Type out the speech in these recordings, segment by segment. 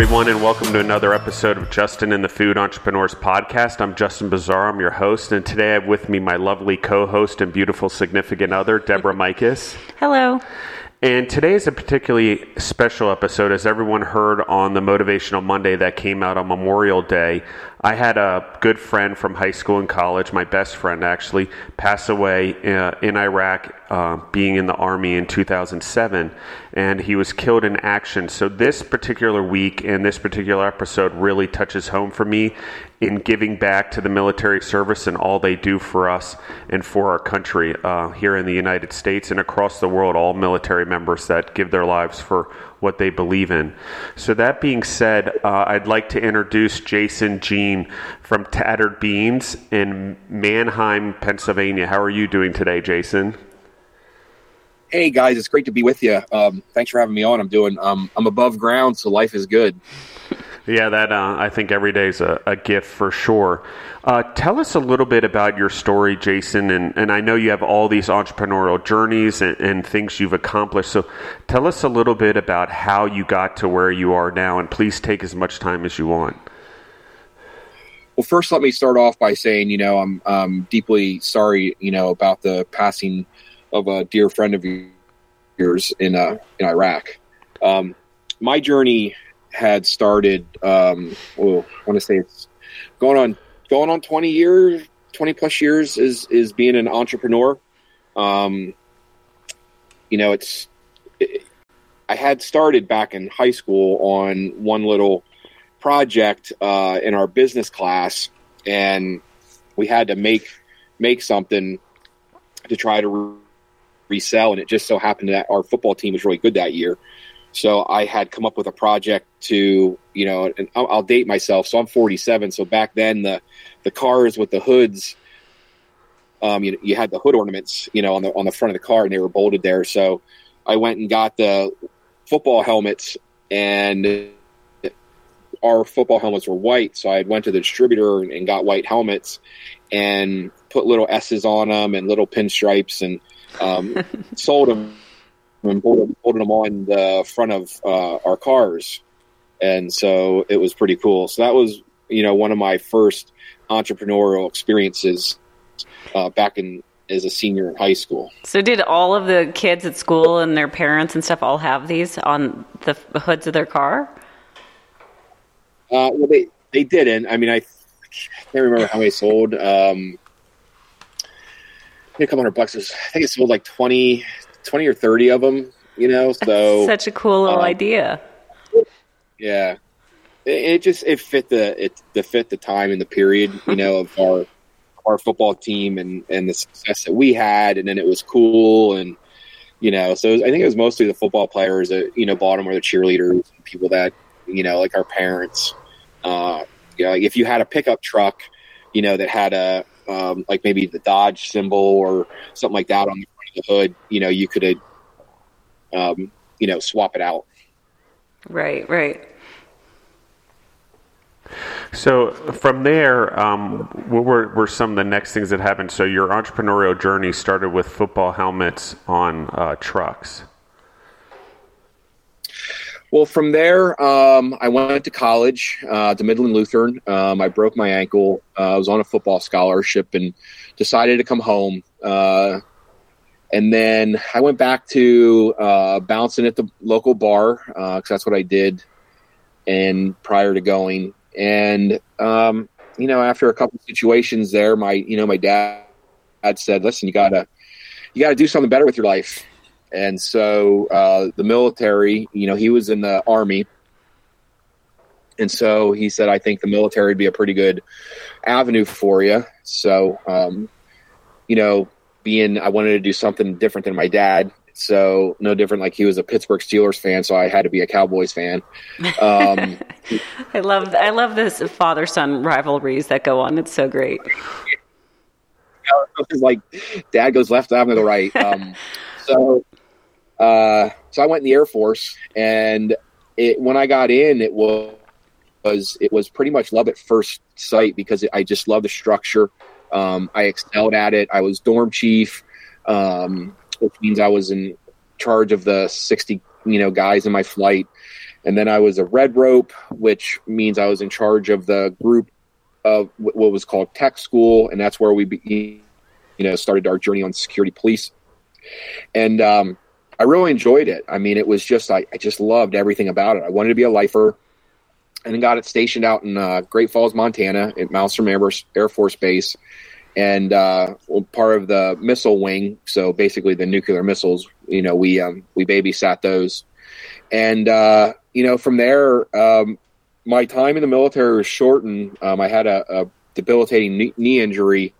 Everyone, and welcome to another episode of Justin and the Food Entrepreneurs Podcast. I'm Justin Bizarre, I'm your host, and today I have with me my lovely co host and beautiful significant other, Deborah Mikas. Hello. And today is a particularly special episode, as everyone heard on the Motivational Monday that came out on Memorial Day. I had a good friend from high school and college, my best friend actually, pass away uh, in Iraq, uh, being in the Army in 2007, and he was killed in action. So, this particular week and this particular episode really touches home for me in giving back to the military service and all they do for us and for our country uh, here in the United States and across the world, all military members that give their lives for what they believe in. So, that being said, uh, I'd like to introduce Jason Jean from Tattered Beans in Manheim, Pennsylvania. How are you doing today, Jason? Hey guys, it's great to be with you. Um, thanks for having me on. I'm doing. Um, I'm above ground, so life is good. Yeah, that uh, I think every day is a, a gift for sure. Uh, tell us a little bit about your story, Jason. And, and I know you have all these entrepreneurial journeys and, and things you've accomplished. So tell us a little bit about how you got to where you are now. And please take as much time as you want. Well, first, let me start off by saying, you know, I'm um, deeply sorry, you know, about the passing of a dear friend of yours in uh, in Iraq. Um, my journey had started. Um, well, I want to say it's going on going on twenty years, twenty plus years is is being an entrepreneur. Um, you know, it's it, I had started back in high school on one little project uh, in our business class, and we had to make make something to try to re- resell, and it just so happened that our football team was really good that year. So I had come up with a project to, you know, and I'll, I'll, date myself. So I'm 47. So back then, the the cars with the hoods, um, you, you had the hood ornaments, you know, on the on the front of the car, and they were bolted there. So I went and got the football helmets, and our football helmets were white. So I went to the distributor and, and got white helmets, and put little S's on them and little pinstripes, and um, sold them and holding, them on the front of uh, our cars. And so it was pretty cool. So that was, you know, one of my first entrepreneurial experiences uh, back in as a senior in high school. So did all of the kids at school and their parents and stuff all have these on the hoods of their car? Uh, well, they they didn't. I mean, I can't remember how many sold. Um, a couple hundred bucks. I think it sold like 20, 20 or 30 of them, you know, so such a cool little um, idea. Yeah. It, it, just, it fit the, it, the fit the time and the period, you know, of our, our football team and, and the success that we had. And then it was cool. And, you know, so was, I think it was mostly the football players that, you know, them or the cheerleaders, people that, you know, like our parents, uh, you know, like if you had a pickup truck, you know, that had a, um, like maybe the Dodge symbol or something like that on the the hood, you know, you could, um, you know, swap it out. Right, right. So from there, um, what were, were, some of the next things that happened? So your entrepreneurial journey started with football helmets on uh, trucks. Well, from there, um, I went to college, uh, to Midland Lutheran. Um, I broke my ankle. Uh, I was on a football scholarship and decided to come home. And then I went back to uh, bouncing at the local bar because uh, that's what I did. And prior to going, and um, you know, after a couple situations there, my you know my dad had said, "Listen, you gotta you gotta do something better with your life." And so uh, the military, you know, he was in the army, and so he said, "I think the military would be a pretty good avenue for you." So, um, you know, being I wanted to do something different than my dad. So no different. Like he was a Pittsburgh Steelers fan, so I had to be a Cowboys fan. Um, I love I love this father son rivalries that go on. It's so great. It's like dad goes left, I'm gonna go right. Um, so uh, so I went in the Air Force, and it, when I got in, it was was it was pretty much love at first sight because it, I just love the structure. Um, I excelled at it. I was dorm chief, um, which means I was in charge of the 60, you know, guys in my flight. And then I was a red rope, which means I was in charge of the group of what was called tech school, and that's where we, be, you know, started our journey on security police. And um, I really enjoyed it. I mean, it was just I, I just loved everything about it. I wanted to be a lifer, and got it stationed out in uh, Great Falls, Montana, at Malmstrom Air, Air Force Base, and uh, part of the missile wing. So basically, the nuclear missiles. You know, we um, we babysat those, and uh, you know, from there, um, my time in the military was shortened. Um, I had a, a debilitating knee, knee injury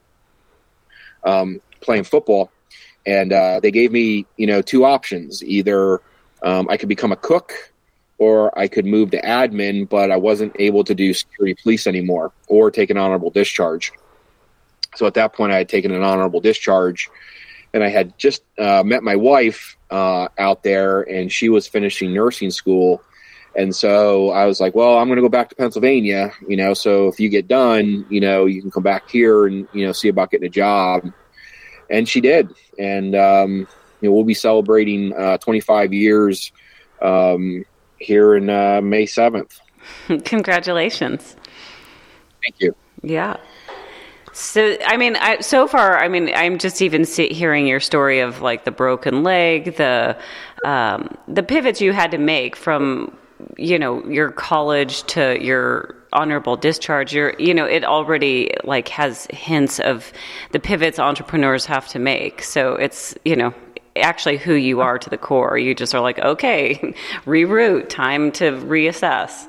um, playing football and uh, they gave me you know two options either um, i could become a cook or i could move to admin but i wasn't able to do security police anymore or take an honorable discharge. So at that point i had taken an honorable discharge and i had just uh, met my wife uh, out there and she was finishing nursing school. And so i was like well i'm going to go back to pennsylvania you know so if you get done you know you can come back here and you know see about getting a job. And she did. And um, you know, we'll be celebrating uh, 25 years um, here in uh, May 7th. Congratulations! Thank you. Yeah. So, I mean, I, so far, I mean, I'm just even see, hearing your story of like the broken leg, the um, the pivots you had to make from you know your college to your honorable discharge you're you know it already like has hints of the pivots entrepreneurs have to make so it's you know actually who you are to the core. You just are like okay reroute time to reassess.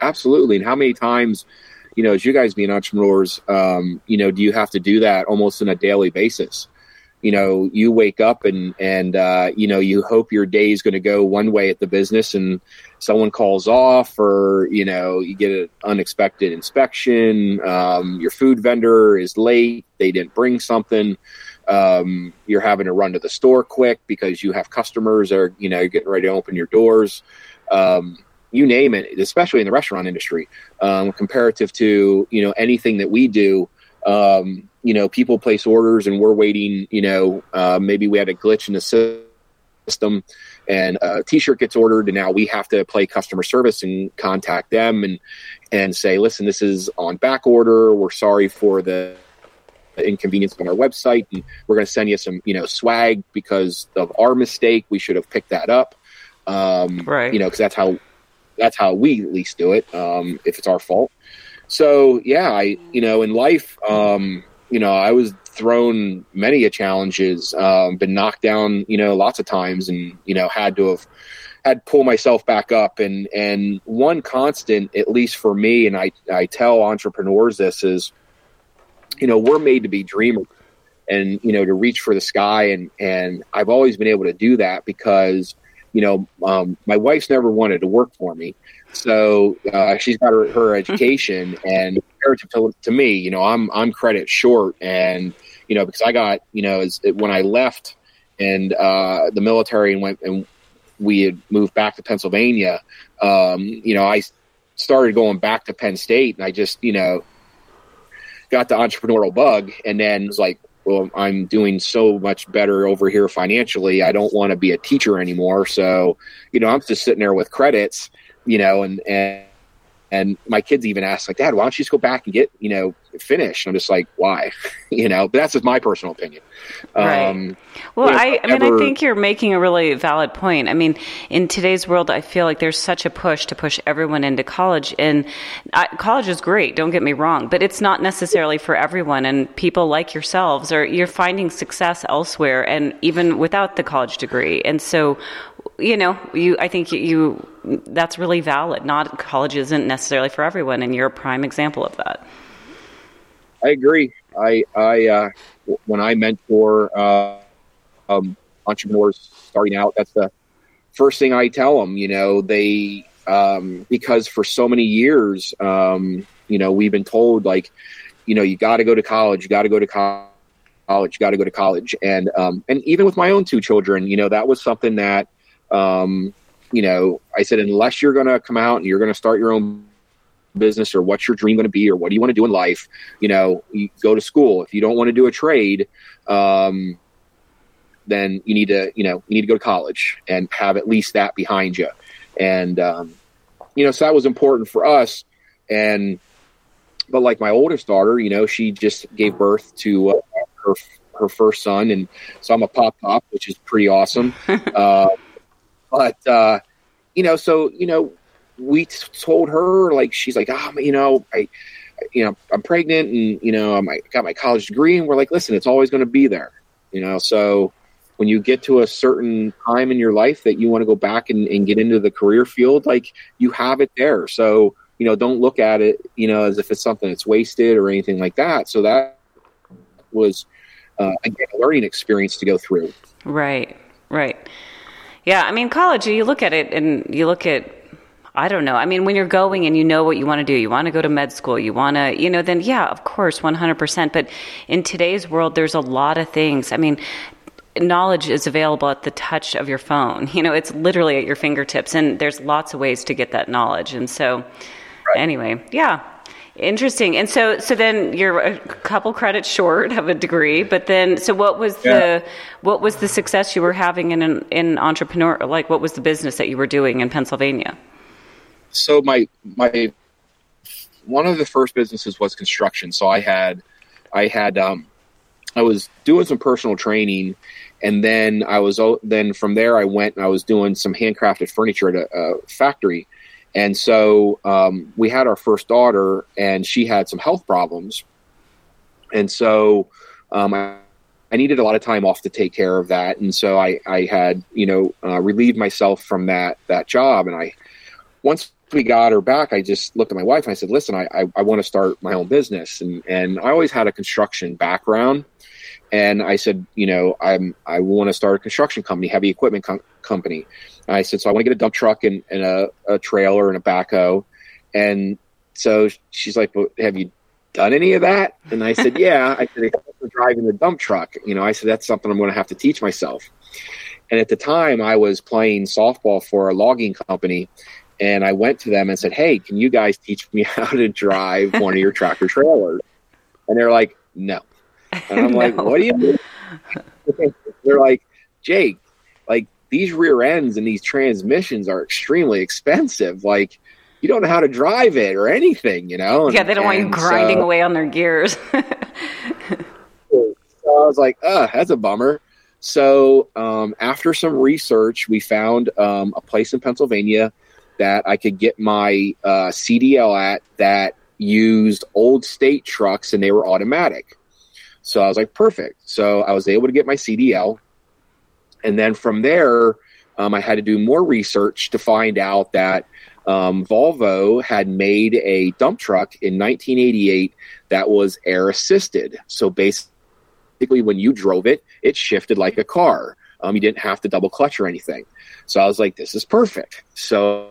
Absolutely. And how many times you know as you guys being entrepreneurs um, you know do you have to do that almost on a daily basis? You know you wake up and and uh, you know you hope your day is going to go one way at the business and someone calls off or you know you get an unexpected inspection um, your food vendor is late they didn't bring something um, you're having to run to the store quick because you have customers or you know getting ready to open your doors um, you name it especially in the restaurant industry um, comparative to you know anything that we do um, you know, people place orders and we're waiting, you know, uh, maybe we had a glitch in the system and a t-shirt gets ordered and now we have to play customer service and contact them and, and say, listen, this is on back order. We're sorry for the inconvenience on our website and we're going to send you some, you know, swag because of our mistake. We should have picked that up. Um, right. You know, cause that's how, that's how we at least do it. Um, if it's our fault. So yeah, I, you know, in life, um, you know, I was thrown many a challenges, um, been knocked down, you know, lots of times, and you know, had to have had to pull myself back up. And and one constant, at least for me, and I I tell entrepreneurs this is, you know, we're made to be dreamers, and you know, to reach for the sky, and and I've always been able to do that because you know, um, my wife's never wanted to work for me. So uh, she's got her, her education, and comparative to, to me, you know, I'm I'm credit short, and you know, because I got you know, as, when I left and uh, the military and went and we had moved back to Pennsylvania, um, you know, I started going back to Penn State, and I just you know got the entrepreneurial bug, and then was like, well, I'm doing so much better over here financially. I don't want to be a teacher anymore. So, you know, I'm just sitting there with credits, you know, and, and, and my kids even ask like, dad, why don't you just go back and get, you know, finish? I'm just like, why, you know, but that's just my personal opinion. Right. Um, well, I, I mean, I think you're making a really valid point. I mean, in today's world, I feel like there's such a push to push everyone into college, and I, college is great. Don't get me wrong, but it's not necessarily for everyone. And people like yourselves are you're finding success elsewhere, and even without the college degree. And so, you know, you I think you that's really valid. Not college isn't necessarily for everyone, and you're a prime example of that. I agree. I I uh, when I mentor uh, um, entrepreneurs starting out, that's the first thing I tell them. You know, they um, because for so many years, um, you know, we've been told like, you know, you got to go to college, you got to go to college you got to go to college. And, um, and even with my own two children, you know, that was something that, um, you know, I said, unless you're going to come out and you're going to start your own business or what's your dream going to be or what do you want to do in life, you know, you go to school. If you don't want to do a trade, um, then you need to, you know, you need to go to college and have at least that behind you. and um, you know, so that was important for us. And but like my oldest daughter, you know, she just gave birth to uh, her her first son, and so I'm a pop pop, which is pretty awesome. uh, but uh, you know, so you know, we told her like she's like, oh, you know, I, you know, I'm pregnant, and you know, I'm, I got my college degree, and we're like, listen, it's always going to be there, you know. So when you get to a certain time in your life that you want to go back and, and get into the career field, like you have it there. So you know, don't look at it, you know, as if it's something that's wasted or anything like that. So that was uh, again a learning experience to go through. Right, right. Yeah, I mean, college. You look at it, and you look at. I don't know. I mean, when you're going and you know what you want to do, you want to go to med school, you want to, you know, then yeah, of course, 100%. But in today's world, there's a lot of things. I mean, knowledge is available at the touch of your phone. You know, it's literally at your fingertips, and there's lots of ways to get that knowledge. And so, right. anyway, yeah, Interesting. And so, so then you're a couple credits short of a degree, but then, so what was yeah. the, what was the success you were having in an in entrepreneur? Like, what was the business that you were doing in Pennsylvania? So my my one of the first businesses was construction. So I had I had um, I was doing some personal training, and then I was then from there I went and I was doing some handcrafted furniture at a, a factory and so um, we had our first daughter, and she had some health problems. And so um, I, I, needed a lot of time off to take care of that. And so I, I had, you know, uh, relieved myself from that that job. And I, once we got her back, I just looked at my wife and I said, "Listen, I, I, I want to start my own business." And and I always had a construction background. And I said, you know, I'm I want to start a construction company, heavy equipment com- company. And I said, so I want to get a dump truck and, and a, a, trailer and a backhoe. And so she's like, well, have you done any of that? And I said, yeah. I said, I'm driving the dump truck. You know, I said, that's something I'm going to have to teach myself. And at the time, I was playing softball for a logging company. And I went to them and said, hey, can you guys teach me how to drive one of your tractor trailers? And they're like, no. And I'm no. like, what do you mean? they're like, Jake, like these rear ends and these transmissions are extremely expensive. Like you don't know how to drive it or anything, you know? And, yeah, they don't want you grinding so, away on their gears. so I was like, uh, that's a bummer. So um, after some research, we found um, a place in Pennsylvania that I could get my uh, CDL at that used old state trucks and they were automatic. So I was like, perfect. So I was able to get my CDL. And then from there, um, I had to do more research to find out that um, Volvo had made a dump truck in 1988 that was air assisted. So basically, when you drove it, it shifted like a car. Um, you didn't have to double clutch or anything. So I was like, this is perfect. So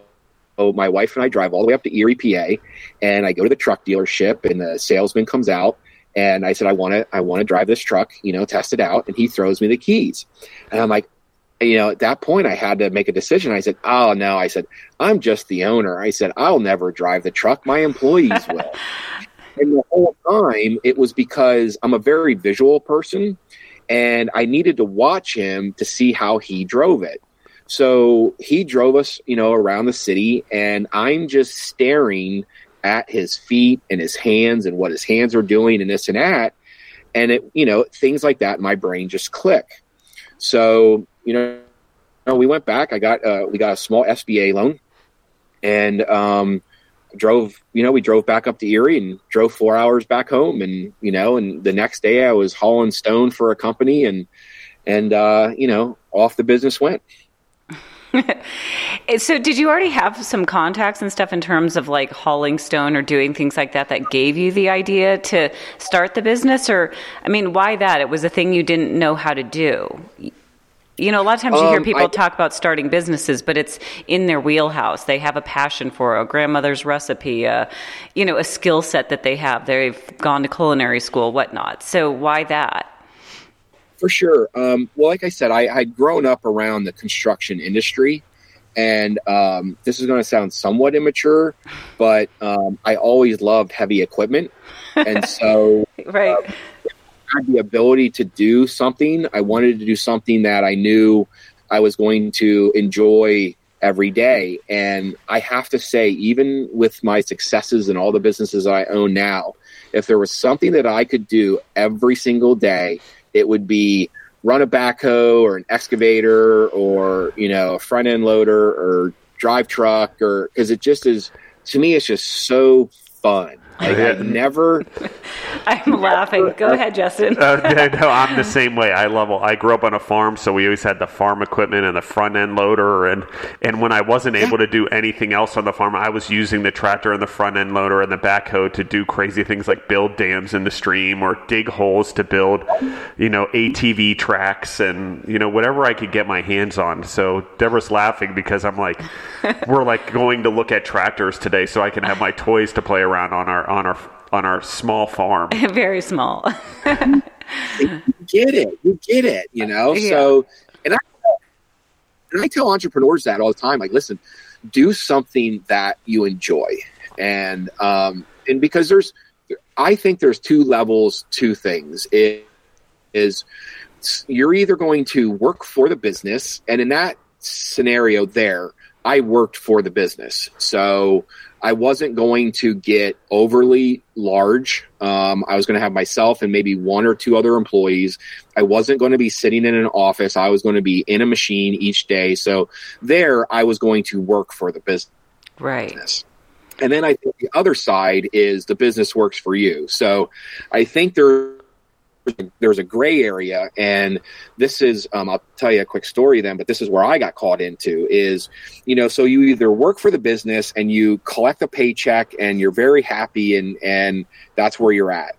my wife and I drive all the way up to Erie, PA, and I go to the truck dealership, and the salesman comes out and I said, I want to, I want to drive this truck, you know, test it out. And he throws me the keys. And I'm like, you know, at that point I had to make a decision. I said, Oh no, I said, I'm just the owner. I said, I'll never drive the truck. My employees will. and the whole time it was because I'm a very visual person and I needed to watch him to see how he drove it. So he drove us, you know, around the city and I'm just staring at his feet and his hands and what his hands are doing and this and that. And it, you know, things like that, my brain just click. So, you know, we went back. I got, uh, we got a small SBA loan and, um, drove, you know, we drove back up to Erie and drove four hours back home. And, you know, and the next day I was hauling stone for a company and, and, uh, you know, off the business went. so did you already have some contacts and stuff in terms of like hauling stone or doing things like that that gave you the idea to start the business? Or i mean why that? It was a thing you didn't know how to do. You know a lot of times you hear um, people I, talk about starting businesses but it's in their wheelhouse. They have a passion for a grandmother's recipe uh, you know a skill set that they have. They've gone to culinary school whatnot. So why that for sure. Um, well, like I said, I had grown up around the construction industry, and um, this is going to sound somewhat immature, but um, I always loved heavy equipment, and so right. Uh, I had the ability to do something. I wanted to do something that I knew I was going to enjoy every day. And I have to say, even with my successes and all the businesses I own now, if there was something that I could do every single day, it would be run a backhoe or an excavator or, you know, a front end loader or drive truck or because it just is, to me, it's just so fun. Like, I never. I'm laughing. Go ahead, Justin. uh, no, I'm the same way. I love. I grew up on a farm, so we always had the farm equipment and the front end loader, and and when I wasn't able to do anything else on the farm, I was using the tractor and the front end loader and the backhoe to do crazy things like build dams in the stream or dig holes to build, you know, ATV tracks and you know whatever I could get my hands on. So Deborah's laughing because I'm like, we're like going to look at tractors today, so I can have my toys to play around on our on our on our small farm. Very small. you get it. You get it. You know. Yeah. So, and I and I tell entrepreneurs that all the time. Like, listen, do something that you enjoy, and um, and because there's, I think there's two levels to things. It is you're either going to work for the business, and in that scenario, there, I worked for the business. So I wasn't going to get overly large. Um, I was going to have myself and maybe one or two other employees. I wasn't going to be sitting in an office. I was going to be in a machine each day. So there, I was going to work for the business. Right. And then I think the other side is the business works for you. So I think there there's a gray area and this is um, i'll tell you a quick story then but this is where i got caught into is you know so you either work for the business and you collect a paycheck and you're very happy and and that's where you're at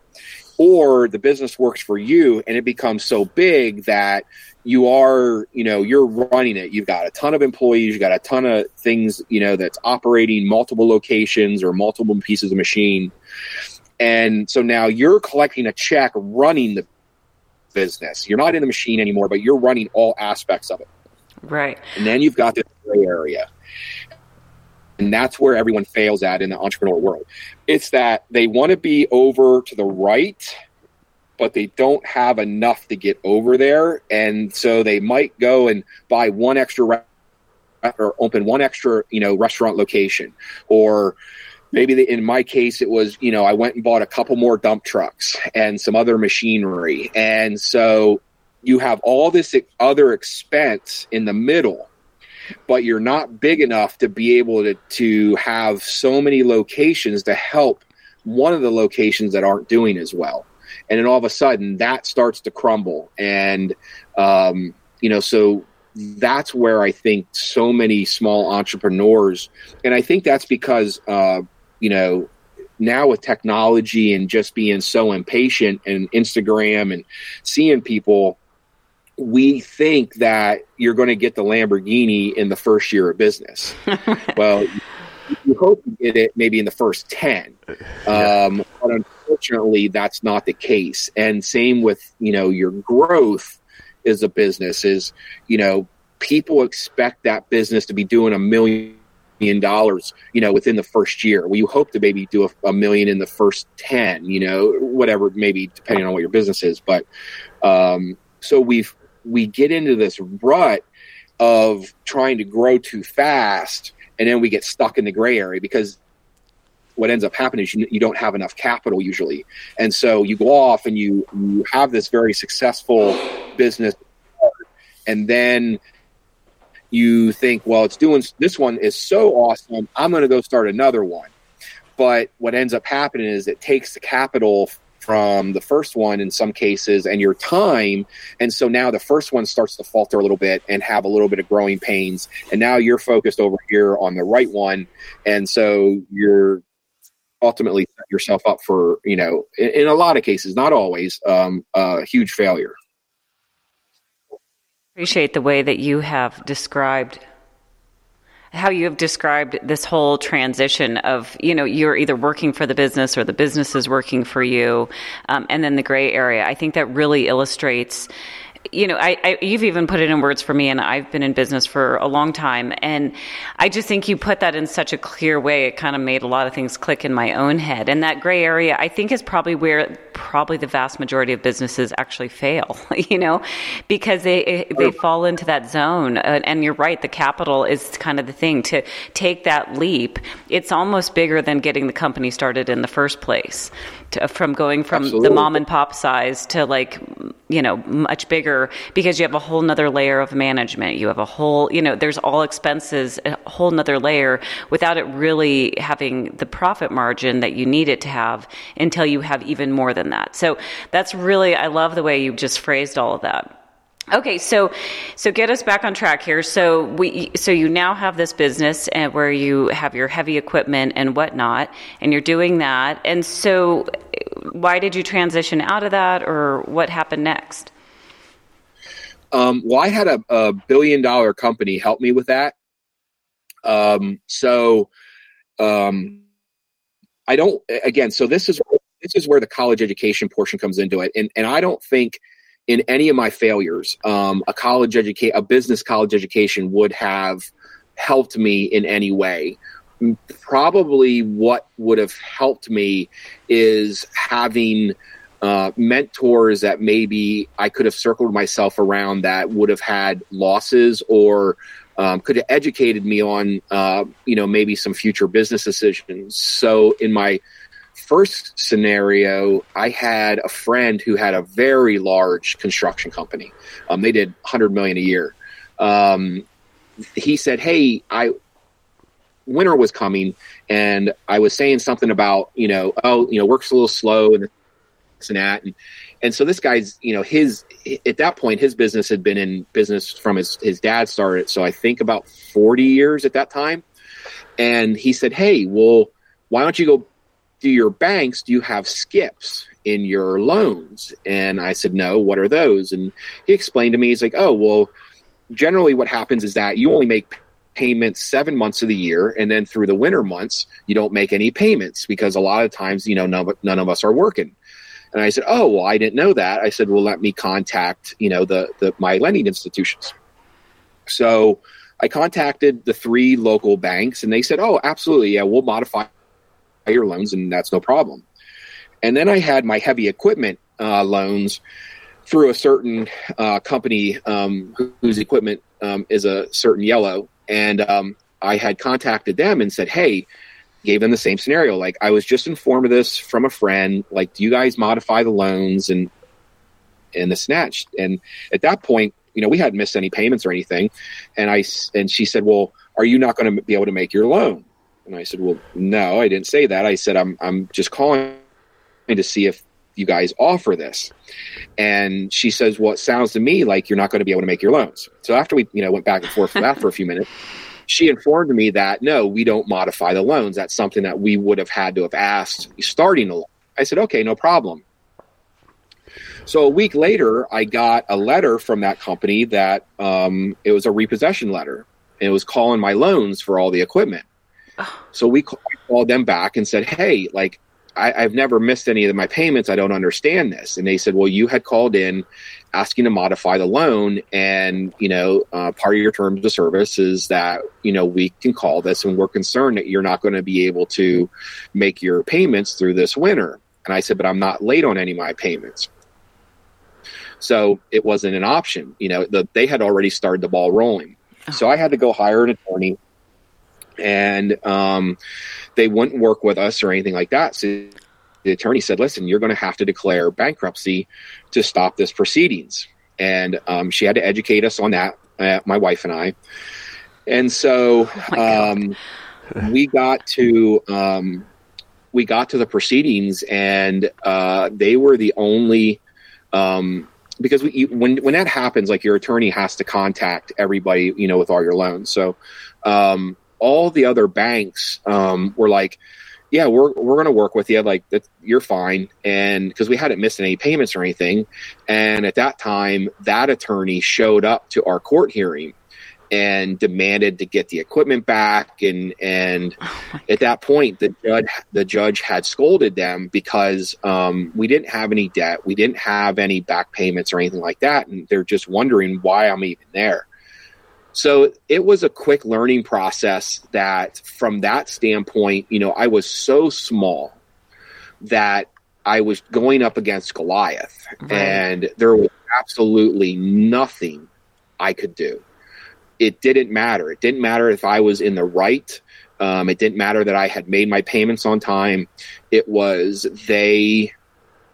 or the business works for you and it becomes so big that you are you know you're running it. You've got a ton of employees you've got a ton of things you know that's operating multiple locations or multiple pieces of machine and so now you're collecting a check running the business. You're not in the machine anymore, but you're running all aspects of it. Right. And then you've got this gray area. And that's where everyone fails at in the entrepreneur world. It's that they want to be over to the right, but they don't have enough to get over there. And so they might go and buy one extra re- or open one extra, you know, restaurant location or maybe in my case it was you know i went and bought a couple more dump trucks and some other machinery. And so you have all this other expense in the middle but you're not big enough to be able to, to have so many locations to help one of the locations that aren't doing as well. And then all of a sudden that starts to crumble. And um, you know so that's where I think so many small entrepreneurs, and I think that's because uh, you know, now with technology and just being so impatient and Instagram and seeing people, we think that you're going to get the Lamborghini in the first year of business. well, you hope you get it maybe in the first 10. Um, but unfortunately, that's not the case. And same with, you know, your growth as a business is, you know, people expect that business to be doing a million million dollars, you know, within the first year. Well, you hope to maybe do a, a, million in the first 10, you know, whatever, maybe depending on what your business is. But, um, so we've, we get into this rut of trying to grow too fast and then we get stuck in the gray area because what ends up happening is you, you don't have enough capital usually. And so you go off and you, you have this very successful business and then you think, well, it's doing this one is so awesome. I'm going to go start another one. But what ends up happening is it takes the capital from the first one in some cases and your time. And so now the first one starts to falter a little bit and have a little bit of growing pains. And now you're focused over here on the right one. And so you're ultimately set yourself up for, you know, in, in a lot of cases, not always, um, a huge failure. Appreciate the way that you have described how you have described this whole transition of you know you're either working for the business or the business is working for you um, and then the gray area. I think that really illustrates you know, I, I, you've even put it in words for me, and I've been in business for a long time, and I just think you put that in such a clear way. It kind of made a lot of things click in my own head, and that gray area, I think, is probably where probably the vast majority of businesses actually fail. You know, because they they fall into that zone, uh, and you're right. The capital is kind of the thing to take that leap. It's almost bigger than getting the company started in the first place to, uh, from going from Absolutely. the mom and pop size to like you know much bigger because you have a whole nother layer of management. You have a whole you know there's all expenses a whole nother layer without it really having the profit margin that you need it to have until you have even more than that. So that's really i love the way you just phrased all of that Okay, so so get us back on track here. So we so you now have this business and uh, where you have your heavy equipment and whatnot, and you're doing that. And so, why did you transition out of that, or what happened next? Um, well, I had a, a, billion dollar company help me with that. Um, so um, I don't again. So this is this is where the college education portion comes into it, and and I don't think in any of my failures, um, a college educate a business college education would have helped me in any way. Probably what would have helped me is having uh, mentors that maybe I could have circled myself around that would have had losses or um, could have educated me on, uh, you know, maybe some future business decisions. So in my first scenario, I had a friend who had a very large construction company. Um, they did 100 million a year. Um, he said, "Hey, I winter was coming, and I was saying something about you know, oh, you know, work's a little slow and this and that." And, and so this guy's, you know, his at that point, his business had been in business from his his dad started. So I think about 40 years at that time. And he said, "Hey, well." Why don't you go do your banks do you have skips in your loans? And i said no what are those? And he explained to me he's like oh well generally what happens is that you only make payments seven months of the year and then through the winter months you don't make any payments because a lot of times you know none, none of us are working. And i said oh well i didn't know that. I said well let me contact you know the, the my lending institutions. So i contacted the three local banks and they said oh absolutely. Yeah we'll modify your loans, and that's no problem. And then I had my heavy equipment uh, loans through a certain uh, company um, whose equipment um, is a certain yellow, and um, I had contacted them and said, "Hey." Gave them the same scenario. Like I was just informed of this from a friend. Like, do you guys modify the loans and and the snatch? And at that point, you know, we hadn't missed any payments or anything. And I and she said, "Well, are you not going to be able to make your loan?" And I said, well, no, I didn't say that. I said, I'm, I'm just calling to see if you guys offer this. And she says, well, it sounds to me like you're not going to be able to make your loans. So after we, you know, went back and forth for that for a few minutes, she informed me that no, we don't modify the loans. That's something that we would have had to have asked starting a loan. I said, okay, no problem. So a week later, I got a letter from that company that um, it was a repossession letter, and it was calling my loans for all the equipment. So we called them back and said, "Hey, like I, have never missed any of my payments. I don't understand this." And they said, "Well, you had called in asking to modify the loan, and you know, uh, part of your terms of service is that you know we can call this, and we're concerned that you're not going to be able to make your payments through this winter." And I said, "But I'm not late on any of my payments." So it wasn't an option. You know, the, they had already started the ball rolling. So I had to go hire an attorney and um, they wouldn't work with us or anything like that. So the attorney said, "Listen, you're going to have to declare bankruptcy to stop this proceedings." And um, she had to educate us on that, uh, my wife and I. And so oh um, we got to um, we got to the proceedings, and uh, they were the only um, because we, when when that happens, like your attorney has to contact everybody, you know, with all your loans. So um, all the other banks um, were like, yeah, we're we're going to work with you. Like that, you're fine, and because we hadn't missed any payments or anything, and at that time, that attorney showed up to our court hearing, and demanded to get the equipment back. And and at that point the judge the judge had scolded them because um, we didn't have any debt. We didn't have any back payments or anything like that. And they're just wondering why i'm even there so it was a quick learning process that from that standpoint you know i was so small that i was going up against goliath Right. and there was absolutely nothing i could do it didn't matter. It didn't matter if I was in the right. Um, it didn't matter that I had made my payments on time. It was they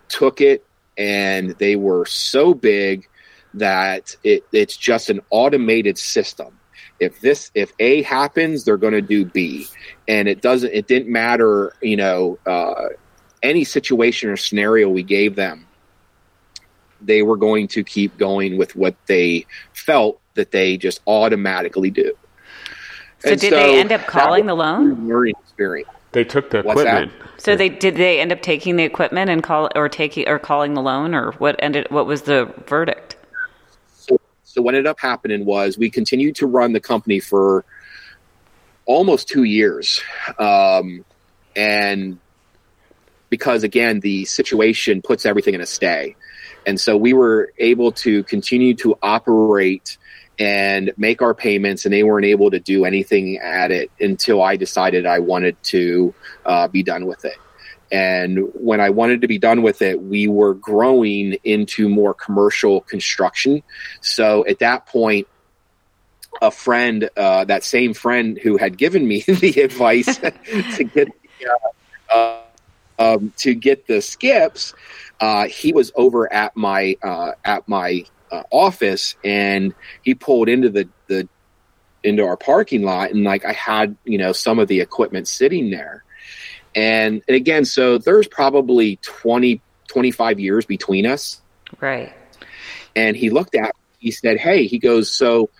took it and they were so big that it, it's just an automated system. If this if A happens, they're going to do B, and it doesn't. It didn't matter, you know, uh, any situation or scenario we gave them. They were going to keep going with what they felt that they just automatically do. So And did they end up calling the loan? a learning experience. They took the What's that? equipment. So they did they end up taking the equipment and call or taking or calling the loan or what ended what was the verdict? So, what ended up happening was we continued to run the company for almost two years, um, and because again the situation puts everything in a stay, and so we were able to continue to operate and make our payments, and they weren't able to do anything at it until I decided I wanted to uh, be done with it. And when I wanted to be done with it, we were growing into more commercial construction. So at that point, a friend, uh, that same friend who had given me the advice to get uh, uh, um, to get the skips, uh, he was over at my uh, at my uh, office, and he pulled into the the into our parking lot, and like I had you know some of the equipment sitting there, and, and again, so there's probably 20, 25 years between us. Right. and he looked at he said hey he goes so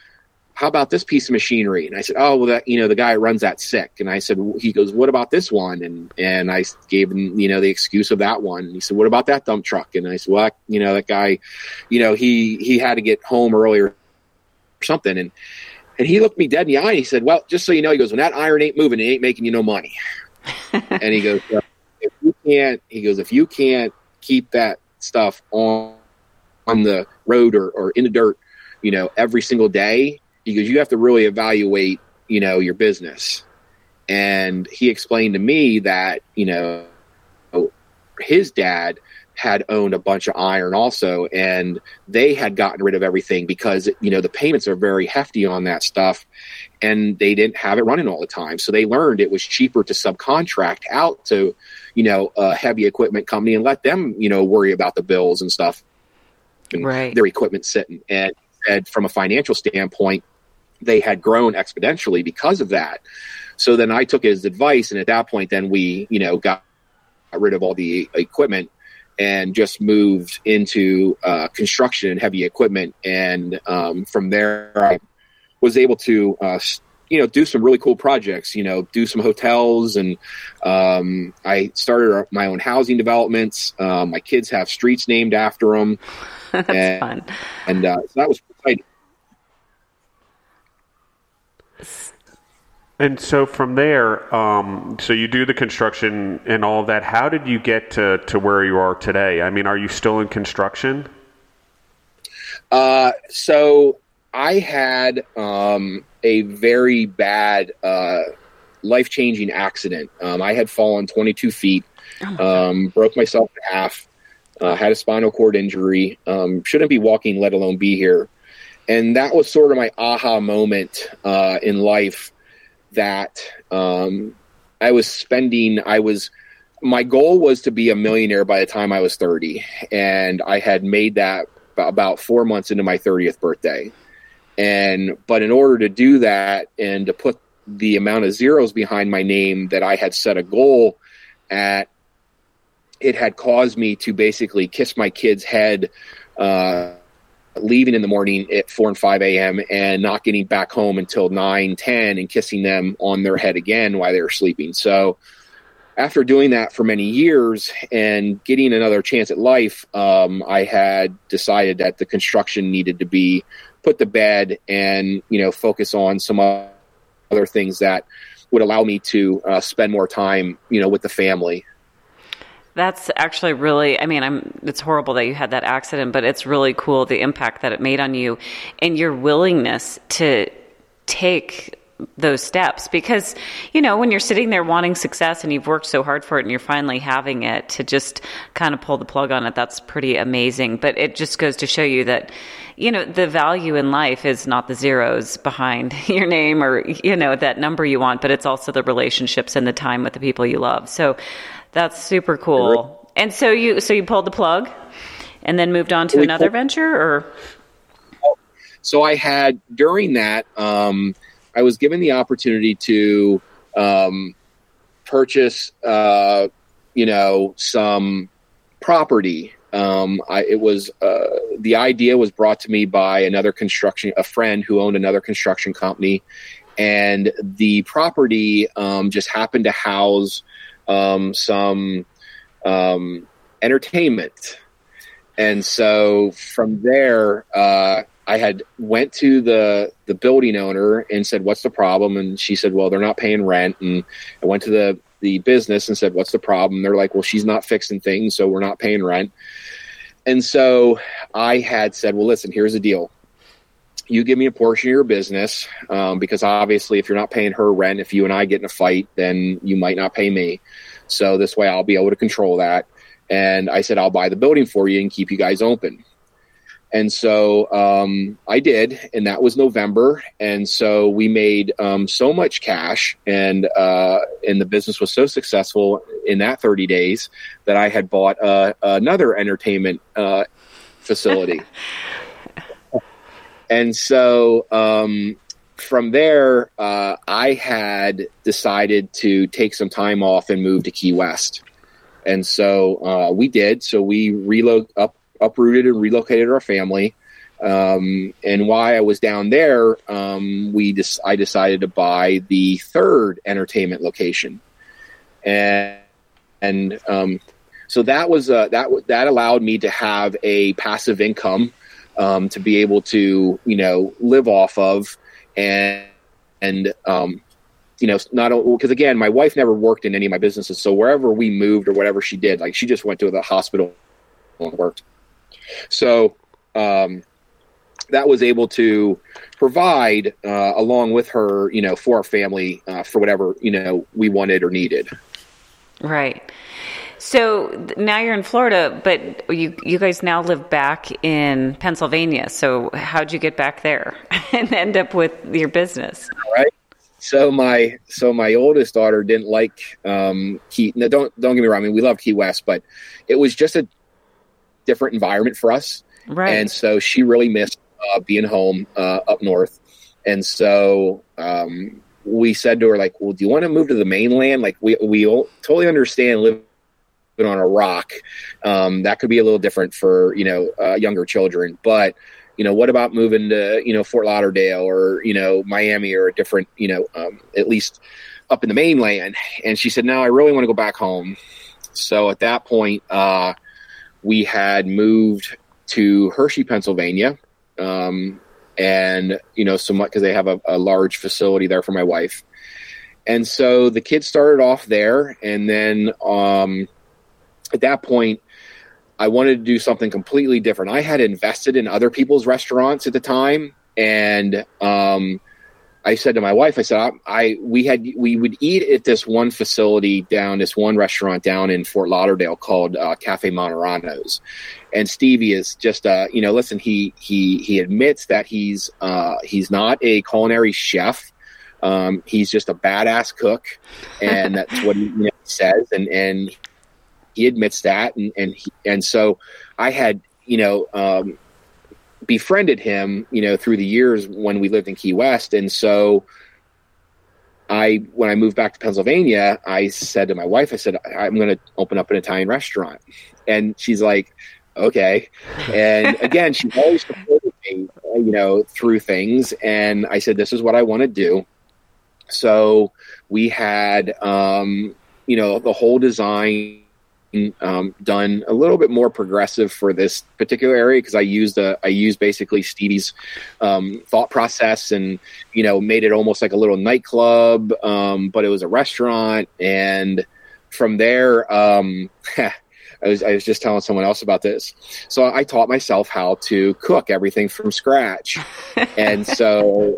how about this piece of machinery? And i said oh well that you know the guy runs that sick. And i said he goes what about this one? And and i gave him you know the excuse of that one. And he said what about that dump truck? And i said well you know that guy you know he he had to get home earlier or something. And and he looked me dead in the eye and he said well just so you know he goes when that iron ain't moving it ain't making you no money and he goes if you can't he goes if you can't keep that stuff on on the road or, or in the dirt, you know, every single day, he goes, you have to really evaluate, you know, your business. And he explained to me that, you know, his dad had owned a bunch of iron also, and they had gotten rid of everything because, you know, the payments are very hefty on that stuff and they didn't have it running all the time. So they learned it was cheaper to subcontract out to, you know, a heavy equipment company and let them, you know, worry about the bills and stuff and Right. their equipment sitting. And, and from a financial standpoint, they had grown exponentially because of that. So then I took his advice, and at that point, then we, you know, got rid of all the equipment and just moved into uh, construction and heavy equipment. And um, from there, I was able to, uh, you know, do some really cool projects. You know, do some hotels, and um, I started my own housing developments. Um, my kids have streets named after them That's And- fun. and uh, so that was exciting. And so from there, um, so you do the construction and all that. How did you get to, to where you are today? I mean, are you still in construction? Uh, so I had um, a very bad, uh, life changing accident. Um, I had fallen 22 feet, um, broke myself in half, uh, had a spinal cord injury, um, shouldn't be walking, let alone be here. And that was sort of my aha moment uh, in life that um, I was spending, I was. My goal was to be a millionaire by the time I was 30, and I had made that about four months into my 30th birthday. And but in order to do that and to put the amount of zeros behind my name that I had set a goal at, it had caused me to basically kiss my kid's head, uh, leaving in the morning at 4 and 5 a.m. and not getting back home until 9, 10 and kissing them on their head again while they were sleeping. So after doing that for many years and getting another chance at life, um, I had decided that the construction needed to be put to bed and you know focus on some other things that would allow me to uh, spend more time you know with the family that's actually really, I mean, I'm, it's horrible that you had that accident, but it's really cool the impact that it made on you and your willingness to take those steps. Because you know when you're sitting there wanting success and you've worked so hard for it and you're finally having it to just kind of pull the plug on it that's pretty amazing. But it just goes to show you that you know the value in life is not the zeros behind your name or you know that number you want but it's also the relationships and the time with the people you love. So that's super cool. And so you so you pulled the plug and then moved on to another venture or? So i had during that um I was given the opportunity to um, purchase, uh, you know, some property. Um, I, it was uh, the idea was brought to me by another construction, a friend who owned another construction company, and the property um, just happened to house um, some um, entertainment. And so from there, uh, I had went to the the building owner and said, "What's the problem?" And she said, "Well, they're not paying rent." And I went to the the business and said, "What's the problem?" They're like, "Well, she's not fixing things, so we're not paying rent." And so I had said, "Well, listen, here's the deal. You give me a portion of your business um, because obviously, if you're not paying her rent, if you and I get in a fight, then you might not pay me. So this way, I'll be able to control that." And I said, "I'll buy the building for you and keep you guys open." And so um, I did, and that was November. And so we made um, so much cash, and uh, and the business was so successful in that 30 days that I had bought uh, another entertainment uh, facility. and so um, from there, uh, I had decided to take some time off and move to Key West. And so uh, we did. So we relocated up uprooted and relocated our family. Um, and while I was down there, um, we I decided to buy the third entertainment location, and and um, so that was uh, that that allowed me to have a passive income um, to be able to you know live off of, and and um, you know not because again my wife never worked in any of my businesses, so wherever we moved or whatever she did, like she just went to the hospital and worked. So um, that was able to provide uh, along with her, you know, for our family uh, for whatever you know we wanted or needed. Right. So now you're in Florida, but you you guys now live back in Pennsylvania. So how'd you get back there and end up with your business? Right. So my so my oldest daughter didn't like um, Key. No, don't don't get me wrong. I mean, we love Key West, but it was just a different environment for us. Right. And so she really missed uh, being home uh, up north. And so um, we said to her, like, well, do you want to move to the mainland? Like, we, we totally understand living on a rock. Um, that could be a little different for, you know, uh, younger children. But, you know, what about moving to, you know, Fort Lauderdale or, you know, Miami or a different, you know, um, at least up in the mainland? And she said, no, I really want to go back home. So at that point, uh, we had moved to Hershey, Pennsylvania, um, and you know, somewhat because they have a, a, large facility there for my wife. And so the kids started off there, and then um, at that point, I wanted to do something completely different. I had invested in other people's restaurants at the time, and um, I said to my wife, I said, I, I, we had we would eat at this one facility down this one restaurant down in Fort Lauderdale called uh, Cafe Monterano's, and Stevie is just uh you know listen he he he admits that he's uh he's not a culinary chef. Um, he's just a badass cook, and that's what he you know, says, and and he admits that, and and he, and so I had you know um, befriended him, you know, through the years when we lived in Key West. And so I, when I moved back to Pennsylvania, I said to my wife, I said, I'm going to open up an Italian restaurant. And she's like, okay. And again, she always supported me, you know, through things. And I said, this is what I want to do. So we had, um, you know, the whole design um, done a little bit more progressive for this particular area because I used a I used basically Stevie's um, thought process and you know made it almost like a little nightclub, um, but it was a restaurant. And from there, um, I was I was just telling someone else about this. So I taught myself how to cook everything from scratch, and so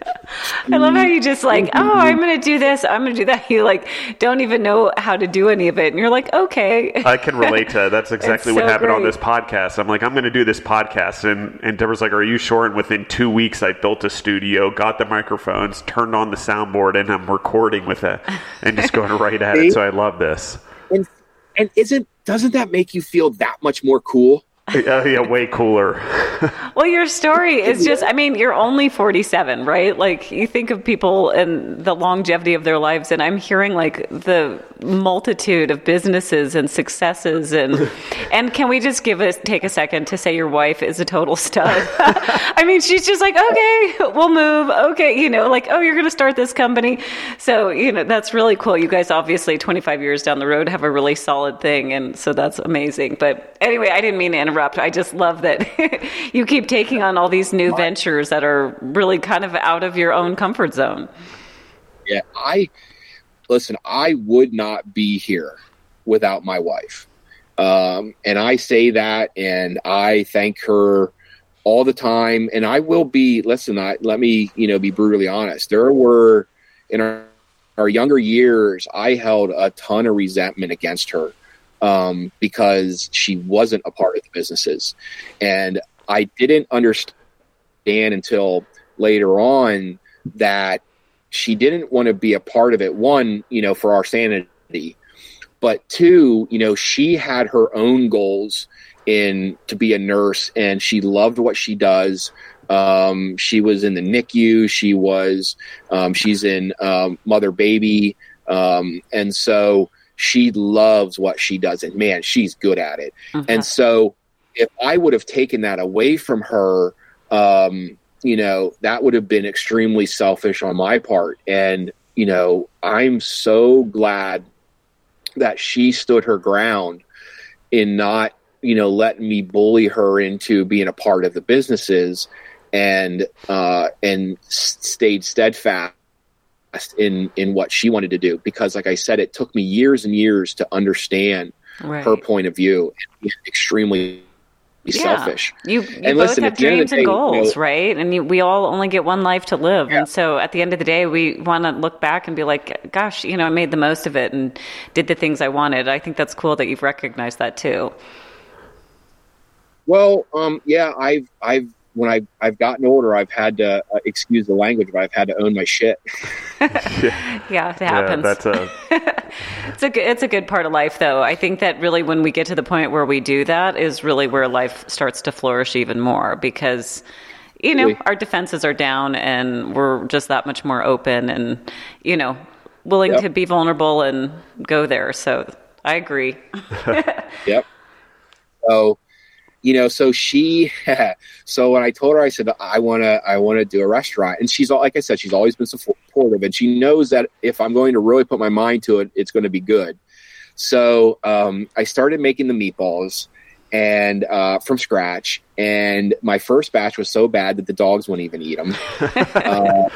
I love how you just like, mm-hmm. oh, I'm going to do this, I'm going to do that. You like don't even know how to do any of it, and you're like, okay. I can relate to that. That's exactly what so happened on this podcast. I'm like, I'm going to do this podcast, and and Deborah's like, Are you sure? And within two weeks, I built a studio, got the microphones, turned on the soundboard, and I'm recording with it, and just going right at it. So I love this. and and isn't doesn't that make you feel that much more cool? Yeah, yeah, way cooler. Well, your story is just, I mean, you're only 47, right? Like, you think of people and the longevity of their lives, and I'm hearing like the multitude of businesses and successes. And, and can we just give us, take a second to say your wife is a total stud? I mean, she's just like, okay, we'll move. Okay. You know, like, oh, you're going to start this company. So, you know, that's really cool. You guys obviously 25 years down the road have a really solid thing. And so that's amazing. But anyway, I didn't mean to interrupt. I just love that you keep taking on all these new ventures that are really kind of out of your own comfort zone. Yeah, I listen. I would not be here without my wife, um, and I say that, and I thank her all the time. And I will be. Listen, I, let me you know be brutally honest. There were in our, our younger years, I held a ton of resentment against her um, because she wasn't a part of the businesses, and I didn't understand until later on that she didn't want to be a part of it. One, you know, for our sanity, but two, you know, she had her own goals in to be a nurse, and she loved what she does. Um, she was in the NICU. She was, um, she's in um, mother baby, um, and so she loves what she does, and man, she's good at it. And so, if I would have taken that away from her, um, you know, that would have been extremely selfish on my part. And, you know, I'm so glad that she stood her ground in not, you know, letting me bully her into being a part of the businesses and, uh, and stayed steadfast in, in what she wanted to do. Because like I said, it took me years and years to understand Right. her point of view and be extremely selfish. You, you both listen, have at the end of dreams and day, you goals, know- right? And you, we all only get one life to live. Yeah. And so at the end of the day, we want to look back and be like, gosh, you know, I made the most of it and did the things I wanted. I think that's cool that you've recognized that too. Well, um, yeah, I've, I've, when I've, I've gotten older, I've had to, uh, excuse the language, but I've had to own my shit. Yeah, it Yeah, happens. that's a It's a good, it's a good part of life, though. I think that really, when we get to the point where we do that, is really where life starts to flourish even more because, you know, Absolutely. our defenses are down and we're just that much more open and, you know, willing Yep. to be vulnerable and go there. So I agree. Yep. So, you know, so she, so when I told her, I said, I want to, I want to do a restaurant. And she's all, like I said, she's always been supportive and she knows that if I'm going to really put my mind to it, it's going to be good. So, um, I started making the meatballs and, uh, from scratch. And my first batch was so bad that the dogs wouldn't even eat them. uh,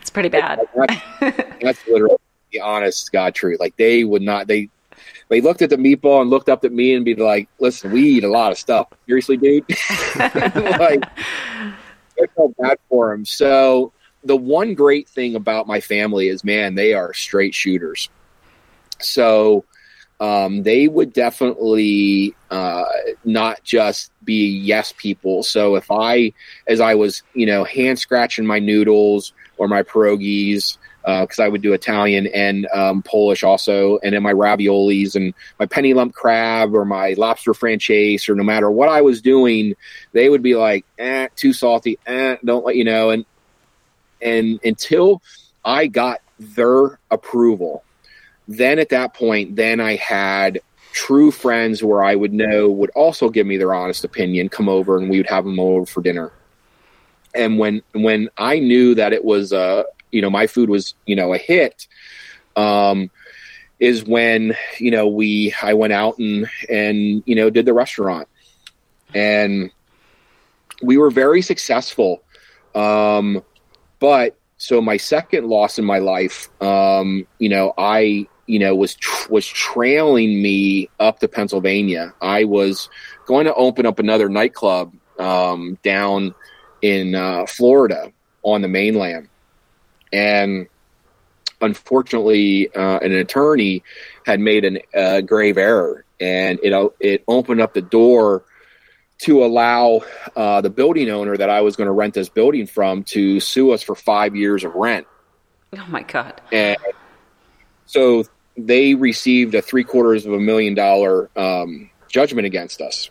It's pretty bad. that's, that's literally the honest God truth. Like they would not, they, they looked at the meatball and looked up at me and be like, listen, we eat a lot of stuff. Seriously, dude? like, I felt bad for him. So the one great thing about my family is, man, they are straight shooters. So um, they would definitely uh, not just be yes people. So if I, as I was, you know, hand scratching my noodles or my pierogies, because I would do Italian and um, Polish also, and then my raviolis and my penne lump crab or my lobster francese, or no matter what I was doing, they would be like, eh, too salty, eh, don't let you know. And and until I got their approval, then at that point, then I had true friends where I would know would also give me their honest opinion, come over, and we would have them over for dinner. And when when I knew that it was uh you know my food was you know a hit, um, is when you know we I went out and and you know did the restaurant, and we were very successful. Um, but so my second loss in my life, um, you know, I you know was tr- was trailing me up to Pennsylvania. I was going to open up another nightclub um, down in uh, Florida on the mainland, and unfortunately, uh, an attorney had made a uh, grave error, and it it opened up the door to allow uh, the building owner that I was going to rent this building from to sue us for five years of rent. Oh my god! And so they received a three quarters of a million dollar um, judgment against us,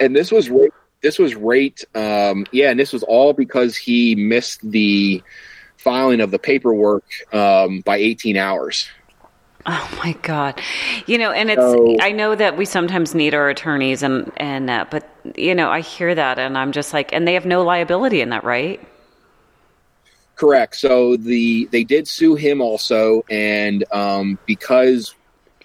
and this was this was rate um, yeah, and this was all because he missed the filing of the paperwork um, by 18 hours. Oh my God! You know, and it's so, I know that we sometimes need our attorneys, and and uh, but you know I hear that, and I'm just like, and they have no liability in that, right? Correct. So the they did sue him also, and um, because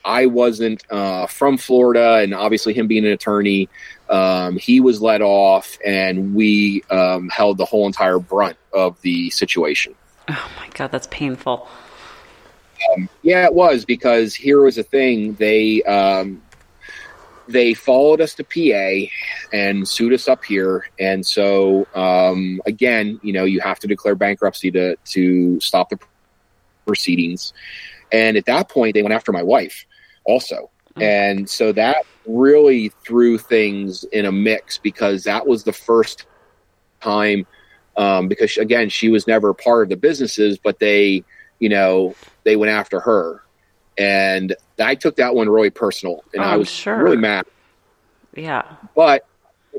I wasn't uh, from Florida, and obviously him being an attorney, um, he was let off, and we um, held the whole entire brunt of the situation. Oh my god, that's painful. Um, yeah, it was because here was a thing. They um, they followed us to PA and sued us up here, and so um, again, you know, you have to declare bankruptcy to to stop the proceedings. And at that point, they went after my wife also, oh. and so that really threw things in a mix because that was the first time um, because again, she was never part of the businesses, but they, you know, they went after her, and I took that one really personal, and oh, I was sure. really mad. Yeah, but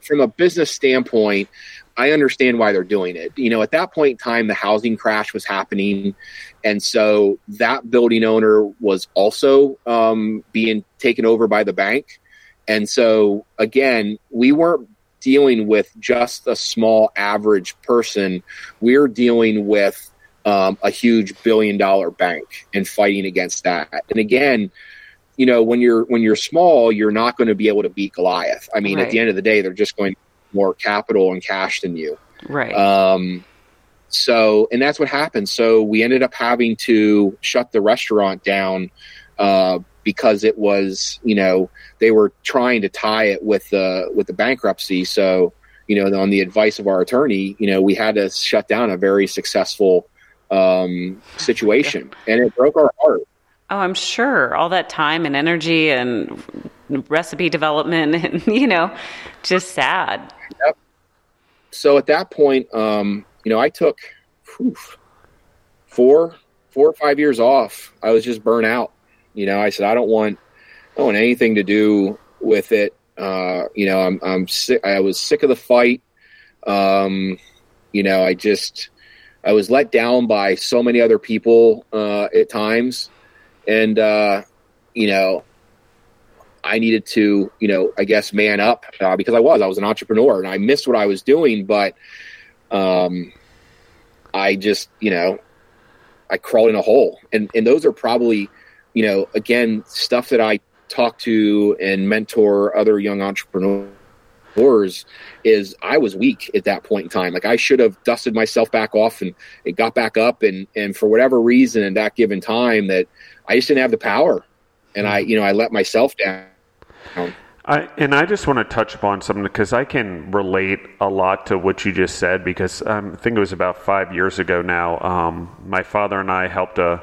from a business standpoint, I understand why they're doing it. You know, at that point in time, the housing crash was happening. And so that building owner was also um, being taken over by the bank. And so, again, we weren't dealing with just a small average person. We're dealing with um, a huge billion dollar bank and fighting against that. And again, you know, when you're when you're small, you're not going to be able to beat Goliath. I mean, right. at the end of the day, they're just going more capital and cash than you. Right. Um, so, and that's what happened. So we ended up having to shut the restaurant down uh, because it was, you know, they were trying to tie it with the with the bankruptcy. So, you know, on the advice of our attorney, you know, we had to shut down a very successful um, situation, and it broke our heart. Oh, I'm sure all that time and energy and recipe development, and you know, just sad. Yep. So at that point, um, you know, I took whew, four, four or five years off. I was just burnt out. You know, I said I don't want I don't want anything to do with it. Uh, you know, I'm, I'm sick. I was sick of the fight. Um, you know, I just, I was let down by so many other people uh, at times, and uh, you know, I needed to, you know, I guess man up uh, because I was, I was an entrepreneur and I missed what I was doing, but um, I just, you know, I crawled in a hole, and and those are probably, you know, again, stuff that I talk to and mentor other young entrepreneurs is I was weak at that point in time. Like I should have dusted myself back off and got back up and and for whatever reason in that given time that I just didn't have the power and I you know I let myself down. I, and I just want to touch upon something because I can relate a lot to what you just said because um, I think it was about five years ago now. Um, my father and I helped a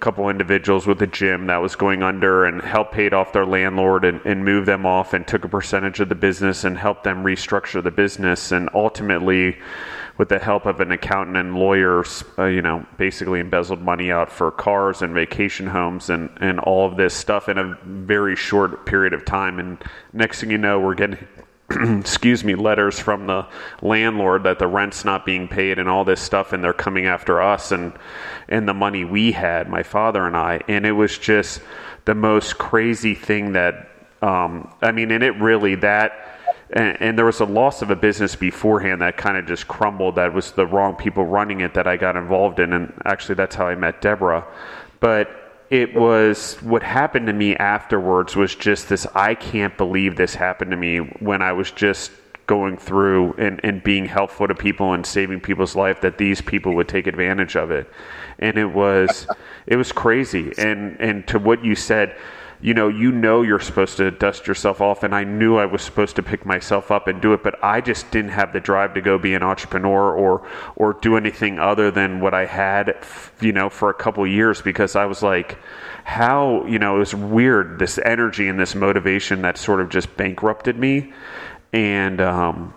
couple individuals with a gym that was going under and helped paid off their landlord and, and move them off and took a percentage of the business and helped them restructure the business and ultimately with the help of an accountant and lawyers, uh, you know, basically embezzled money out for cars and vacation homes and, and all of this stuff in a very short period of time. And next thing you know, we're getting excuse me, letters from the landlord that the rent's not being paid and all this stuff, and they're coming after us and and the money we had, my father and I, and it was just the most crazy thing that um, I mean, and it really that. And, and, there was a loss of a business beforehand that kind of just crumbled. That was the wrong people running it that I got involved in, and actually that's how I met Deborah. But it was what happened to me afterwards was just this I can't believe this happened to me when I was just going through and, and being helpful to people and saving people's life that these people would take advantage of it. And it was it was crazy. And and to what you said, you know, you know you're supposed to dust yourself off and I knew I was supposed to pick myself up and do it, but I just didn't have the drive to go be an entrepreneur or or do anything other than what I had, you know, for a couple years because I was like how, you know, it was weird this energy and this motivation that sort of just bankrupted me and um,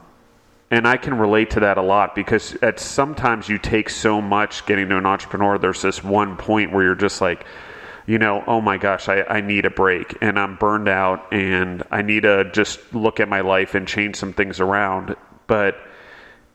and I can relate to that a lot because at sometimes you take so much getting to an entrepreneur. There's this one point where you're just like, you know, oh my gosh, I, I need a break and I'm burned out and I need to just look at my life and change some things around. But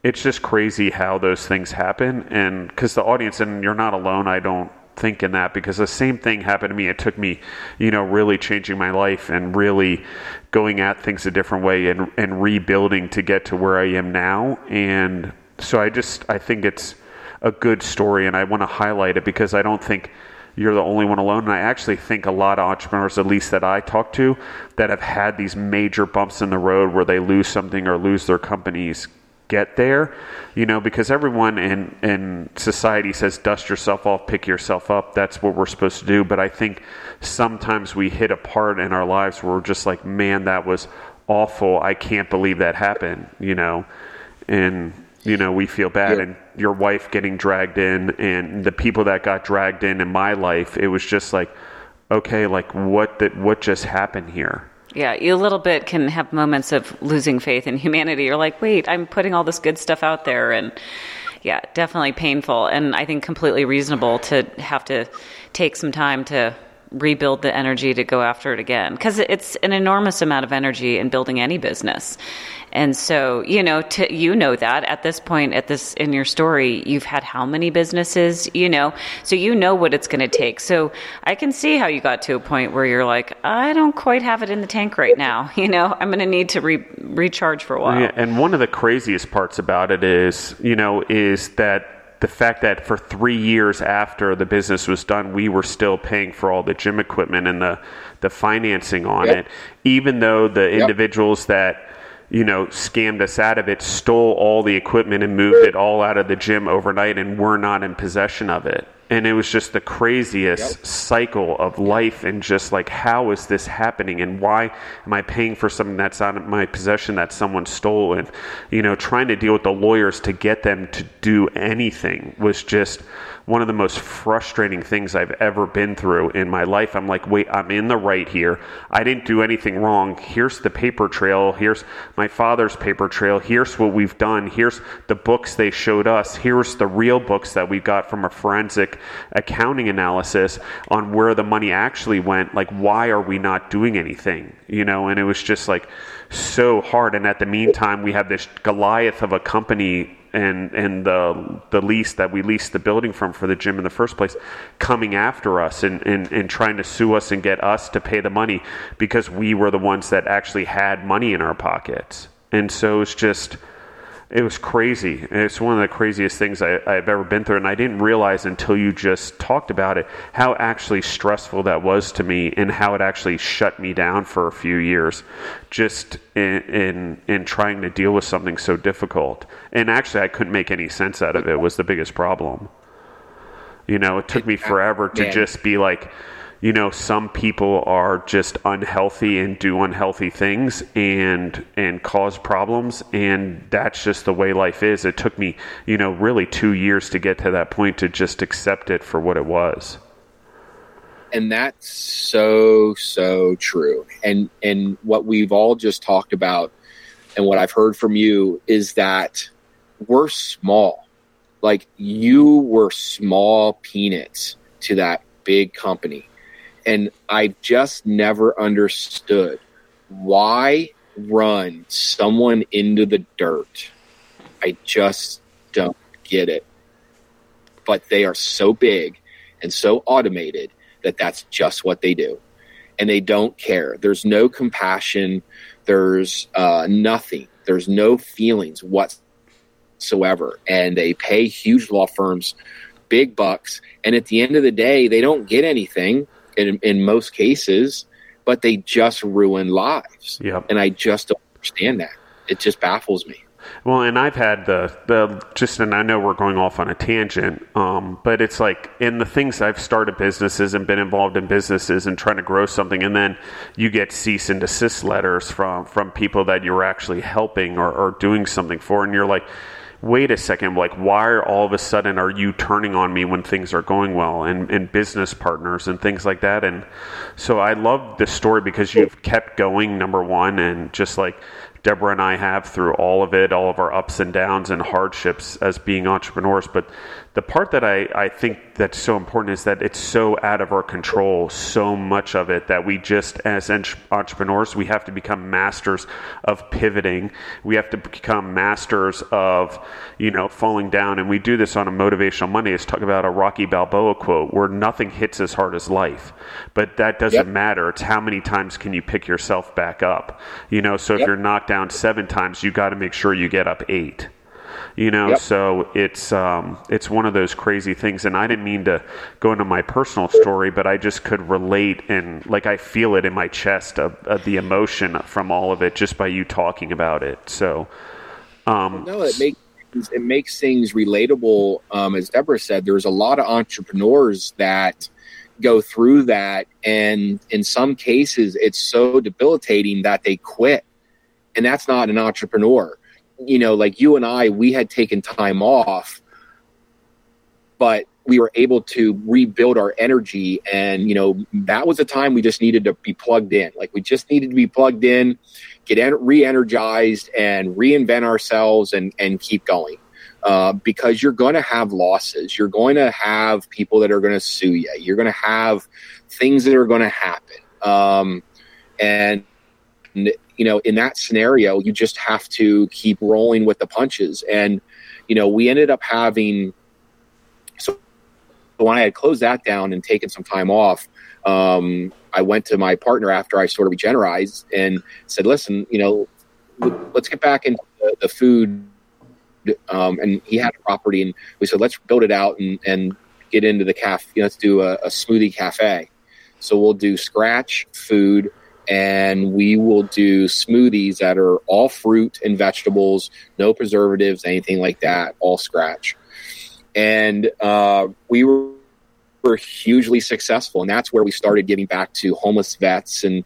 it's just crazy how those things happen. And because the audience, and you're not alone, I don't think in that because the same thing happened to me. It took me, you know, really changing my life and really going at things a different way and, and rebuilding to get to where I am now. And so I just, I think it's a good story and I want to highlight it because I don't think you're the only one alone. And I actually think a lot of entrepreneurs, at least that I talk to, that have had these major bumps in the road where they lose something or lose their companies get there, you know, because everyone in, in society says dust yourself off, pick yourself up. That's what we're supposed to do. But I think sometimes we hit a part in our lives where we're just like, man, that was awful. I can't believe that happened, you know, and, you know, we feel bad. Yeah. And your wife getting dragged in and the people that got dragged in in my life, it was just like, okay, like what, that, what just happened here? Yeah, you a little bit can have moments of losing faith in humanity. You're like, wait, I'm putting all this good stuff out there, and yeah, definitely painful, and I think completely reasonable to have to take some time to rebuild the energy to go after it again because it's an enormous amount of energy in building any business and so, you know, to, you know that at this point, at this in your story, you've had how many businesses, you know, so you know what it's going to take. So I can see how you got to a point where you're like, I don't quite have it in the tank right now. You know, I'm going to need to re- recharge for a while. Yeah, and one of the craziest parts about it is, you know, is that the fact that for three years after the business was done, we were still paying for all the gym equipment and the the financing on yep. it, even though the yep. individuals that you know, scammed us out of it, stole all the equipment and moved it all out of the gym overnight, and we're not in possession of it. And it was just the craziest yep. cycle of life, and just like, how is this happening? And why am I paying for something that's out of my possession that someone stole? And, you know, trying to deal with the lawyers to get them to do anything was just one of the most frustrating things I've ever been through in my life. I'm like, wait, I'm in the right here. I didn't do anything wrong. Here's the paper trail. Here's my father's paper trail. Here's what we've done. Here's the books they showed us. Here's the real books that we got from a forensic accounting analysis on where the money actually went. Like, why are we not doing anything? You know, and it was just like so hard. And at the meantime, we have this Goliath of a company and and the the lease that we leased the building from for the gym in the first place coming after us and, and, and trying to sue us and get us to pay the money because we were the ones that actually had money in our pockets. And so it's just it was crazy. It's one of the craziest things I, have ever been through, and I didn't realize until you just talked about it how actually stressful that was to me, and how it actually shut me down for a few years, just in in, in trying to deal with something so difficult. And actually, I couldn't make any sense out of it. Was the biggest problem. You know, it took me forever to just be like you know some people are just unhealthy and do unhealthy things and and cause problems and that's just the way life is. It took me you know really 2 years to get to that point to just accept it for what it was. And that's so so true. And and what we've all just talked about and what I've heard from you is that we're small. Like you were small peanuts to that big company and I just never understood why run someone into the dirt. I just don't get it. But they are so big and so automated that that's just what they do. And they don't care. There's no compassion. There's uh, nothing. There's no feelings whatsoever. And they pay huge law firms big bucks, and at the end of the day, they don't get anything in, in most cases, but they just ruin lives. Yep. And I just don't understand that. It just baffles me. Well, and I've had the the just, and I know we're going off on a tangent, um, but it's like in the things I've started businesses and been involved in businesses and trying to grow something, and then you get cease and desist letters from from people that you're actually helping or, or doing something for, and you're like wait a second, like why are all of a sudden are you turning on me when things are going well and, and business partners and things like that? And so I love this story because you've kept going, number one, and just like Deborah and I have through all of it, all of our ups and downs and hardships as being entrepreneurs. But the part that I, I think that's so important is that it's so out of our control, so much of it that we just, as entrepreneurs, we have to become masters of pivoting. We have to become masters of, you know, falling down. And we do this on a motivational Monday. Is talk about a Rocky Balboa quote where nothing hits as hard as life. But that doesn't yep. matter. It's how many times can you pick yourself back up? You know, so if yep. you're knocked down seven times, you got to make sure you get up eight you know yep. so it's um, it's one of those crazy things and i didn't mean to go into my personal story but i just could relate and like i feel it in my chest of, of the emotion from all of it just by you talking about it so um, no it makes it makes things relatable um, as deborah said there's a lot of entrepreneurs that go through that and in some cases it's so debilitating that they quit and that's not an entrepreneur you know, like you and I, we had taken time off, but we were able to rebuild our energy. And, you know, that was a time we just needed to be plugged in. Like we just needed to be plugged in, get en- re energized, and reinvent ourselves and, and keep going. Uh, because you're going to have losses. You're going to have people that are going to sue you. You're going to have things that are going to happen. Um, and you know, in that scenario, you just have to keep rolling with the punches. And, you know, we ended up having, so when I had closed that down and taken some time off, um, I went to my partner after I sort of regenerized and said, listen, you know, let's get back into the, the food. Um, and he had a property and we said, let's build it out and, and get into the cafe. You know, let's do a, a smoothie cafe. So we'll do scratch food and we will do smoothies that are all fruit and vegetables, no preservatives, anything like that, all scratch. And uh, we were, hugely successful, and that's where we started giving back to homeless vets. And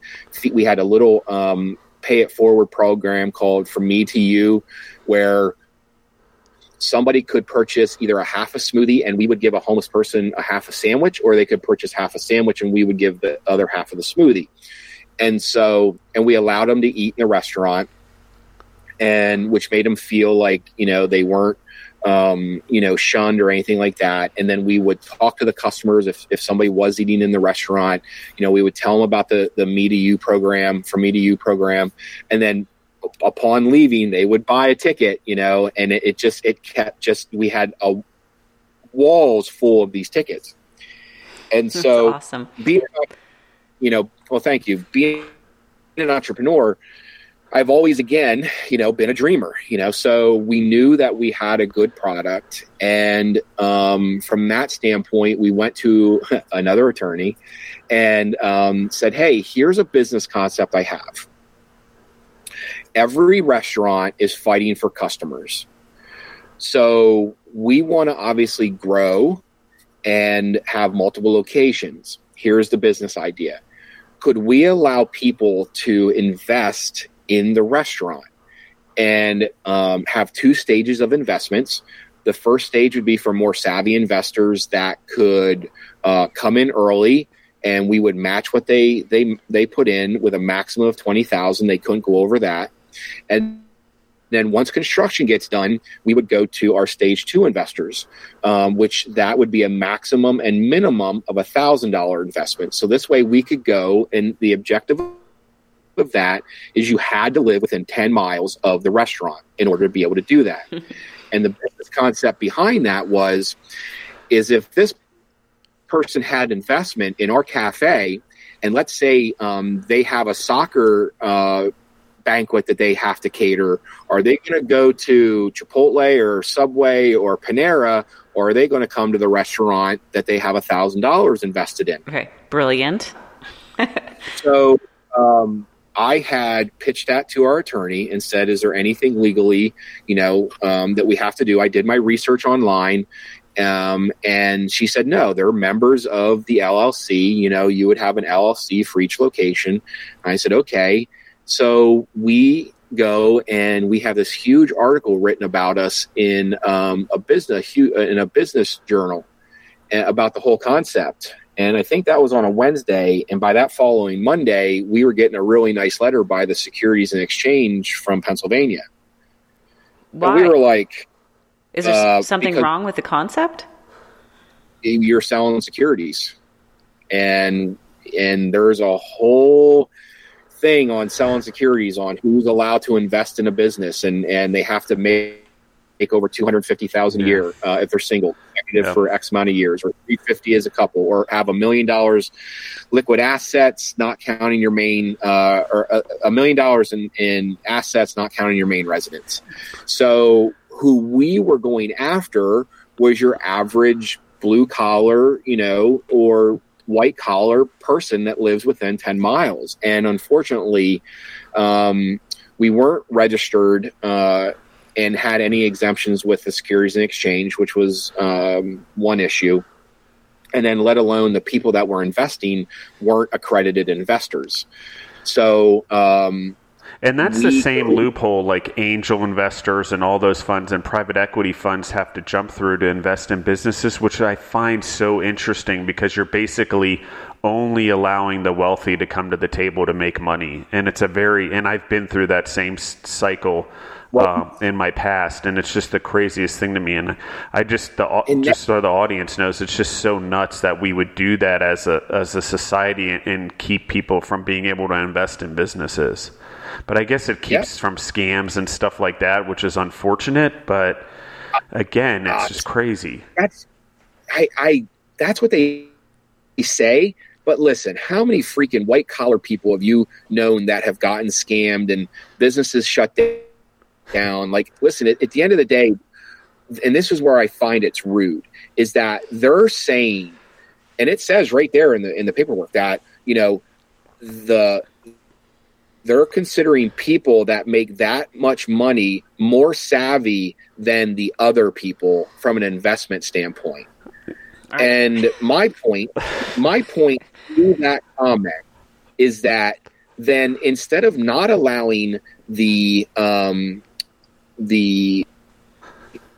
we had a little um, pay it forward program called From Me to You, where somebody could purchase either a half a smoothie and we would give a homeless person a half a sandwich, or they could purchase half a sandwich and we would give the other half of the smoothie. And so, and we allowed them to eat in the restaurant, and which made them feel like you know they weren't um, you know, shunned or anything like that. And then we would talk to the customers if, if somebody was eating in the restaurant. You know, we would tell them about the the Me to You program, for Me to You program, and then upon leaving, they would buy a ticket. You know, and it, it just it kept just we had a walls full of these tickets. And That's so, awesome. being you know, well, thank you. Being an entrepreneur, I've always, again, you know, been a dreamer, you know, so we knew that we had a good product. And um, from that standpoint, we went to another attorney and um, said, hey, here's a business concept I have. Every restaurant is fighting for customers. So we want to obviously grow and have multiple locations. Here's the business idea could we allow people to invest in the restaurant and um, have two stages of investments? The first stage would be for more savvy investors that could uh, come in early and we would match what they they they put in with a maximum of 20,000 they couldn't go over that and then once construction gets done, we would go to our stage two investors, um, which that would be a maximum and minimum of a thousand dollar investment. So this way we could go and the objective of that is you had to live within 10 miles of the restaurant in order to be able to do that. and the business concept behind that was is if this person had investment in our cafe and let's say um, they have a soccer uh, banquet that they have to cater? Are they going to go to Chipotle or Subway or Panera, or are they going to come to the restaurant that they have a thousand dollars invested in? Okay, brilliant. so um, I had pitched that to our attorney and said, "Is there anything legally, you know, um, that we have to do?" I did my research online, um, and she said, "No, they're members of the LLC. You know, you would have an LLC for each location." And I said, "Okay." So we go and we have this huge article written about us in um, a business in a business journal uh, about the whole concept and I think that was on a Wednesday. And by that following Monday, we were getting a really nice letter by the Securities and Exchange from Pennsylvania. Why? And we were like, Is there uh, something wrong with the concept? You're selling securities. And and there's a whole thing on selling securities on who's allowed to invest in a business and and they have to make make over 250,000 a year uh, if they're single yeah. for X amount of years, or 350 as a couple, or have a million dollars liquid assets, not counting your main, uh, or a, a million dollars in, in assets, not counting your main residence. So, who we were going after was your average blue collar, you know, or white collar person that lives within 10 miles. And unfortunately, um, we weren't registered uh, and had any exemptions with the Securities and Exchange, which was um, one issue. And then, let alone the people that were investing weren't accredited investors. So, um, and that's we, the same loophole like angel investors and all those funds and private equity funds have to jump through to invest in businesses, which I find so interesting because you're basically only allowing the wealthy to come to the table to make money. And it's a very, and I've been through that same cycle uh, in my past, and it's just the craziest thing to me. And I just the just so the audience knows, it's just so nuts that we would do that as a as a society and, and keep people from being able to invest in businesses. But I guess it keeps from scams and stuff like that, which is unfortunate. But again, it's uh, just crazy. That's I, I that's what they say. But listen, how many freaking white collar people have you known that have gotten scammed and businesses shut down? down. Like, listen, at, at the end of the day, and this is where I find it's rude, is that they're saying, and it says right there in the in the paperwork that you know the they're considering people that make that much money more savvy than the other people from an investment standpoint. And my point, my point to that comment is that then instead of not allowing the um, the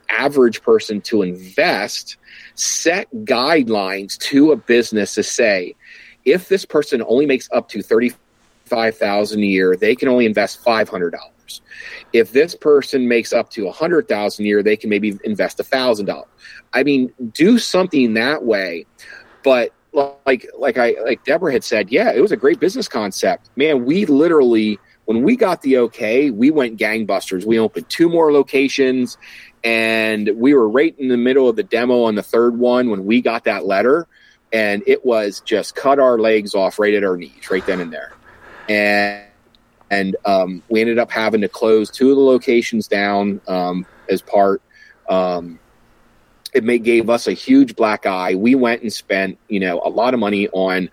average person to invest, set guidelines to a business to say, if this person only makes up to thirty-five thousand a year, they can only invest five hundred dollars. If this person makes up to a hundred thousand a year, they can maybe invest a thousand dollars. I mean, do something that way, but like like I like Deborah had said, yeah, it was a great business concept. Man, we literally when we got the okay, we went gangbusters. We opened two more locations and we were right in the middle of the demo on the third one when we got that letter and it was just cut our legs off right at our knees right then and there. And and um, we ended up having to close two of the locations down um, as part. Um, it may, gave us a huge black eye. We went and spent, you know, a lot of money on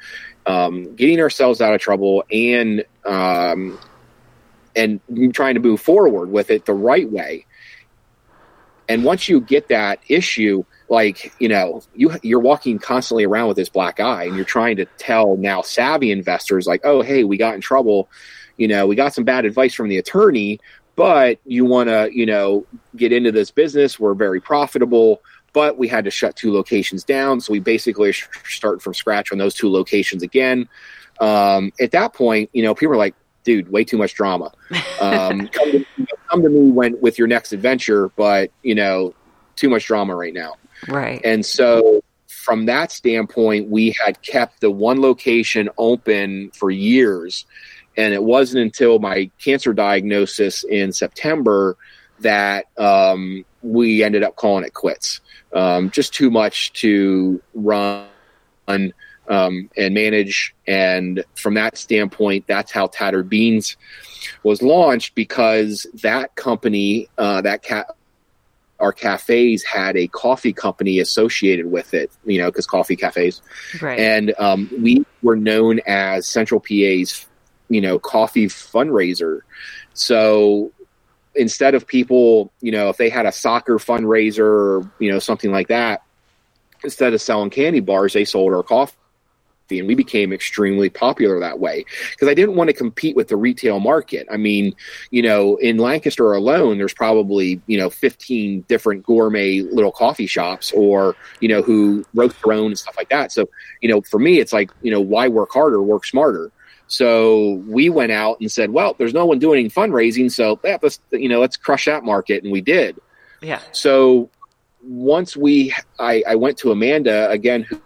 um, getting ourselves out of trouble and um, and trying to move forward with it the right way. And once you get that issue, like you know, you you're walking constantly around with this black eye, and you're trying to tell now savvy investors like, oh, hey, we got in trouble. You know, we got some bad advice from the attorney, but you want to, you know, get into this business. We're very profitable, but we had to shut two locations down, so we basically are starting from scratch on those two locations again. Um, at that point, you know, people are like, dude, way too much drama. Um, come, to, come to me when with your next adventure, but you know, too much drama right now. Right. And so, from that standpoint, we had kept the one location open for years, and it wasn't until my cancer diagnosis in September that um, we ended up calling it quits. Um, just too much to run um, and manage. And from that standpoint, that's how Tattered Beans was launched because that company, uh, that cat our cafes had a coffee company associated with it, you know, because coffee cafes. Right. And um, we were known as Central PA's, you know, coffee fundraiser. So instead of people, you know, if they had a soccer fundraiser or, you know, something like that, instead of selling candy bars, they sold our coffee. And we became extremely popular that way because I didn't want to compete with the retail market. I mean, you know, in Lancaster alone, there's probably, you know, 15 different gourmet little coffee shops or, you know, who roast their own and stuff like that. So, you know, for me, it's like, you know, why work harder, work smarter. So we went out and said, well, there's no one doing fundraising. So yeah, let's, you know, let's crush that market. And we did. Yeah. So once we, I, I went to Amanda again, who,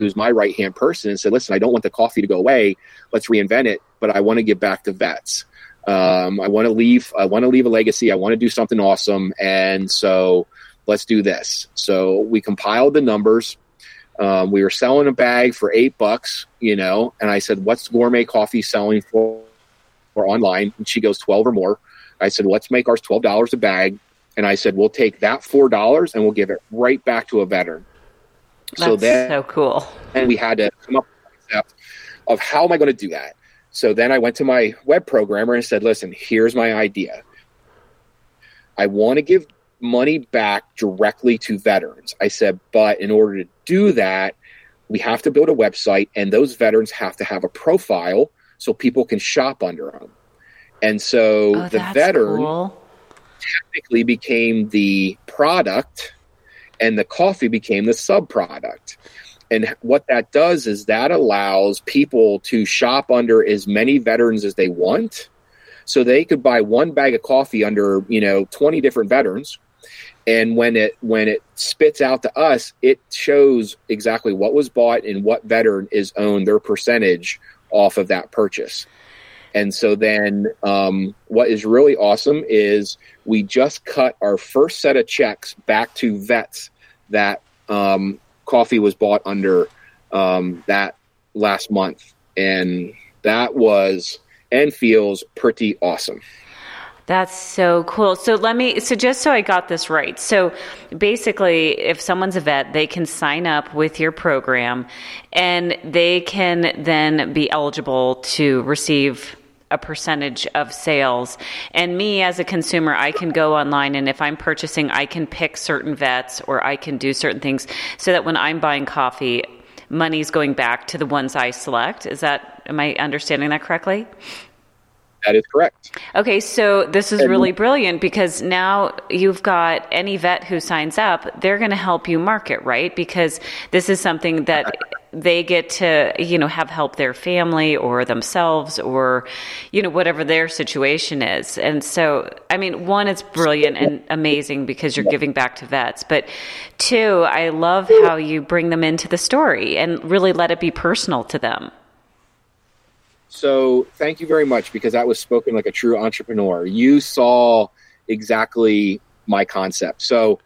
who's my right hand person, and said, "Listen, I don't want the coffee to go away. Let's reinvent it, but I want to give back to vets. Um, I want to leave. I want to leave a legacy. I want to do something awesome, and so let's do this." So we compiled the numbers. Um, we were selling a bag for eight bucks, you know, and I said, "What's gourmet coffee selling for, for online?" And she goes, 12 or more." I said, "Let's make ours twelve dollars a bag." And I said, we'll take that four dollars and we'll give it right back to a veteran. That's so then, so cool. and we had to come up with a concept of how am I going to do that. So then I went to my web programmer and said, listen, here's my idea. I want to give money back directly to veterans. I said, but in order to do that, we have to build a website, and those veterans have to have a profile so people can shop under them. And so Oh, the veteran cool. technically became the product and the coffee became the sub product. And what that does is that allows people to shop under as many veterans as they want. So they could buy one bag of coffee under, you know, 20 different veterans. And when it when it spits out to us, it shows exactly what was bought and what veteran is owned their percentage off of that purchase. And so then um, what is really awesome is we just cut our first set of checks back to vets that um, coffee was bought under um, that last month. And that was and feels pretty awesome. That's so cool. So let me, so just so I got this right. So basically, if someone's a vet, they can sign up with your program and they can then be eligible to receive a percentage of sales. And me as a consumer, I can go online and if I'm purchasing, I can pick certain vets or I can do certain things so that when I'm buying coffee, money's going back to the ones I select. Is that, am I understanding that correctly? That is correct. Okay, so this is And- really brilliant because now you've got any vet who signs up, they're going to help you market, right? Because this is something that they get to, you know, have help their family or themselves or, you know, whatever their situation is. And so, I mean, one, it's brilliant and amazing because you're giving back to vets. But two, I love how you bring them into the story and really let it be personal to them. So thank you very much because that was spoken like a true entrepreneur. You saw exactly my concept. So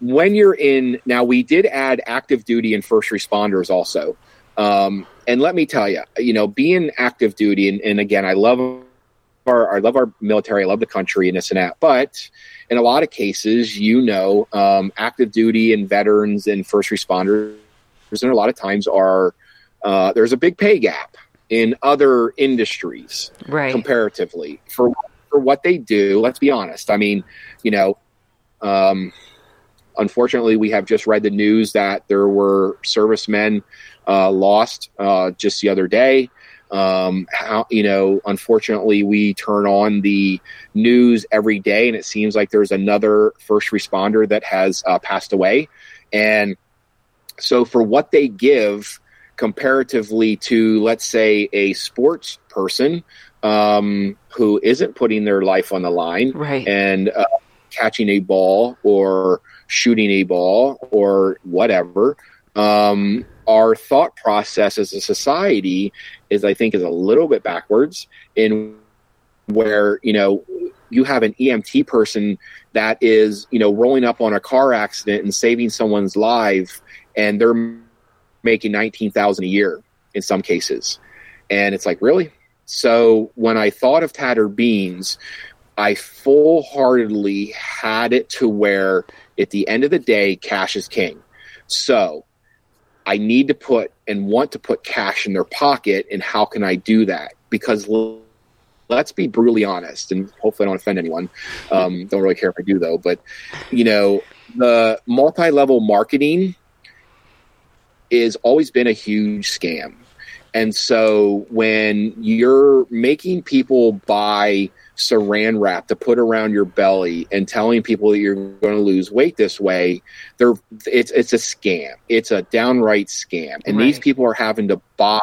when you're in now, we did add active duty and first responders also. Um, and let me tell you, you know, being active duty, and, and again, I love our I love our military, I love the country, and this and that. But in a lot of cases, you know, um, active duty and veterans and first responders, and a lot of times are uh, there's a big pay gap in other industries Right. comparatively for for what they do. Let's be honest. I mean, you know, um, unfortunately, we have just read the news that there were servicemen uh, lost uh, just the other day. Um, how you know, unfortunately, we turn on the news every day, and it seems like there's another first responder that has uh, passed away, and so for what they give comparatively to, let's say, a sports person um, who isn't putting their life on the line Right. and uh, catching a ball or shooting a ball or whatever. Um, our thought process as a society is, I think, is a little bit backwards in where you know you have an EMT person that is you know rolling up on a car accident and saving someone's life, and they're making nineteen thousand a year in some cases, and it's like really. So when I thought of Tattered Beans, I full heartedly had it to where at the end of the day, cash is king. So I need to put and want to put cash in their pocket. And how can I do that? Because let's be brutally honest, and hopefully I don't offend anyone. Um, don't really care if I do though, but you know, the multi-level marketing is always been a huge scam. And so when you're making people buy saran wrap to put around your belly and telling people that you're going to lose weight this way, they're it's it's a scam. It's a downright scam. And right. these people are having to buy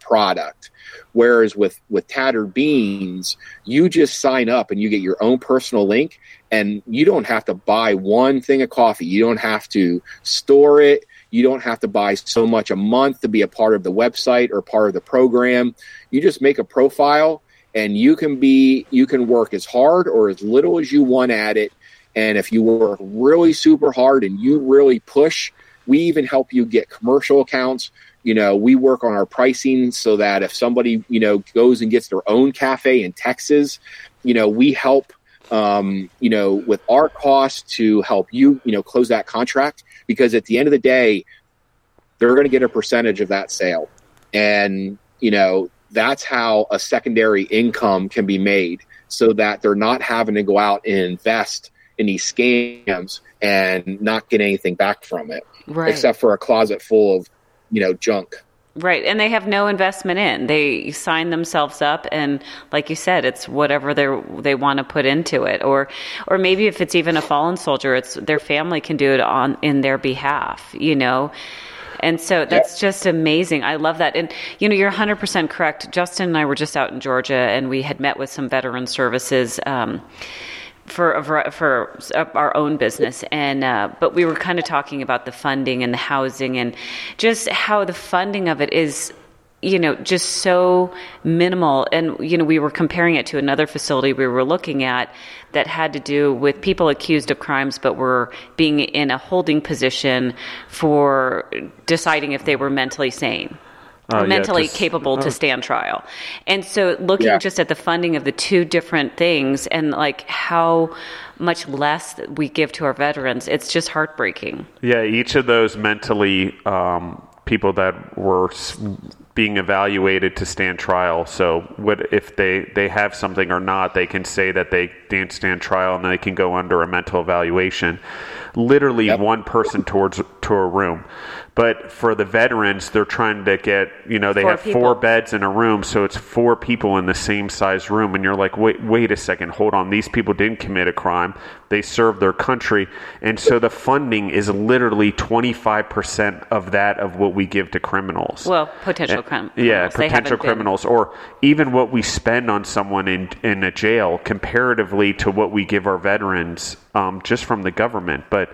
product. Whereas with with tattered beans, you just sign up and you get your own personal link and you don't have to buy one thing of coffee. You don't have to store it. You don't have to buy so much a month to be a part of the website or part of the program. You just make a profile and you can be you can work as hard or as little as you want at it. And if you work really super hard and you really push we even help you get commercial accounts. You know we work on our pricing so that if somebody you know goes and gets their own cafe in texas you know we help um, you know with our cost to help you you know close that contract. Because at the end of the day they're going to get a percentage of that sale. And you know that's how a secondary income can be made so that they're not having to go out and invest in these scams and not get anything back from it right. except for a closet full of you know junk Right, and they have no investment in. They sign themselves up, and like you said, it's whatever they they want to put into it, or or maybe if it's even a fallen soldier, it's their family can do it on in their behalf. You know, and so that's just amazing. I love that. And, you know, you're 100% correct. Justin and I were just out in Georgia and we had met with some veteran services. Um, for for our own business and uh, but we were kind of talking about the funding and the housing and just how the funding of it is you know, just so minimal. And, you know, we were comparing it to another facility we were looking at that had to do with people accused of crimes but were being in a holding position for deciding if they were mentally sane. Uh, mentally yeah, just, capable uh, to stand trial. And so looking yeah. just at the funding of the two different things and like how much less we give to our veterans, it's just heartbreaking. Yeah, each of those mentally um, people that were being evaluated to stand trial. So, what if they they have something or not? They can say that they didn't stand trial, and they can go under a mental evaluation. Literally, yep. one person towards to a room. But for the veterans, they're trying to get, you know, they four have people. four beds in a room, so it's four people in the same size room. And you're like, wait, wait a second, hold on. These people didn't commit a crime. They served their country. And so the funding is literally 25% of that of what we give to criminals. Well, potential criminals. Yeah, potential criminals. Been. Or even what we spend on someone in, in a jail comparatively to what we give our veterans um, just from the government. But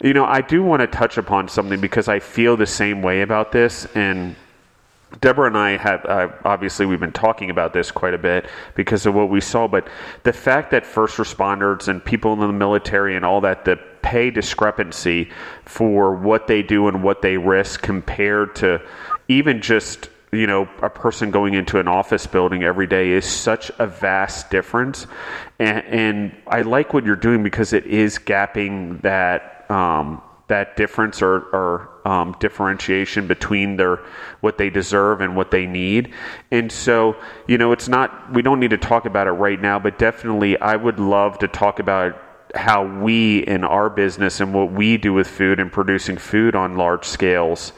you know, I do want to touch upon something because I feel the same way about this. And Deborah and I have uh, obviously we've been talking about this quite a bit because of what we saw. But the fact that first responders and people in the military and all that, the pay discrepancy for what they do and what they risk compared to even just you know a person going into an office building every day is such a vast difference and, and i like what you're doing because it is gapping that um, that difference or, or um, differentiation between their what they deserve and what they need. And so, you know, it's not we don't need to talk about it right now, but definitely I would love to talk about how we in our business and what we do with food and producing food on large scales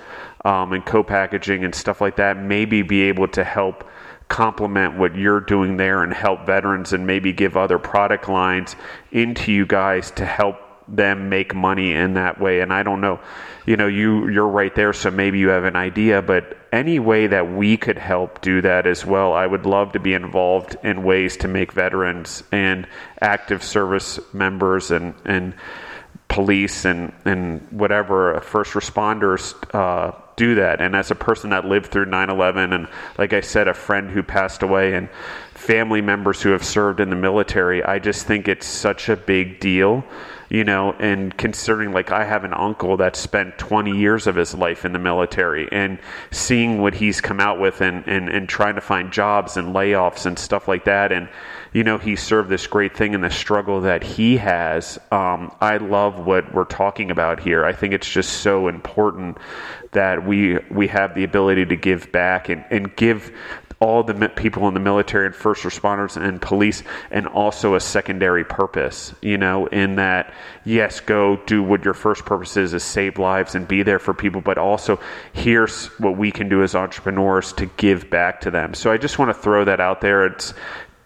um, and co-packaging and stuff like that maybe be able to help complement what you're doing there and help veterans and maybe give other product lines into you guys to help them make money in that way. And I don't know, you know, you you're right there, so maybe you have an idea. But any way that we could help do that as well, I would love to be involved in ways to make veterans and active service members and and police and and whatever first responders. Uh, do that. And as a person that lived through 9 11, and like I said, a friend who passed away, and family members who have served in the military, I just think it's such a big deal you know, and considering like I have an uncle that spent 20 years of his life in the military and seeing what he's come out with and, and, and trying to find jobs and layoffs and stuff like that. And, you know, he served this great thing and the struggle that he has. Um, I love what we're talking about here. I think it's just so important that we we have the ability to give back and, and give all the people in the military and first responders and police and also a secondary purpose you know in that yes go do what your first purpose is is save lives and be there for people but also here's what we can do as entrepreneurs to give back to them. So i just want to throw that out there. It's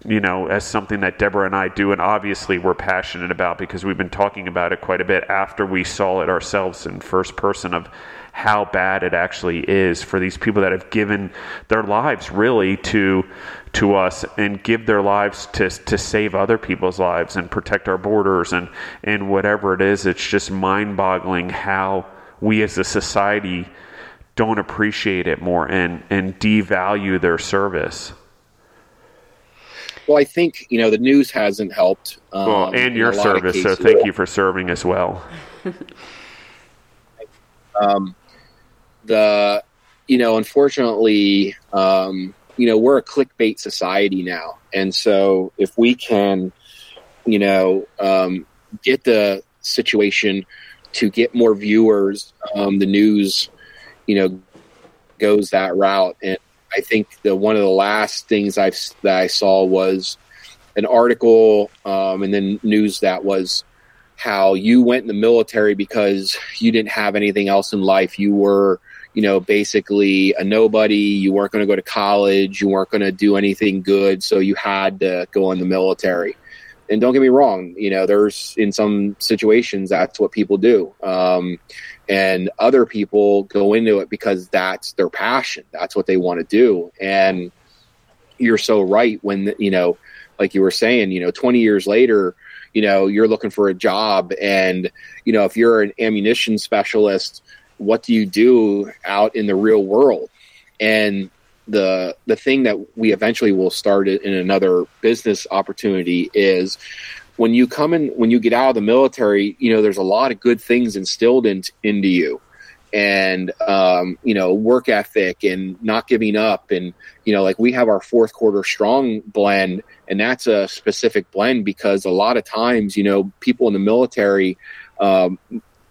you know, as something that Deborah and I do, and obviously we're passionate about because we've been talking about it quite a bit after we saw it ourselves in first person of how bad it actually is for these people that have given their lives really to to us and give their lives to to save other people's lives and protect our borders and and whatever it is it's just mind-boggling how we as a society don't appreciate it more and and devalue their service well, I think you know the news hasn't helped. Um, well, and your service, so thank you for serving as well. um, the you know unfortunately um, you know we're a clickbait society now. And so if we can you know um, get the situation to get more viewers um, the news you know goes that route. And i think the one of the last things i've that i saw was an article um, and then news that was how you went in the military because you didn't have anything else in life. You were you know, basically a nobody. You weren't going to go to college. You weren't going to do anything good. So you had to go in the military. And don't get me wrong, you know, there's in some situations that's what people do. Um, and other people go into it because that's their passion. That's what they want to do. And you're so right when, you know, like you were saying, you know, 20 years later, you know, you're looking for a job. And, you know, if you're an ammunition specialist, what do you do out in the real world? And the the thing that we eventually will start in another business opportunity is when you come in when you get out of the military, you know, there's a lot of good things instilled in, into you and um, you know work ethic and not giving up and you know like we have our fourth quarter strong blend and that's a specific blend because a lot of times you know people in the military um,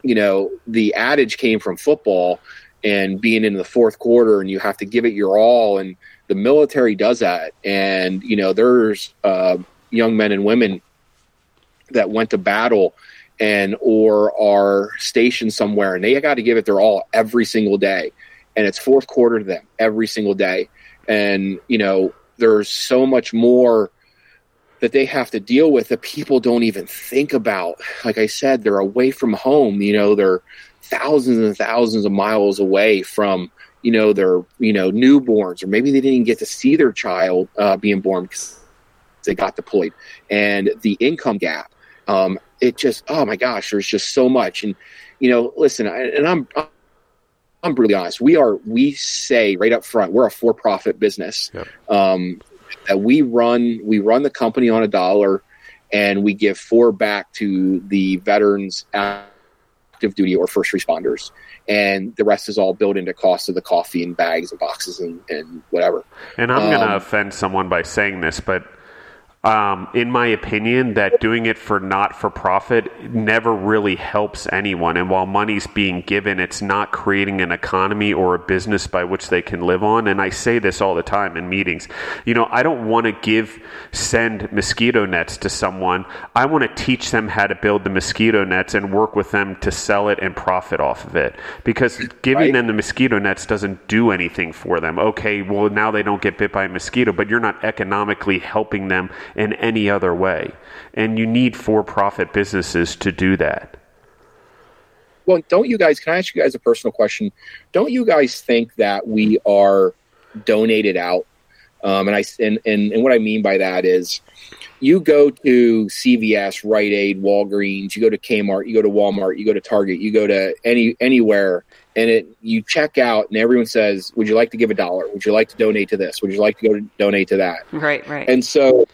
you know, the adage came from football and being in the fourth quarter and you have to give it your all. And the military does that. And, you know, there's uh, young men and women that went to battle and or are stationed somewhere and they got to give it their all every single day. And it's fourth quarter to them every single day. And, you know, there's so much more that they have to deal with that people don't even think about. Like I said, they're away from home. You know, they're thousands and thousands of miles away from you know their you know newborns, or maybe they didn't even get to see their child uh, being born because they got deployed, and the income gap. Um, it just oh my gosh, there's just so much, and you know, listen, I, and I'm. I'm brutally honest. We are. We say right up front, we're a for-profit business. Yep. Um, that we run we run the company on a dollar and we give four back to the veterans active duty or first responders. And the rest is all built into cost of the coffee and bags and boxes and, and whatever. And i'm um, going to offend someone by saying this but um, in my opinion, that doing it for not for profit never really helps anyone. And while money's being given, it's not creating an economy or a business by which they can live on. And I say this all the time in meetings. You know, I don't want to give, send mosquito nets to someone. I want to teach them how to build the mosquito nets and work with them to sell it and profit off of it. Because giving right. them the mosquito nets doesn't do anything for them. Okay, well, now they don't get bit by a mosquito, but you're not economically helping them in any other way. And you need for profit businesses to do that. Well, don't you guys, can I ask you guys a personal question? Don't you guys think that we are donated out? Um, and I and, and, and what I mean by that is you go to CVS, Rite Aid, Walgreens, you go to Kmart, you go to Walmart, you go to Target, you go to any anywhere, and it you check out, and everyone says, "Would you like to give a dollar? Would you like to donate to this? Would you like to go to donate to that?" Right, right. And so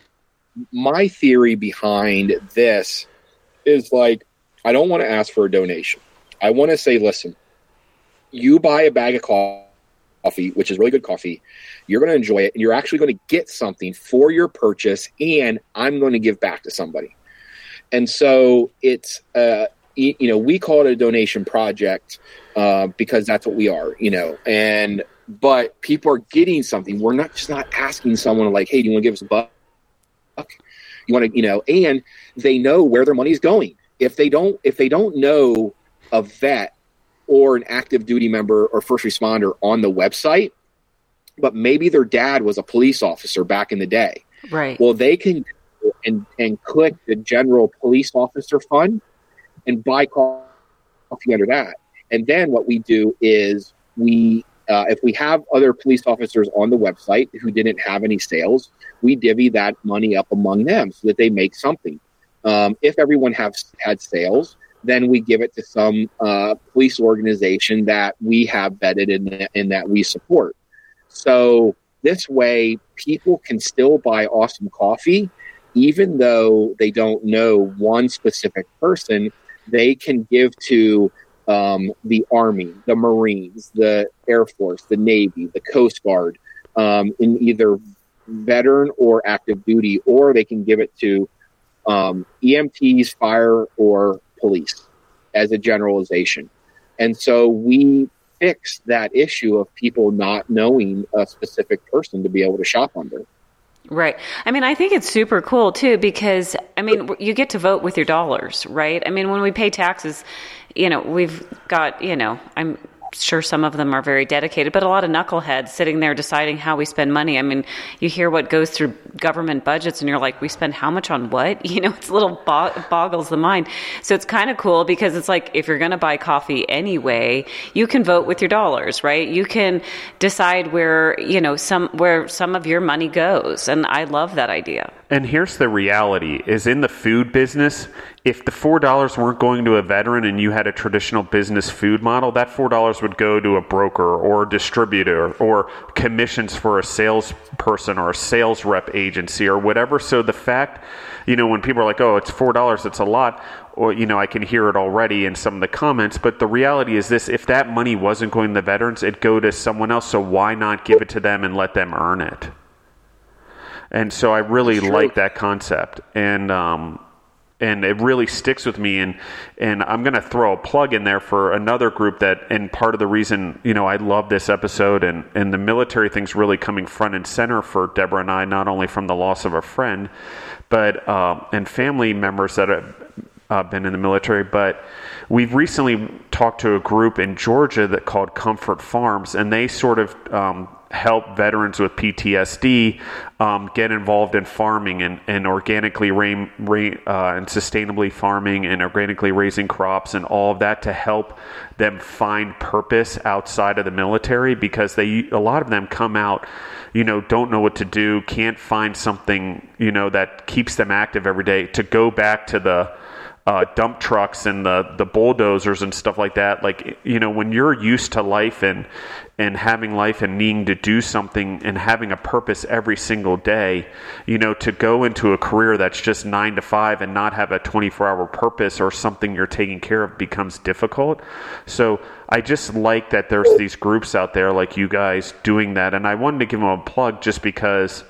my theory behind this is like I don't want to ask for a donation. I want to say, listen, you buy a bag of coffee, which is really good coffee. You're going to enjoy it, and you're actually going to get something for your purchase, and I'm going to give back to somebody. And so it's, uh, you know, we call it a donation project uh, because that's what we are, you know, and but people are getting something. We're not just not asking someone like, "Hey, do you want to give us a buck?" You want to, you know, and they know where their money is going. If they don't, if they don't know a vet or an active duty member or first responder on the website, but maybe their dad was a police officer back in the day. Right. Well, they can and and click the general police officer fund and buy coffee under that. And then what we do is we uh, if we have other police officers on the website who didn't have any sales, we divvy that money up among them so that they make something. Um, if everyone has had sales, then we give it to some uh, police organization that we have vetted and, and that we support. So this way, people can still buy awesome coffee, even though they don't know one specific person. They can give to um, the Army, the Marines, the Air Force, the Navy, the Coast Guard, um, in either veteran or active duty, or they can give it to um, EMTs, fire, or police as a generalization. And so we fix that issue of people not knowing a specific person to be able to shop under. Right. I mean, I think it's super cool too because, I mean, you get to vote with your dollars, right? I mean, when we pay taxes, you know, we've got, you know, I'm sure some of them are very dedicated, but a lot of knuckleheads sitting there deciding how we spend money. I mean, you hear what goes through government budgets and you're like, we spend how much on what? You know, it's a little bo- boggles the mind. So it's kind of cool because it's like if you're going to buy coffee anyway, you can vote with your dollars, right? You can decide where, you know, some where some of your money goes. And I love that idea. And here's the reality is in the food business, if the four dollars weren't going to a veteran and you had a traditional business food model, that four dollars would go to a broker or a distributor or commissions for a salesperson or a sales rep agency or whatever. So the fact, you know, when people are like, "Oh, it's four dollars, it's a lot," or you know, I can hear it already in some of the comments. But the reality is this: if that money wasn't going to the veterans, it'd go to someone else. So why not give it to them and let them earn it? And so I really like that concept. And um, and it really sticks with me and and I'm going to throw a plug in there for another group that and part of the reason you know I love this episode and and the military thing's really coming front and center for Deborah and I not only from the loss of a friend but uh, and family members that have uh, been in the military but we've recently talked to a group in Georgia that called Comfort Farms and they sort of um, help veterans with PTSD um, get involved in farming and, and organically ra- ra- uh, and sustainably farming and organically raising crops and all of that to help them find purpose outside of the military because they a lot of them come out you know don't know what to do can't find something you know that keeps them active every day to go back to the uh, dump trucks and the the bulldozers and stuff like that. Like you know, when you're used to life and and having life and needing to do something and having a purpose every single day, you know, to go into a career that's just nine to five and not have a 24 hour purpose or something you're taking care of becomes difficult. So I just like that there's these groups out there like you guys doing that, and I wanted to give them a plug just because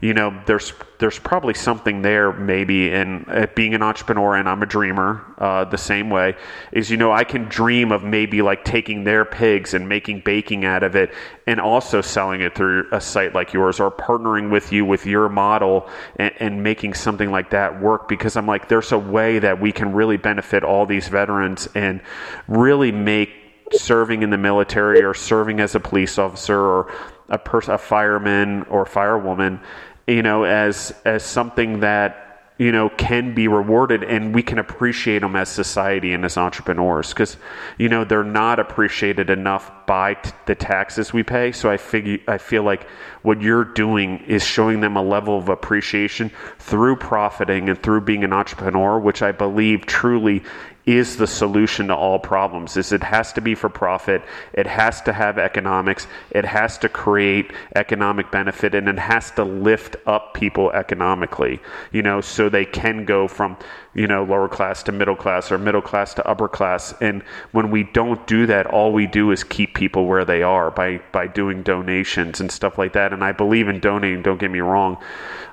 you know, there's there's probably something there maybe in uh, being an entrepreneur, and I'm a dreamer uh, the same way. Is you know I can dream of maybe like taking their pigs and making baking out of it, and also selling it through a site like yours, or partnering with you with your model and, and making something like that work. Because I'm like, there's a way that we can really benefit all these veterans and really make serving in the military or serving as a police officer or a a fireman or firewoman you know, as as something that you know can be rewarded and we can appreciate them as society and as entrepreneurs. Because you know they're not appreciated enough by t- the taxes we pay. So i figure i feel like what you're doing is showing them a level of appreciation through profiting and through being an entrepreneur which i believe truly is the solution to all problems. Is it has to be for profit, it has to have economics, it has to create economic benefit, and it has to lift up people economically. You know, so they can go from you know lower class to middle class or middle class to upper class. And when we don't do that, all we do is keep people where they are by by doing donations and stuff like that. And I believe in donating. Don't get me wrong.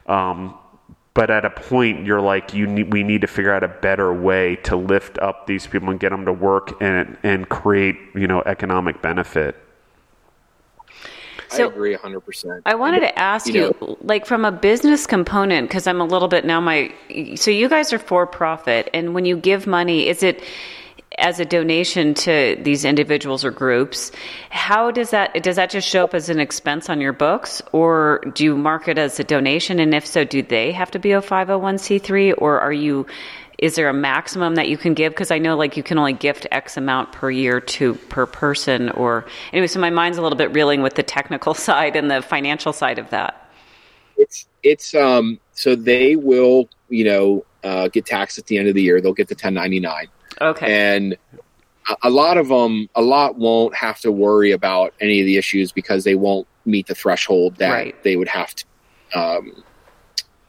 Um, but at a point you're like you need, we need to figure out a better way to lift up these people and get them to work and and create you know economic benefit so, I agree 100%. I wanted to ask you, you know, like from a business component, because I'm a little bit now my, so you guys are for profit. And when you give money, is it, as a donation to these individuals or groups how does that does that just show up as an expense on your books? Or do you mark it as a donation? And if so do they have to be a 501c3 or are you is there a maximum that you can give? Because i know like you can only gift x amount per year to per person or anyway so my mind's a little bit reeling with the technical side and the financial side of that. It's it's um so they will you know uh, get taxed at the end of the year. They'll get the 1099 Okay. And a lot of them, a lot won't have to worry about any of the issues because they won't meet the threshold that right. they would have to um,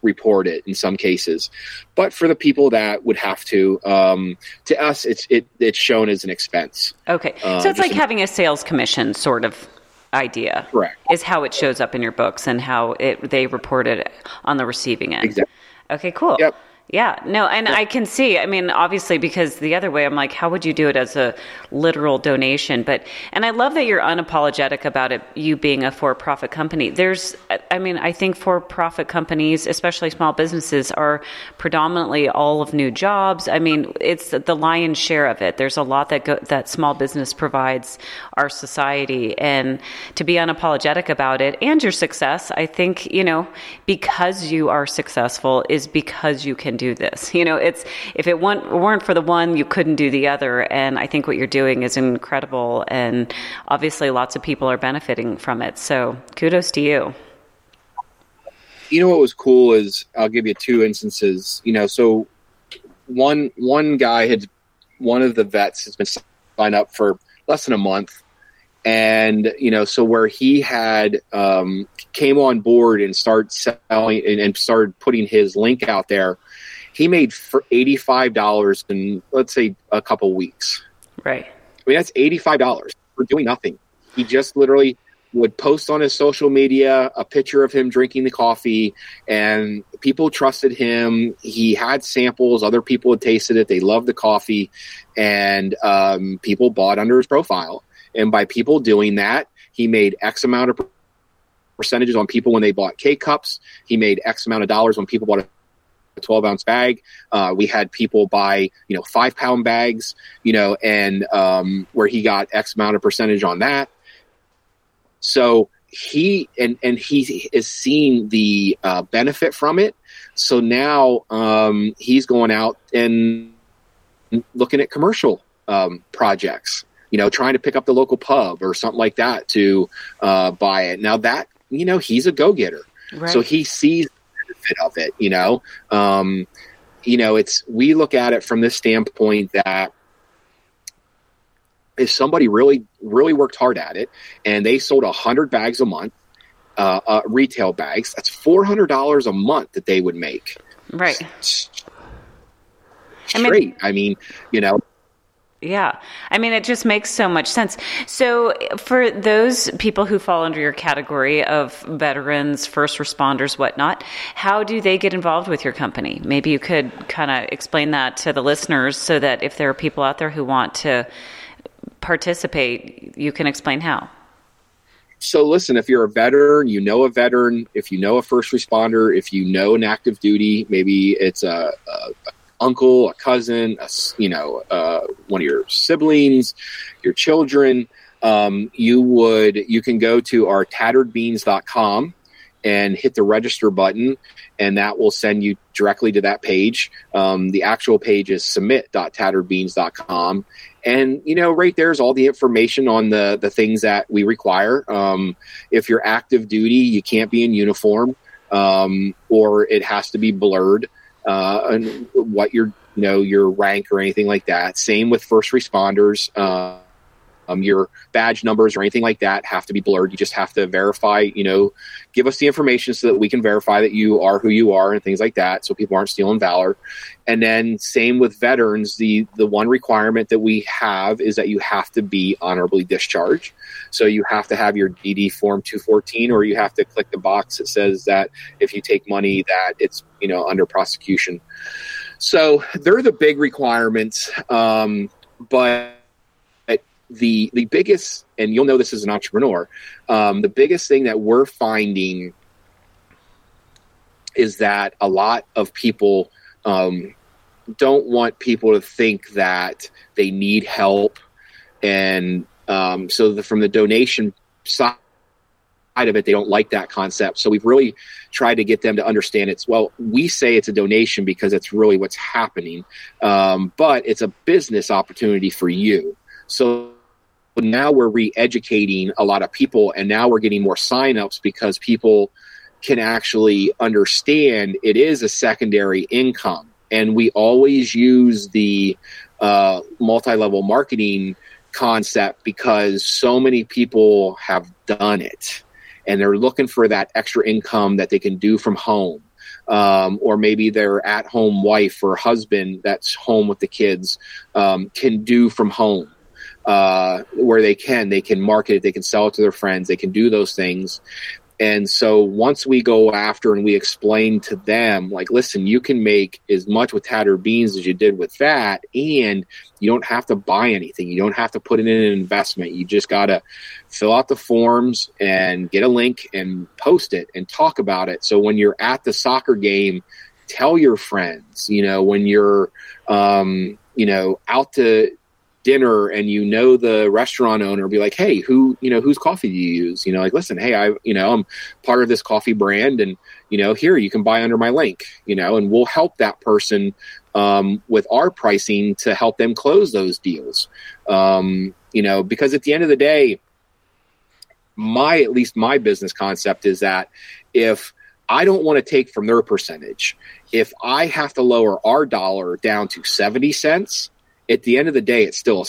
report it in some cases. But for the people that would have to, um, to us, it's it, it's shown as an expense. Okay, uh, so it's like having a sales commission sort of idea. Correct. Is how it shows up in your books and how it they report it on the receiving end. Exactly. Okay, cool. Yep. Yeah, no, and I can see. I mean, obviously, because the other way, I'm like, how would you do it as a literal donation? But, and I love that you're unapologetic about it, you being a for profit company. There's, I mean, I think for profit companies, especially small businesses, are predominantly all of new jobs. I mean, it's the lion's share of it. There's a lot that go, that small business provides our society, and to be unapologetic about it and your success, I think, you know, because you are successful is because you can do this. You know, it's if it weren't for the one, you couldn't do the other. And I think what you're doing is incredible, and obviously, lots of people are benefiting from it. So, kudos to you. You know what was cool is I'll give you two instances. You know, so one one guy had one of the vets has been signed up for less than a month and you know so where he had um, came on board and started selling and, and, started putting his link out there he made for $85 in let's say a couple weeks. Right. I mean that's $85 for doing nothing. He just literally would post on his social media a picture of him drinking the coffee and people trusted him. He had samples. Other people had tasted it. They loved the coffee. And um, people bought under his profile and by people doing that he made x amount of percentages on people when they bought K cups. He made X amount of dollars when people bought a a 12 ounce bag. Uh, we had people buy, you know, five pound bags, you know, and um, where he got X amount of percentage on that. So he and and he is seeing the uh, benefit from it. So now um, he's going out and looking at commercial um, projects. You know, trying to pick up the local pub or something like that to uh, buy it. Now that you know, he's a go getter. Right. So he sees the benefit of it. You know, um, you know, it's we look at it from this standpoint that if somebody really really worked hard at it and they sold a hundred bags a month, uh, uh, retail bags, that's four hundred dollars a month that they would make. Right. Straight. I mean, I mean, you know, yeah. I mean, it just makes so much sense. So, for those people who fall under your category of veterans, first responders, whatnot, how do they get involved with your company? Maybe you could kind of explain that to the listeners so that if there are people out there who want to participate, you can explain how. So, listen, if you're a veteran, you know a veteran, if you know a first responder, if you know an active duty, maybe it's a, a, a uncle, a cousin, a, you know, uh, one of your siblings, your children, um, you would you can go to our tatteredbeans.com and hit the register button and that will send you directly to that page. Um, the actual page is submit.tatteredbeans.com and you know right there's all the information on the the things that we require. Um, if you're active duty you can't be in uniform um, or it has to be blurred uh, and what you're you know your rank or anything like that. Same with first responders. Uh, um, your badge numbers or anything like that have to be blurred. You just have to verify, you know, give us the information so that we can verify that you are who you are and things like that, so people aren't stealing valor. And then same with veterans, the the one requirement that we have is that you have to be honorably discharged. So you have to have your DD form 214, or you have to click the box that says that if you take money, that it's you know under prosecution. So they're the big requirements, um, but the the biggest, and you'll know this as an entrepreneur, um, the biggest thing that we're finding is that a lot of people um, don't want people to think that they need help, and um, so the, from the donation side of it, they don't like that concept. So we've really tried to get them to understand it's well, we say it's a donation because it's really what's happening, um, but it's a business opportunity for you. So now we're re-educating a lot of people and now we're getting more signups because people can actually understand it is a secondary income. And we always use the uh, multi-level marketing concept because so many people have done it. And they're looking for that extra income that they can do from home um, or maybe their at home wife or husband that's home with the kids um, can do from home uh, where they can. They can market it, they can sell it to their friends, they can do those things. And so once we go after and we explain to them, like, listen, you can make as much with tattered beans as you did with that, and you don't have to buy anything. You don't have to put it in an investment. You just got to fill out the forms and get a link and post it and talk about it. So when you're at the soccer game, tell your friends, you know, when you're, um, you know, out to dinner and you know the restaurant owner be like hey who you know whose coffee do you use you know like listen hey i you know i'm part of this coffee brand and you know here you can buy under my link you know and we'll help that person um, with our pricing to help them close those deals um, you know because at the end of the day my at least my business concept is that if I don't want to take from their percentage. If I have to lower our dollar down to 70 cents, at the end of the day, it's still a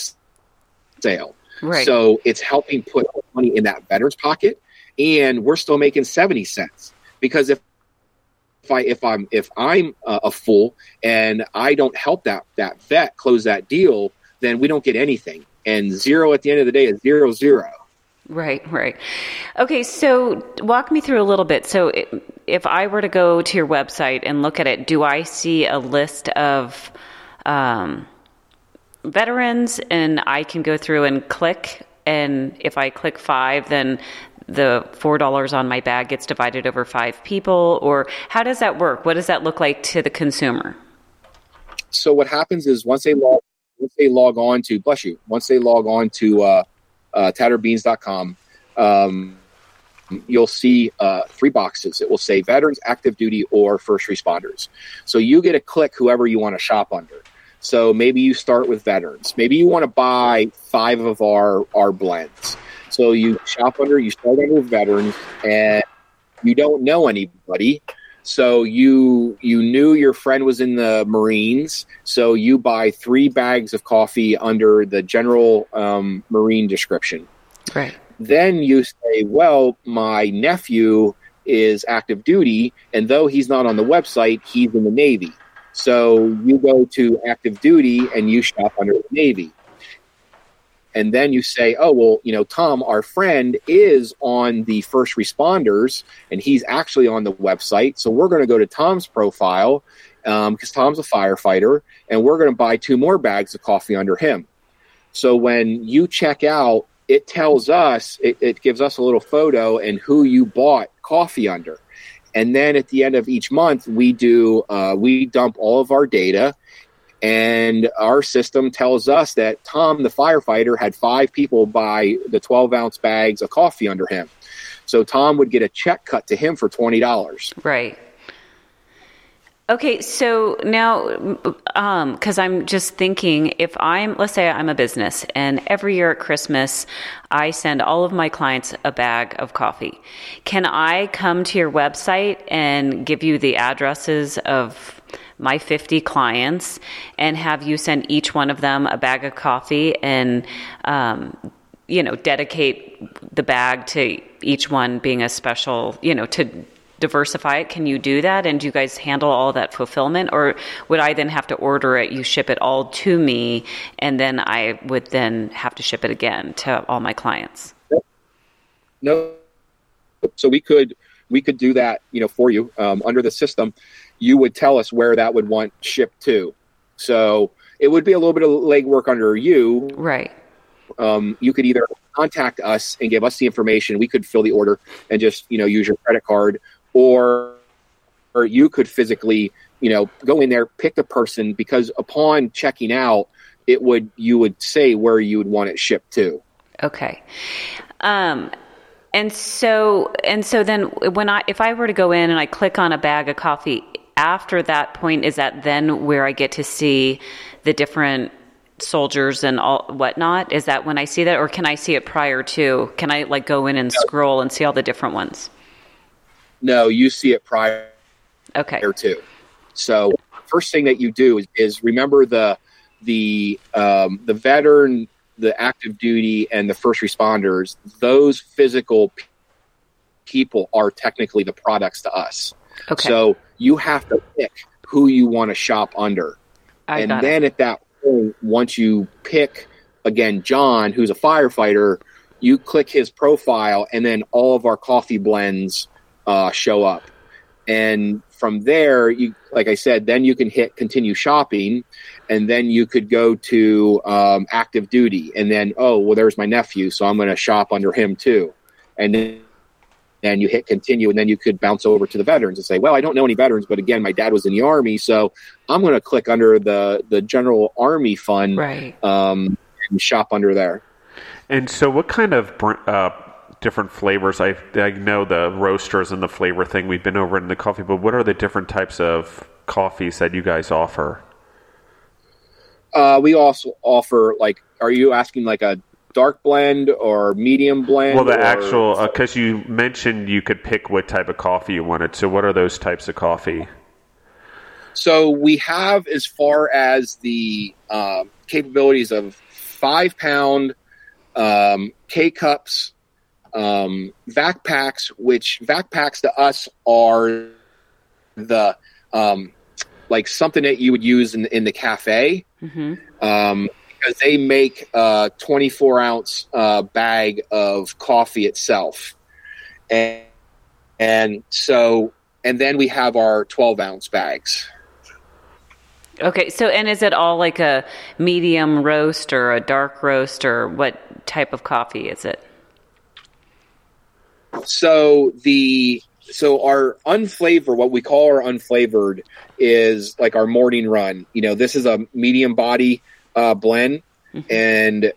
sale. Right. So it's helping put money in that veteran's pocket, and we're still making seventy cents because if if I if I'm if I'm uh, a fool and I don't help that that vet close that deal, then we don't get anything. And zero at the end of the day is zero zero. Right, right. Okay, so walk me through a little bit. So, if I were to go to your website and look at it, do I see a list of um, veterans and I can go through and click. And if I click five, then the $4 on my bag gets divided over five people? Or how does that work? What does that look like to the consumer? So, what happens is once they log, once they log on to, bless you, once they log on to uh, uh, tatteredbeans.com, um, you'll see uh, three boxes. It will say veterans, active duty, or first responders. So you get to click whoever you want to shop under. So maybe you start with veterans. Maybe you want to buy five of our our blends. So you shop under, you start under veterans, and you don't know anybody. So you you knew your friend was in the Marines, so you buy three bags of coffee under the general um, Marine description. Right. Then you say, well, my nephew is active duty, and though he's not on the website, he's in the Navy. So you go to active duty and you shop under the Navy. And then you say, oh, well, you know, Tom, our friend is on the first responders and he's actually on the website. So we're going to go to Tom's profile because um, Tom's a firefighter and we're going to buy two more bags of coffee under him. So when you check out, it tells us, it, it gives us a little photo and who you bought coffee under. And then at the end of each month, we do uh, we dump all of our data, and our system tells us that Tom, the firefighter, had five people buy the 12 ounce bags of coffee under him. So Tom would get a check cut to him for twenty dollars. Right. Okay, so now, because um, I'm just thinking, if I'm, let's say I'm a business, and every year at Christmas, I send all of my clients a bag of coffee. Can I come to your website and give you the addresses of my 50 clients and have you send each one of them a bag of coffee and, um, you know, dedicate the bag to each one being a special, you know, to diversify it. Can you do that? And do you guys handle all that fulfillment? Or would I then have to order it, you ship it all to me, and then I would then have to ship it again to all my clients? No. So we could we could do that, you know, for you um, under the system. You would tell us where that would want shipped to. So it would be a little bit of legwork under you. Right. Um, you could either contact us and give us the information. We could fill the order and just you know use your credit card, or or you could physically you know go in there, pick the person because upon checking out, it would you would say where you would want it shipped to. Okay. Um, and so and so then when I if I were to go in and I click on a bag of coffee after that point is that then where I get to see the different soldiers and all whatnot? Is that when I see that, or can I see it prior to? Can I like go in and scroll and see all the different ones? No, you see it prior. Okay. to. So first thing that you do is, is remember the the um, the veteran the active duty and the first responders, those physical people are technically the products to us. Okay. So you have to pick who you want to shop under. I and then it. at that point, once you pick, again, John, who's a firefighter, you click his profile, and then all of our coffee blends uh, show up. And from there, you, like I said, then you can hit continue shopping, and then you could go to um, active duty, and then oh well, there's my nephew, so I'm going to shop under him too, and then and you hit continue, and then you could bounce over to the veterans and say, well, I don't know any veterans, but again, my dad was in the army, so I'm going to click under the the general army fund, Right. um, and shop under there. And so, what kind of uh, different flavors? I I know the roasters and the flavor thing. We've been over in the coffee, but what are the different types of coffees that you guys offer? Uh, we also offer like, are you asking like a dark blend or medium blend? Well, the or- actual because you mentioned you could pick what type of coffee you wanted. So, what are those types of coffee? So we have as far as the um, capabilities of five pound um, K cups, um, vac packs, which vac packs to us are the um, like something that you would use in, in the cafe hmm um, because they make a 24 ounce uh, bag of coffee itself, and and so and then we have our 12 ounce bags. Okay. So, and is it all like a medium roast or a dark roast or what type of coffee is it? So the so our unflavored, what we call our unflavored, is like our morning run. You know, this is a medium body uh, blend, and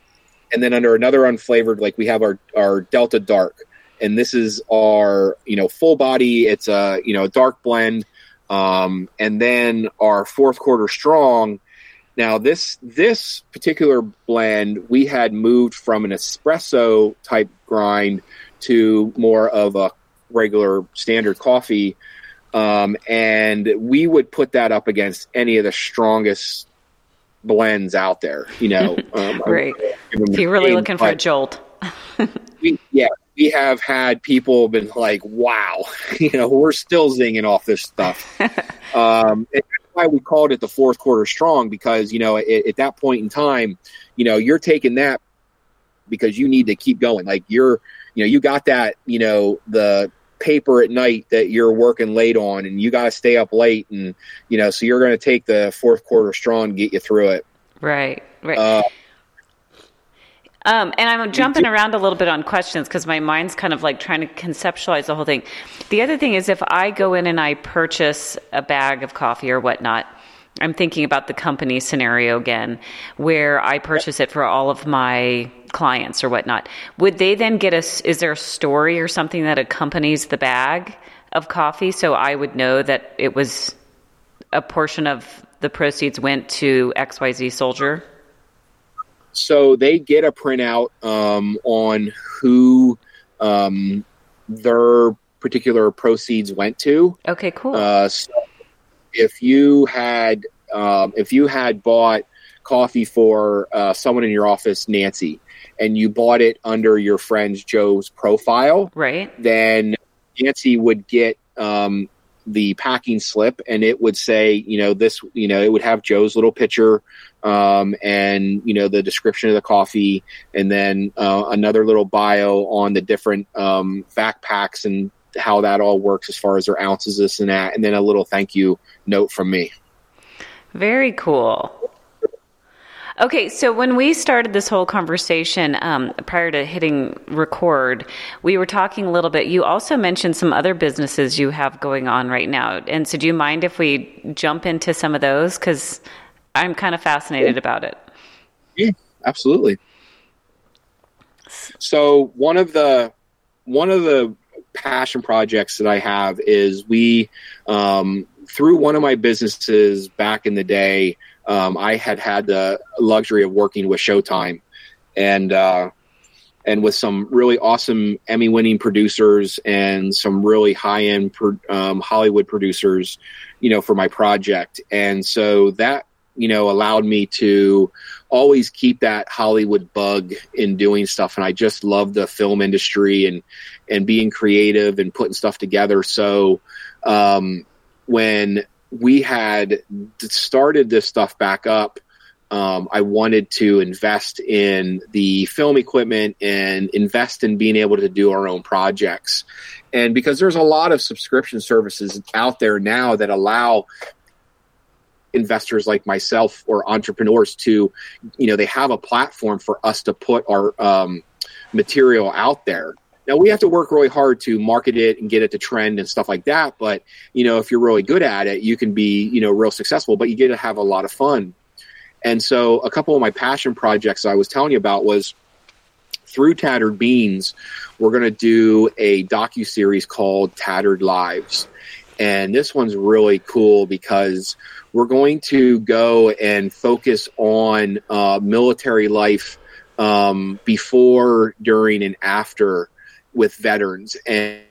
and then under another unflavored, like we have our our Delta Dark, and this is our you know full body. It's a you know dark blend, um, and then our fourth quarter strong. Now this this particular blend we had moved from an espresso type grind to more of a regular standard coffee. Um, and we would put that up against any of the strongest blends out there, you know. Um, Right. If you're really looking for a jolt. we, yeah, we have had people been like, wow, you know, we're still zinging off this stuff. um, and that's why we called it the fourth quarter strong because, you know, at, at that point in time, you know, you're taking that because you need to keep going. Like you're, you know, you got that, you know, the paper at night that you're working late on and you got to stay up late. And, you know, so you're going to take the fourth quarter strong and get you through it. Right. Right. Uh, Um, and I'm jumping around a little bit on questions because my mind's kind of like trying to conceptualize the whole thing. The other thing is, if I go in and I purchase a bag of coffee or whatnot, I'm thinking about the company scenario again, where I purchase it for all of my clients or whatnot. Would they then get a? Is there a story or something that accompanies the bag of coffee, so I would know that it was a portion of the proceeds went to XYZ soldier? so they get a printout um, on who um, their particular proceeds went to. Okay, cool. Uh, so, if you had um, if you had bought coffee for uh, someone in your office, Nancy, and you bought it under your friend Joe's profile, right? Then Nancy would get um, the packing slip, and it would say, you know, this, you know, it would have Joe's little picture, um, and you know the description of the coffee, and then uh, another little bio on the different um, backpacks and how that all works as far as their ounces, this and that, and then a little thank you note from me. Very cool. Okay, so when we started this whole conversation um, prior to hitting record, we were talking a little bit. You also mentioned some other businesses you have going on right now. And so, do you mind if we jump into some of those? Because I'm kind of fascinated about it. Yeah, absolutely. So one of the one of the passion projects that I have is we um, through one of my businesses back in the day. Um, I had had the luxury of working with Showtime, and uh, and with some really awesome Emmy-winning producers and some really high-end um, Hollywood producers, you know, for my project. And so that you know allowed me to always keep that Hollywood bug in doing stuff. And I just love the film industry and and being creative and putting stuff together. So um, when we had started this stuff back up, um, I wanted to invest in the film equipment and invest in being able to do our own projects. And because there's a lot of subscription services out there now that allow investors like myself or entrepreneurs to, you know, they have a platform for us to put our um, material out there. Now we have to work really hard to market it and get it to trend and stuff like that. But you know, if you're really good at it, you can be you know real successful. But you get to have a lot of fun. And so, a couple of my passion projects I was telling you about was through Tattered Beans. We're going to do a docu series called Tattered Lives, and this one's really cool because we're going to go and focus on uh, military life um, before, during, and after with veterans. And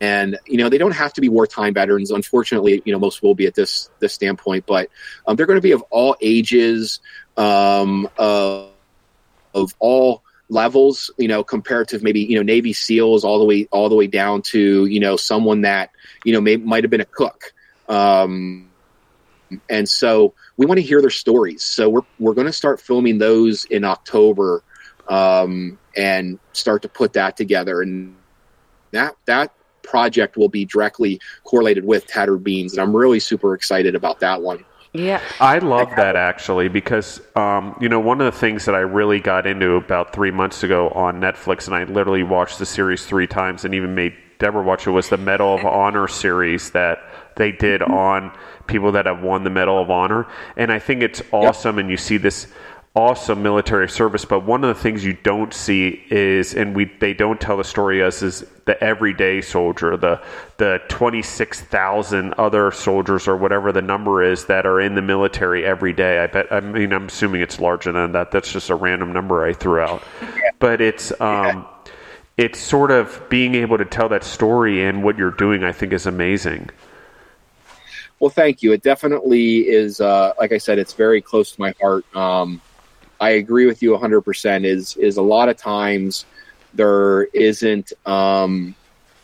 and you know they don't have to be wartime veterans. Unfortunately, you know most will be at this this standpoint, but um, they're going to be of all ages, um, uh, of all levels. You know, comparative maybe you know Navy SEALs all the way all the way down to you know someone that you know might have been a cook. Um, and so we want to hear their stories. So we're we're going to start filming those in October, um, and start to put that together. And that that project will be directly correlated with Tattered Beans, and I'm really super excited about that one. Yeah, I love that actually because um, you know one of the things that I really got into about three months ago on Netflix, and I literally watched the series three times, and even made Deborah watch it was the Medal of Honor series that they did mm-hmm. on people that have won the Medal of Honor. And I think it's awesome, yep. and you see this awesome military service. But one of the things you don't see is, and we they don't tell the story as is the everyday soldier, the the twenty six thousand other soldiers or whatever the number is that are in the military every day. I bet. I mean, I'm assuming it's larger than that. That's just a random number I threw out. But it's. Um, it's sort of being able to tell that story and what you're doing, I think, is amazing. Well, thank you. It definitely is. Uh, like I said, it's very close to my heart. Um, I agree with you 100%. Is is a lot of times there isn't, um,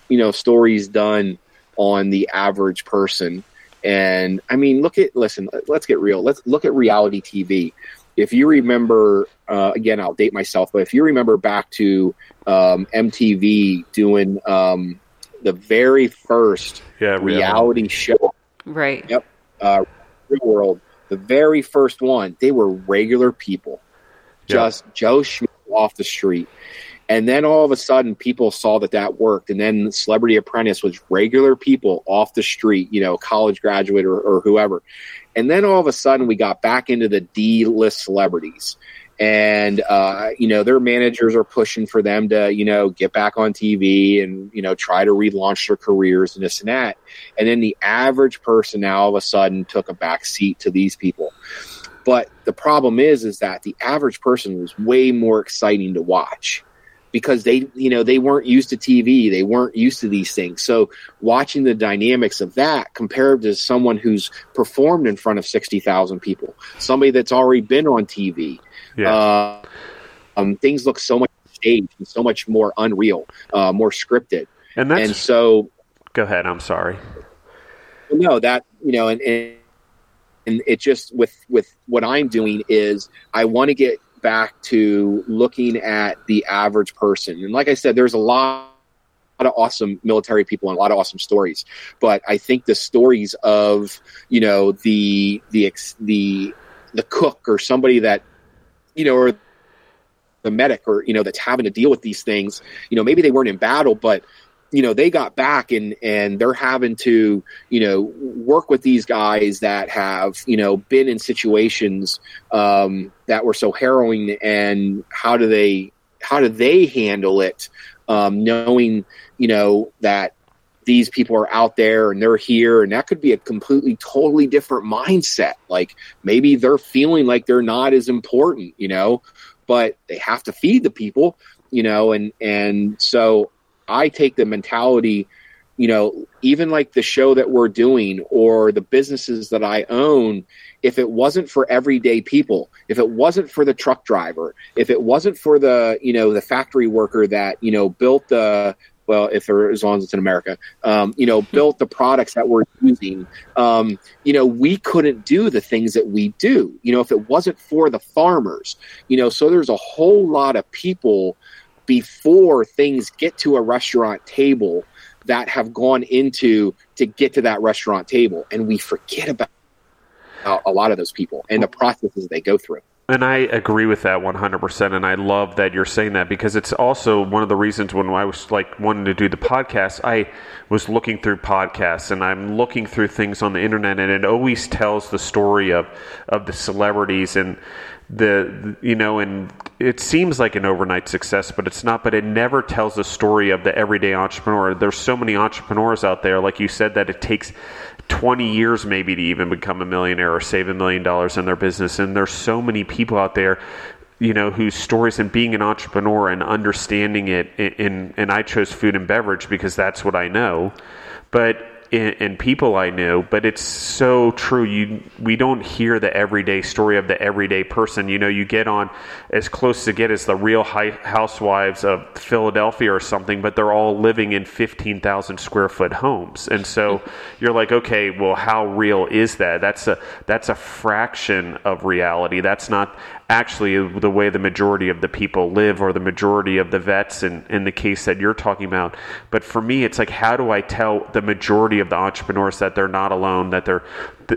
you know, stories done on the average person. And I mean, look at listen. Let's get real. Let's look at reality TV. If you remember, uh, again, I'll date myself, but if you remember back to um, MTV doing um, the very first yeah, reality, reality show Right. Yep. Uh, Real World, the very first one, they were regular people, just. Joe Schmo off the street. And then all of a sudden, people saw that that worked. And then Celebrity Apprentice was regular people off the street, you know, college graduate or, or whoever. And then all of a sudden, we got back into the D list celebrities and uh, you know their managers are pushing for them to you know get back on TV and you know try to relaunch their careers and this and that, and then the average person now all of a sudden took a back seat to these people. But the problem is, is that the average person was way more exciting to watch because they you know they weren't used to TV, they weren't used to these things. So watching the dynamics of that compared to someone who's performed in front of sixty thousand people, somebody that's already been on TV, yeah. uh, um, things look so much staged and so much more unreal, uh, more scripted, and, and so. Go ahead. I'm sorry. No, that you know, and, and and it just with with what I'm doing is I want to get back to looking at the average person. And like I said, there's a lot of awesome military people and a lot of awesome stories. But I think the stories of you know the the the the cook or somebody that you know or the medic or you know that's having to deal with these things. You know, maybe they weren't in battle, but you know they got back and and they're having to you know work with these guys that have you know been in situations um, that were so harrowing and how do they how do they handle it um, knowing you know that these people are out there and they're here and that could be a completely totally different mindset. Like maybe they're feeling like they're not as important you know but they have to feed the people you know and and so I take the mentality, you know, even like the show that we're doing or the businesses that I own, if it wasn't for everyday people, if it wasn't for the truck driver, if it wasn't for the, you know, the factory worker that, you know, built the, well, if there, as long as it's in America, um, you know, built the products that we're using, um, you know, we couldn't do the things that we do, you know, if it wasn't for the farmers, you know, so there's a whole lot of people before things get to a restaurant table that have gone into to get to that restaurant table and we forget about a lot of those people and the processes they go through and I agree with that 100%. And I love that you're saying that because it's also one of the reasons when I was like wanting to do the podcast, I was looking through podcasts and I'm looking through things on the internet and it always tells the story of, of the celebrities and the you know and it seems like an overnight success but it's not but it never tells the story of the everyday entrepreneur. There's so many entrepreneurs out there like you said that it takes 20 years maybe to even become a millionaire or save a million dollars in their business and there's so many people out there you know whose stories and being an entrepreneur and understanding it in, and I chose food and beverage because that's what I know. But and, people I knew, but it's so true. You we don't hear the everyday story of the everyday person. You know, you get on as close to get as the Real Housewives of Philadelphia or something, but they're all living in fifteen thousand square foot homes, and so you're like, okay, well, how real is that? That's a that's a fraction of reality. That's not actually the way the majority of the people live or the majority of the vets in, in the case that you're talking about. But for me, it's like, how do I tell the majority of the entrepreneurs that they're not alone, that they're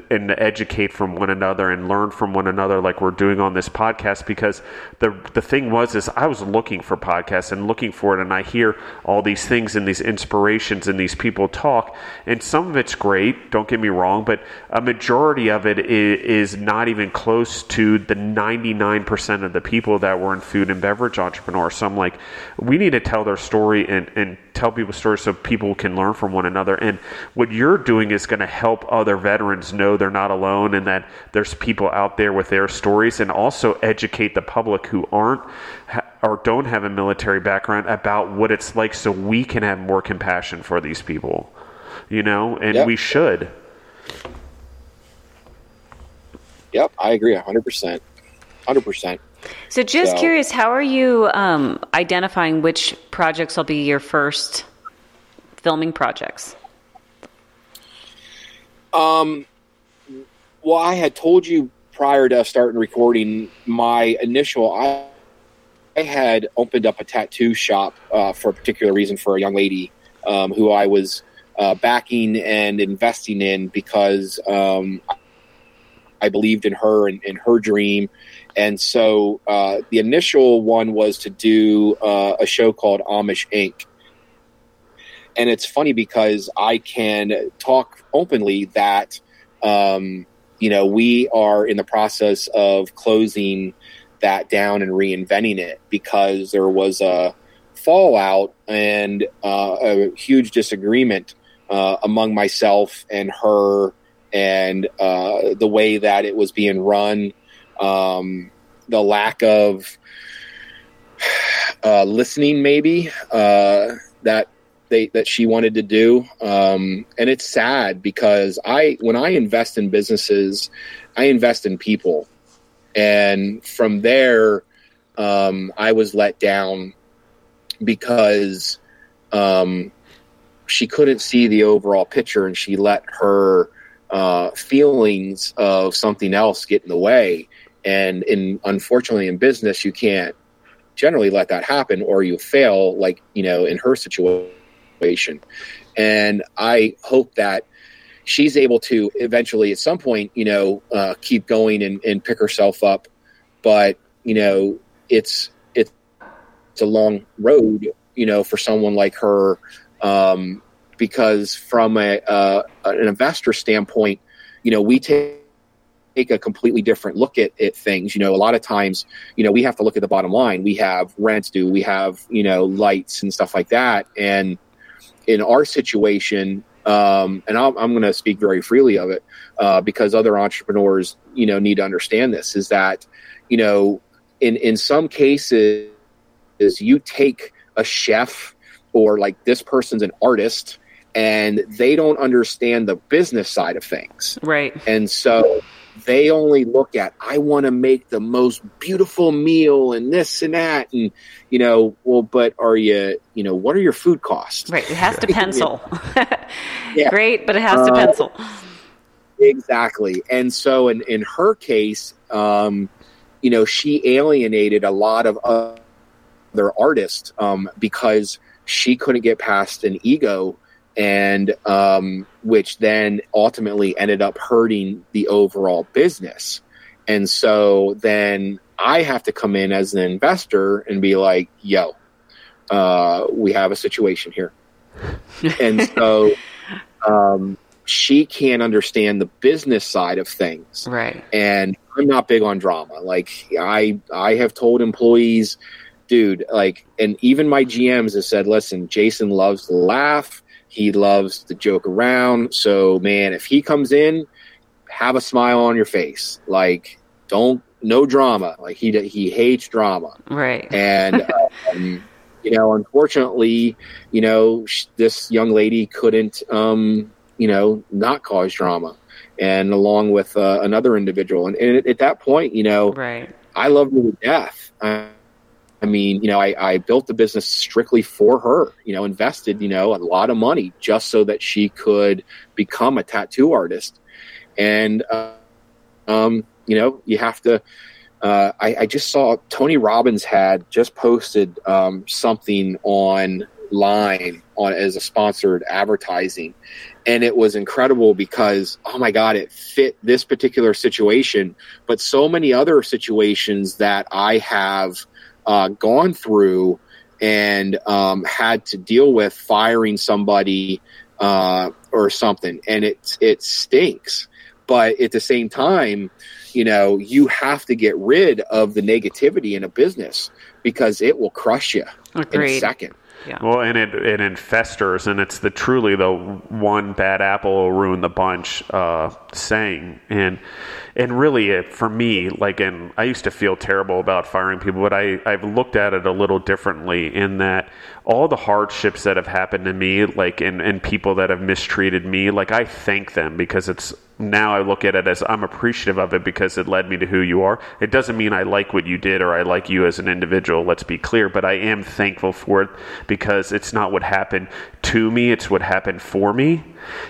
and educate from one another and learn from one another like we're doing on this podcast because the the thing was is I was looking for podcasts and looking for it and I hear all these things and these inspirations and these people talk and some of it's great don't get me wrong but a majority of it is, is not even close to the 99% of the people that were in food and beverage entrepreneurs. So I'm like we need to tell their story and, and tell people stories so people can learn from one another. And what you're doing is going to help other veterans know they're not alone and that there's people out there with their stories and also educate the public who aren't or don't have a military background about what it's like so we can have more compassion for these people you know? And yep. we should. Yep i agree 100% 100% so just so, curious how are you um, identifying which projects will be your first filming projects um well, I had told you prior to starting recording, my initial I, I had opened up a tattoo shop uh, for a particular reason for a young lady um, who I was uh, backing and investing in because um, I believed in her and, in her dream. And so uh, the initial one was to do uh, a show called Amish Inc. And it's funny because I can talk openly that um, you know, we are in the process of closing that down and reinventing it because there was a fallout and uh, a huge disagreement uh, among myself and her and uh, the way that it was being run, um, the lack of uh, listening, maybe uh, that they that she wanted to do. Um, and it's sad because I when I invest in businesses, I invest in people, and from there, um, I was let down because um, she couldn't see the overall picture, and she let her uh, feelings of something else get in the way. And in unfortunately in business, you can't generally let that happen, or you fail. Like you know, in her situation, and I hope that she's able to eventually, at some point, you know, uh, keep going and, and pick herself up. But you know, it's it's it's a long road, you know, for someone like her. Um, because from a, uh, an investor standpoint, you know, we take take a completely different look at, at things. You know, a lot of times, you know, we have to look at the bottom line. We have rents due, we have, you know, lights and stuff like that. And in our situation, um, and I'm, I'm going to speak very freely of it uh, because other entrepreneurs, you know, need to understand this is that, you know, in, in some cases, is you take a chef or like this person's an artist and they don't understand the business side of things. Right. And so they only look at I want to make the most beautiful meal and this and that and you know well but are you you know what are your food costs? Right it has to pencil. Yeah. great but it has to uh, pencil. exactly and so in in her case um you know she alienated a lot of other artists um because she couldn't get past an ego and um, which then ultimately ended up hurting the overall business. And so then I have to come in as an investor and be like, yo, uh, we have a situation here. and so um, she can't understand the business side of things. Right. And I'm not big on drama. Like I I have told employees, dude, like and even my GMs have said, listen, Jason loves to laugh he loves to joke around. So, man, if he comes in, have a smile on your face. Like, don't no drama. Like he he hates drama. Right. And um, you know, unfortunately, you know, sh- this young lady couldn't um, you know, not cause drama. And along with uh, another individual, and, and, at that point, you know, right. I love her to death. I, I mean, you know, I, I built the business strictly for her, you know, invested, you know, a lot of money just so that she could become a tattoo artist. And, uh, um, you know, you have to, uh, I, I, just saw Tony Robbins had just posted um, something online on as a sponsored advertising, and it was incredible because oh my god, it fit this particular situation, but so many other situations that I have uh, gone through and um, had to deal with firing somebody uh, or something, and it it stinks. But at the same time, you know, you have to get rid of the negativity in a business because it will crush you Agreed. in a second. Yeah. Well, and it it infesters, and it's the truly the one bad apple will ruin the bunch uh, saying, and and really it, for me, like, and I used to feel terrible about firing people, but I I've looked at it a little differently in that all the hardships that have happened to me, like, and and people that have mistreated me, like, I thank them because it's now I look at it as I'm appreciative of it because it led me to who you are. It doesn't mean I like what you did or I like you as an individual, let's be clear, but I am thankful for it because it's not what happened to me, it's what happened for me.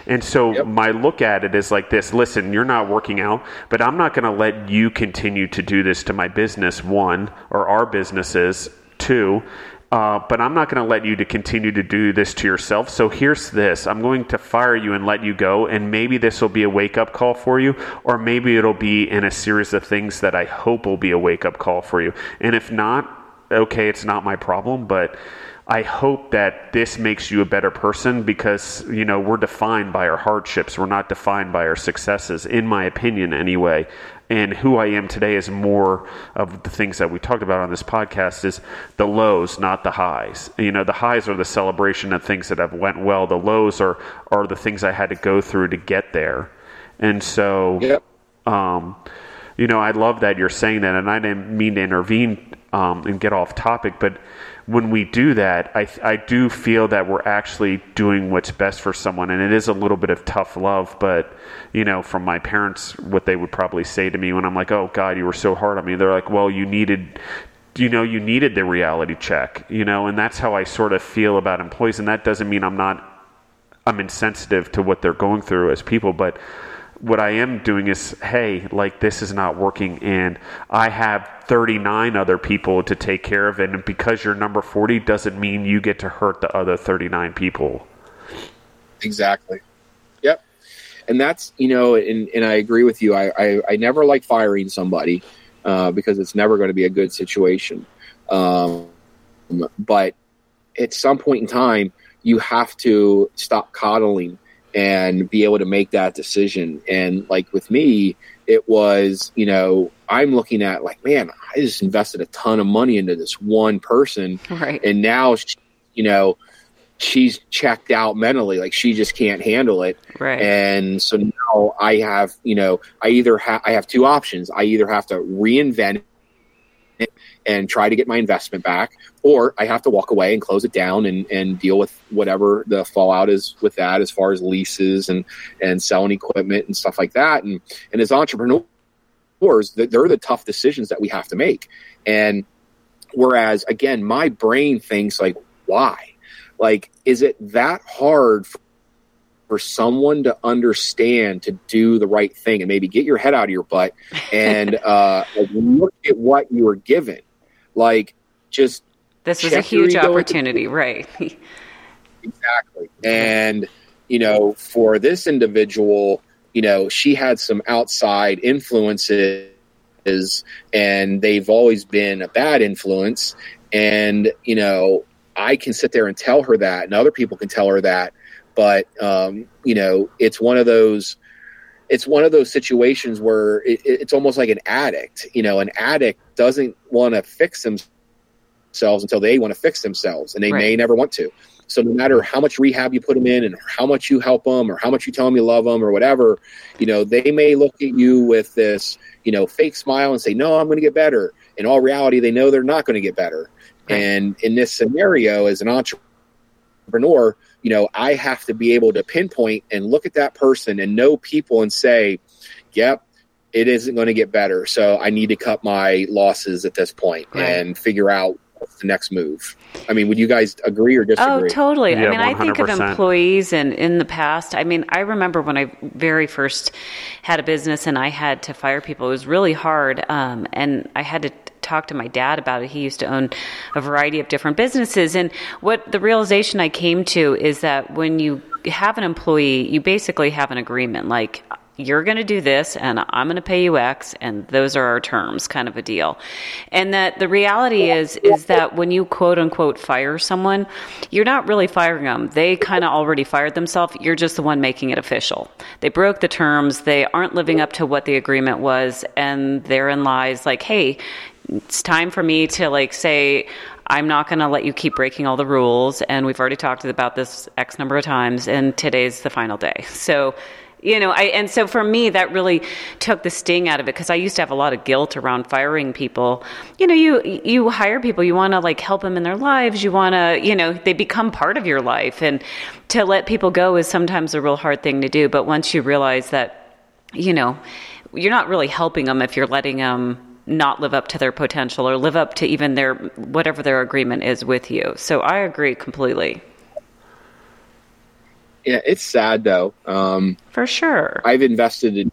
And so yep. my look at it is like this listen, you're not working out, but I'm not going to let you continue to do this to my business, one, or our businesses, two. Uh, but I'm not going to let you to continue to do this to yourself. So here's this: I'm going to fire you and let you go, and maybe this will be a wake up call for you, or maybe it'll be in a series of things that I hope will be a wake up call for you. And if not, okay, it's not my problem, but. I hope that this makes you a better person because, you know, we're defined by our hardships. We're not defined by our successes, in my opinion, anyway and who I am today is more of the things that we talked about on this podcast is the lows, not the highs. You know, the highs are the celebration of things that have went well. The lows are are the things I had to go through to get there. And so, yep. um, you know, I love that you're saying that, and I didn't mean to intervene um, and get off topic, but when we do that, I, I do feel that we're actually doing what's best for someone. And it is a little bit of tough love, but, you know, from my parents, what they would probably say to me when I'm like, oh, God, you were so hard on me, they're like, well, you needed. You know, you needed the reality check, you know, and that's how I sort of feel about employees. And that doesn't mean I'm not, I'm insensitive to what they're going through as people, but what I am doing is, hey, like this is not working, and I have 39 other people to take care of. And because you're number 40 doesn't mean you get to hurt the other 39 people. Exactly. Yep. And that's, you know, and, and I agree with you. I, I, I never like firing somebody uh, because it's never going to be a good situation. Um, but at some point in time, you have to stop coddling and be able to make that decision. And like with me, it was, you know, I'm looking at like, man, I just invested a ton of money into this one person. Right. And now, you know, she's checked out mentally, like she just can't handle it. Right. And so now I have, you know, I either have, I have two options. I either have to reinvent and try to get my investment back, or I have to walk away and close it down and, and deal with whatever the fallout is with that as far as leases and, and selling equipment and stuff like that. And, and as entrepreneurs, they're the tough decisions that we have to make. And whereas again, my brain thinks like, why? Like, is it that hard for for someone to understand to do the right thing and maybe get your head out of your butt and uh, look at what you were given? Like, just this was a huge opportunity, right? exactly. And, you know, for this individual, you know, she had some outside influences and they've always been a bad influence. And, you know, I can sit there and tell her that, and other people can tell her that. But, um, you know, it's one of those it's one of those situations where it, it's almost like an addict. You know, an addict doesn't want to fix themselves until they want to fix themselves, and they right. may never want to. So no matter how much rehab you put them in, and how much you help them, or how much you tell them you love them, or whatever, you know, they may look at you with this, you know, fake smile and say, "No, I'm going to get better." In all reality, they know they're not going to get better. Right. And in this scenario, as an entrepreneur, you know, I have to be able to pinpoint and look at that person and know people and say, "Yep, it isn't going to get better. So I need to cut my losses at this point right. and figure out the next move. I mean, would you guys agree or disagree? Oh, totally. Yeah, I mean, 100%. I think of employees and in the past, I mean, I remember when I very first had a business and I had to fire people, it was really hard. Um, and I had to talk to my dad about it. He used to own a variety of different businesses. And what the realization I came to is that when you have an employee, you basically have an agreement. Like, you're going to do this and I'm going to pay you X and those are our terms kind of a deal. And that the reality is is that when you quote unquote fire someone, you're not really firing them. They kind of already fired themselves. You're just the one making it official. They broke the terms. They aren't living up to what the agreement was and therein lies like, "Hey, it's time for me to like say I'm not going to let you keep breaking all the rules and we've already talked about this X number of times and today's the final day." So you know I, and so for me that really took the sting out of it because i used to have a lot of guilt around firing people you know you you hire people you want to like help them in their lives you want to you know they become part of your life and to let people go is sometimes a real hard thing to do but once you realize that you know you're not really helping them if you're letting them not live up to their potential or live up to even their whatever their agreement is with you so i agree completely yeah, it's sad though. Um, For sure. I've invested in,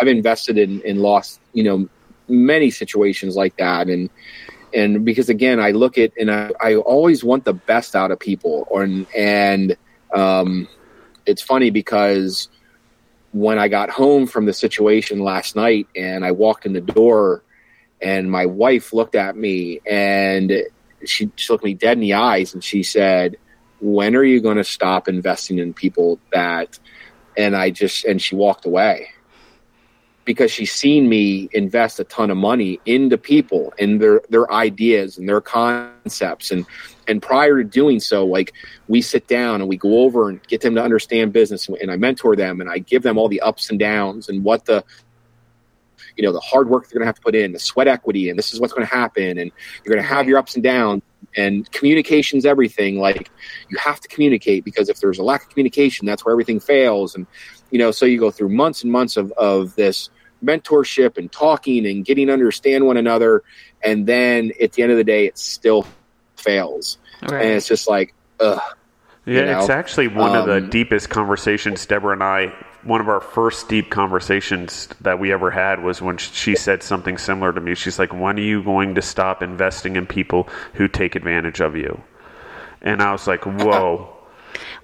I've invested in, in lost, you know, many situations like that. And, and because again, I look at, and I, I always want the best out of people or, and, um, it's funny because when I got home from the situation last night and I walked in the door and my wife looked at me and she, she looked me dead in the eyes and she said, when are you going to stop investing in people that and i just and she walked away. Because she's seen me invest a ton of money into people and their their ideas and their concepts. And and prior to doing so like we sit down and we go over and get them to understand business. And i mentor them and i give them all the ups and downs and what the you know the hard work they're going to have to put in, the sweat equity, and this is what's going to happen, and you're going to have your ups and downs. And communication's everything. Like you have to communicate because if there's a lack of communication, that's where everything fails. And you know, so you go through months and months of of this mentorship and talking and getting to understand one another, and then at the end of the day, it still fails, Right. and it's just like, ugh. Yeah, you know? it's actually one of the Um, deepest conversations Deborah and I. One of our first deep conversations that we ever had was when she said something similar to me. She's like, "When are you going to stop investing in people who take advantage of you?" And I was like, "Whoa."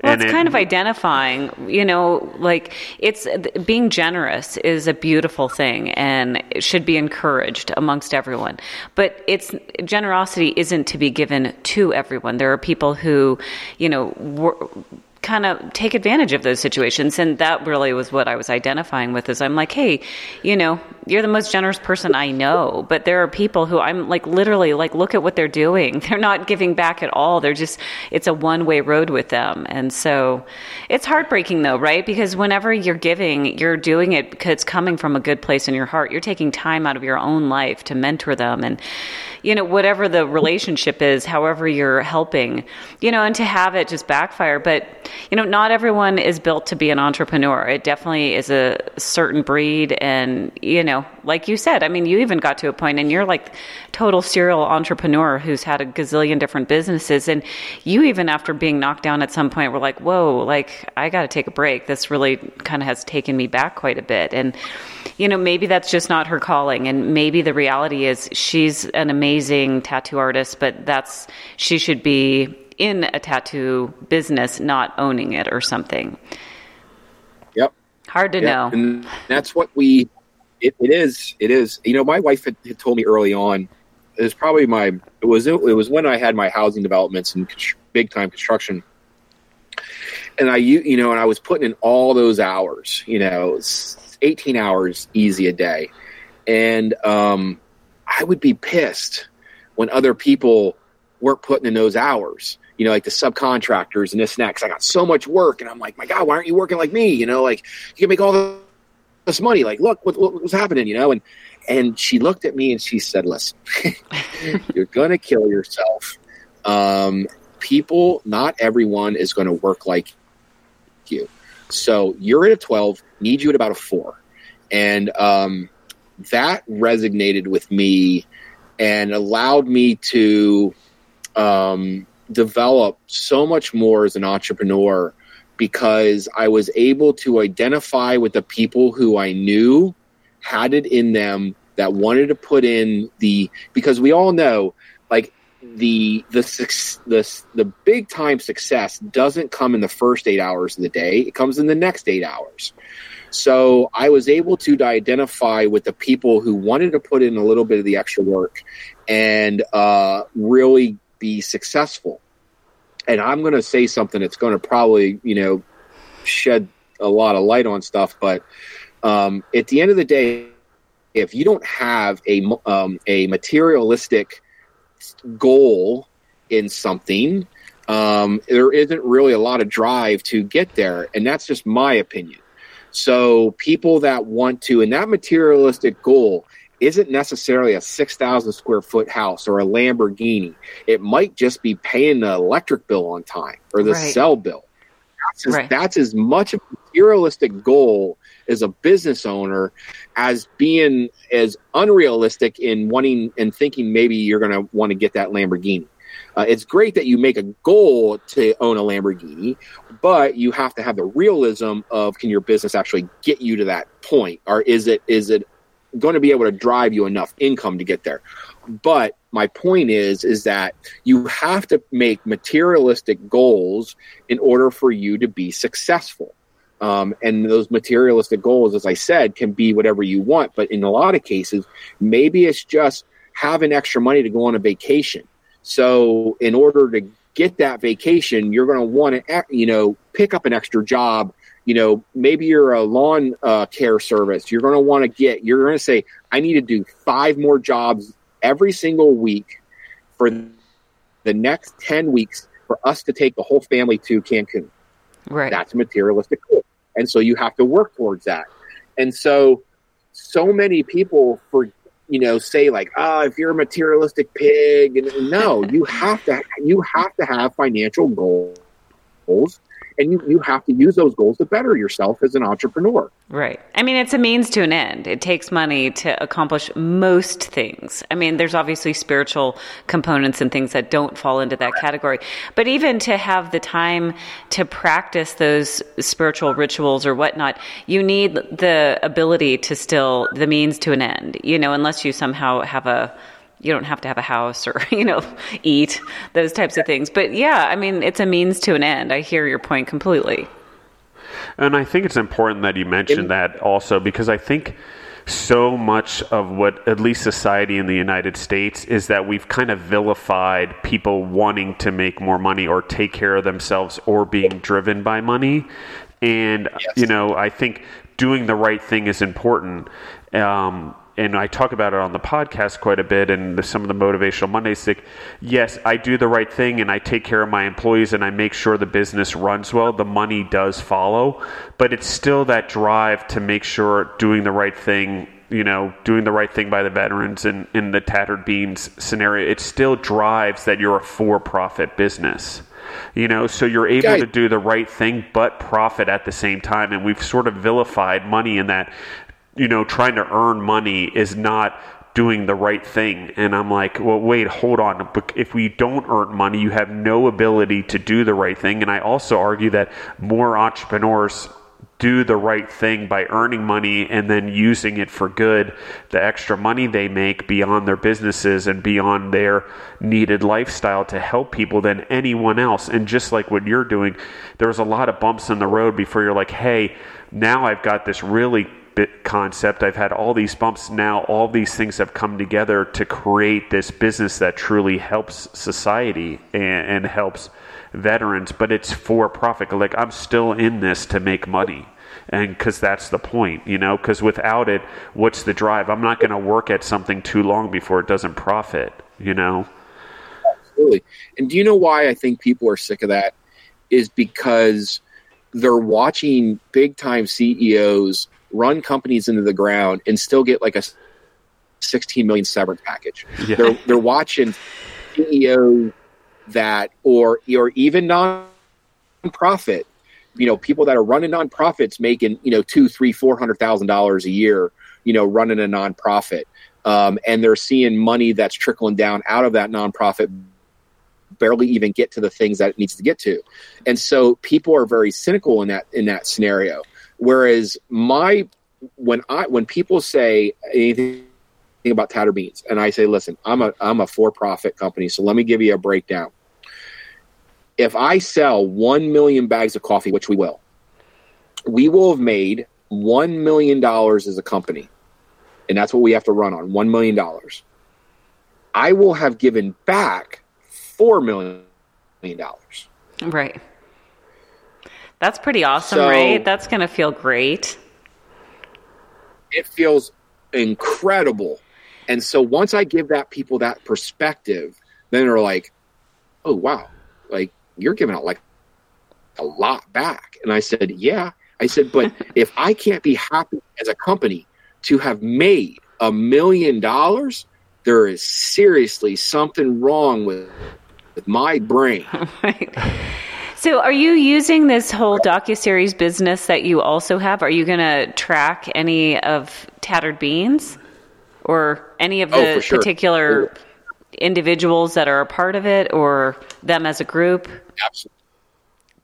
Well, and it's it- kind of identifying, you know, like it's being generous is a beautiful thing and it should be encouraged amongst everyone. But it's generosity isn't to be given to everyone. There are people who, you know, wor- kind of take advantage of those situations and that really was what I was identifying with is I'm like, "Hey, you know, you're the most generous person I know, but there are people who I'm like literally like look at what they're doing. They're not giving back at all. They're just it's a one-way road with them. And so it's heartbreaking though, right? Because whenever you're giving, you're doing it because it's coming from a good place in your heart. You're taking time out of your own life to mentor them and you know whatever the relationship is, however you're helping, you know, and to have it just backfire, but you know, not everyone is built to be an entrepreneur. It definitely is a certain breed and you know, like you said, I mean, you even got to a point and you're like total serial entrepreneur who's had a gazillion different businesses and you even after being knocked down at some point were like, "Whoa, like I got to take a break. This really kind of has taken me back quite a bit." And you know, maybe that's just not her calling and maybe the reality is she's an amazing tattoo artist, but that's she should be in a tattoo business, not owning it or something. Yep. Hard to Yeah, know. And that's what we. It, it is. It is. You know, my wife had, had told me early on. It was probably my. It was. It was when I had my housing developments and big time construction. And I, you know, and I was putting in all those hours. You know, eighteen hours easy a day, and um, I would be pissed when other people weren't putting in those hours. You know, like the subcontractors and this and that. 'cause I got so much work, and I'm like, my God, why aren't you working like me? You know, like you can make all this money. Like, look what, what was happening, you know? And and she looked at me and she said, "Listen, you're gonna kill yourself. Um, people, not everyone is going to work like you. So you're at a 12, need you at about a four, and um, that resonated with me and allowed me to um, develop so much more as an entrepreneur because I was able to identify with the people who I knew had it in them that wanted to put in the because we all know like the the the the big time success doesn't come in the first 8 hours of the day. It comes in the next 8 hours. So I was able to identify with the people who wanted to put in a little bit of the extra work and uh, really be successful and I'm going to say something that's going to probably, you know, shed a lot of light on stuff. But um, at the end of the day, if you don't have a um, a materialistic goal in something, um, there isn't really a lot of drive to get there, and that's just my opinion. So people that want to, and that materialistic goal isn't necessarily a 6,000 square foot house or a Lamborghini. It might just be paying the electric bill on time or the Right. cell bill. That's as, Right. that's as much a materialistic goal as a business owner as being as unrealistic in wanting and thinking maybe you're going to want to get that Lamborghini. Uh, it's great that you make a goal to own a Lamborghini, but you have to have the realism of can your business actually get you to that point, or is it is it going to be able to drive you enough income to get there? But my point is is that you have to make materialistic goals in order for you to be successful. Um, and those materialistic goals, as I said, can be whatever you want. But in a lot of cases, maybe it's just having extra money to go on a vacation. So, in order to get that vacation, you're going to want to, you know, pick up an extra job. You know, maybe you're a lawn uh, care service. You're going to want to get, you're going to say, I need to do five more jobs every single week for the next 10 weeks for us to take the whole family to Cancun. Right. That's materialistic goal. And so you have to work towards that. And so so many people for you know say like ah oh, if you're a materialistic pig and no you have to you have to have financial goals and you, you have to use those goals to better yourself as an entrepreneur. Right. I mean it's a means to an end. It takes money to accomplish most things. I mean there's obviously spiritual components and things that don't fall into that category. But even to have the time to practice those spiritual rituals or whatnot you need the ability to still the means to an end you know unless you somehow have a you don't have to have a house or you know eat those types of things. But yeah i mean it's a means to an end. I hear your point completely. And i think it's important that you mentioned that also because i think so much of what at least society in the united states is that we've kind of vilified people wanting to make more money or take care of themselves or being driven by money. And yes. you know i think doing the right thing is important. Um, and I talk about it on the podcast quite a bit and the, some of the motivational Mondays. Like, yes, I do the right thing and I take care of my employees and I make sure the business runs well. The money does follow, but it's still that drive to make sure doing the right thing. You know, doing the right thing by the veterans in, in the tattered beans scenario, it still drives that you're a for profit business you know so you're able to do the right thing but profit at the same time and we've sort of vilified money in that you know, trying to earn money is not doing the right thing. And I'm like, well, wait, hold on. If we don't earn money, you have no ability to do the right thing. And I also argue that more entrepreneurs do the right thing by earning money and then using it for good, the extra money they make beyond their businesses and beyond their needed lifestyle to help people than anyone else. And just like what you're doing, there's a lot of bumps in the road before you're like, hey, now I've got this really concept. I've had all these bumps. Now all these things have come together to create this business that truly helps society and, and helps veterans. But it's for profit. Like I'm still in this to make money and because that's the point you know because without it what's the drive i'm not going to work at something too long before it doesn't profit you know absolutely and do you know why i think people are sick of that is because they're watching big time ceos run companies into the ground and still get like a 16 million severance package. Yeah. They're, they're watching CEO that, or, or even non-profit, you know, people that are running nonprofits making, you know, two, three, four hundred thousand dollars a year, you know, running a nonprofit. Um, and they're seeing money that's trickling down out of that nonprofit barely even get to the things that it needs to get to. And so people are very cynical in that in that scenario. Whereas my when I when people say anything about Tattered Beans, and I say, listen, I'm a I'm a for profit company, so let me give you a breakdown. If I sell one million bags of coffee, which we will, we will have made one million dollars as a company, and that's what we have to run on one million dollars. I will have given back four million dollars. Right. That's pretty awesome, so, right? That's going to feel great. It feels incredible. And so once I give that people that perspective, then they're like, "Oh wow, like you're giving out like a lot back." And I said, "Yeah." I said, "But if I can't be happy as a company to have made a million dollars, there is seriously something wrong with with my brain." right. So, are you using this whole docu series business that you also have? Are you going to track any of Tattered Beans or any of oh, the oh, sure. particular individuals that are a part of it, or them as a group? Absolutely.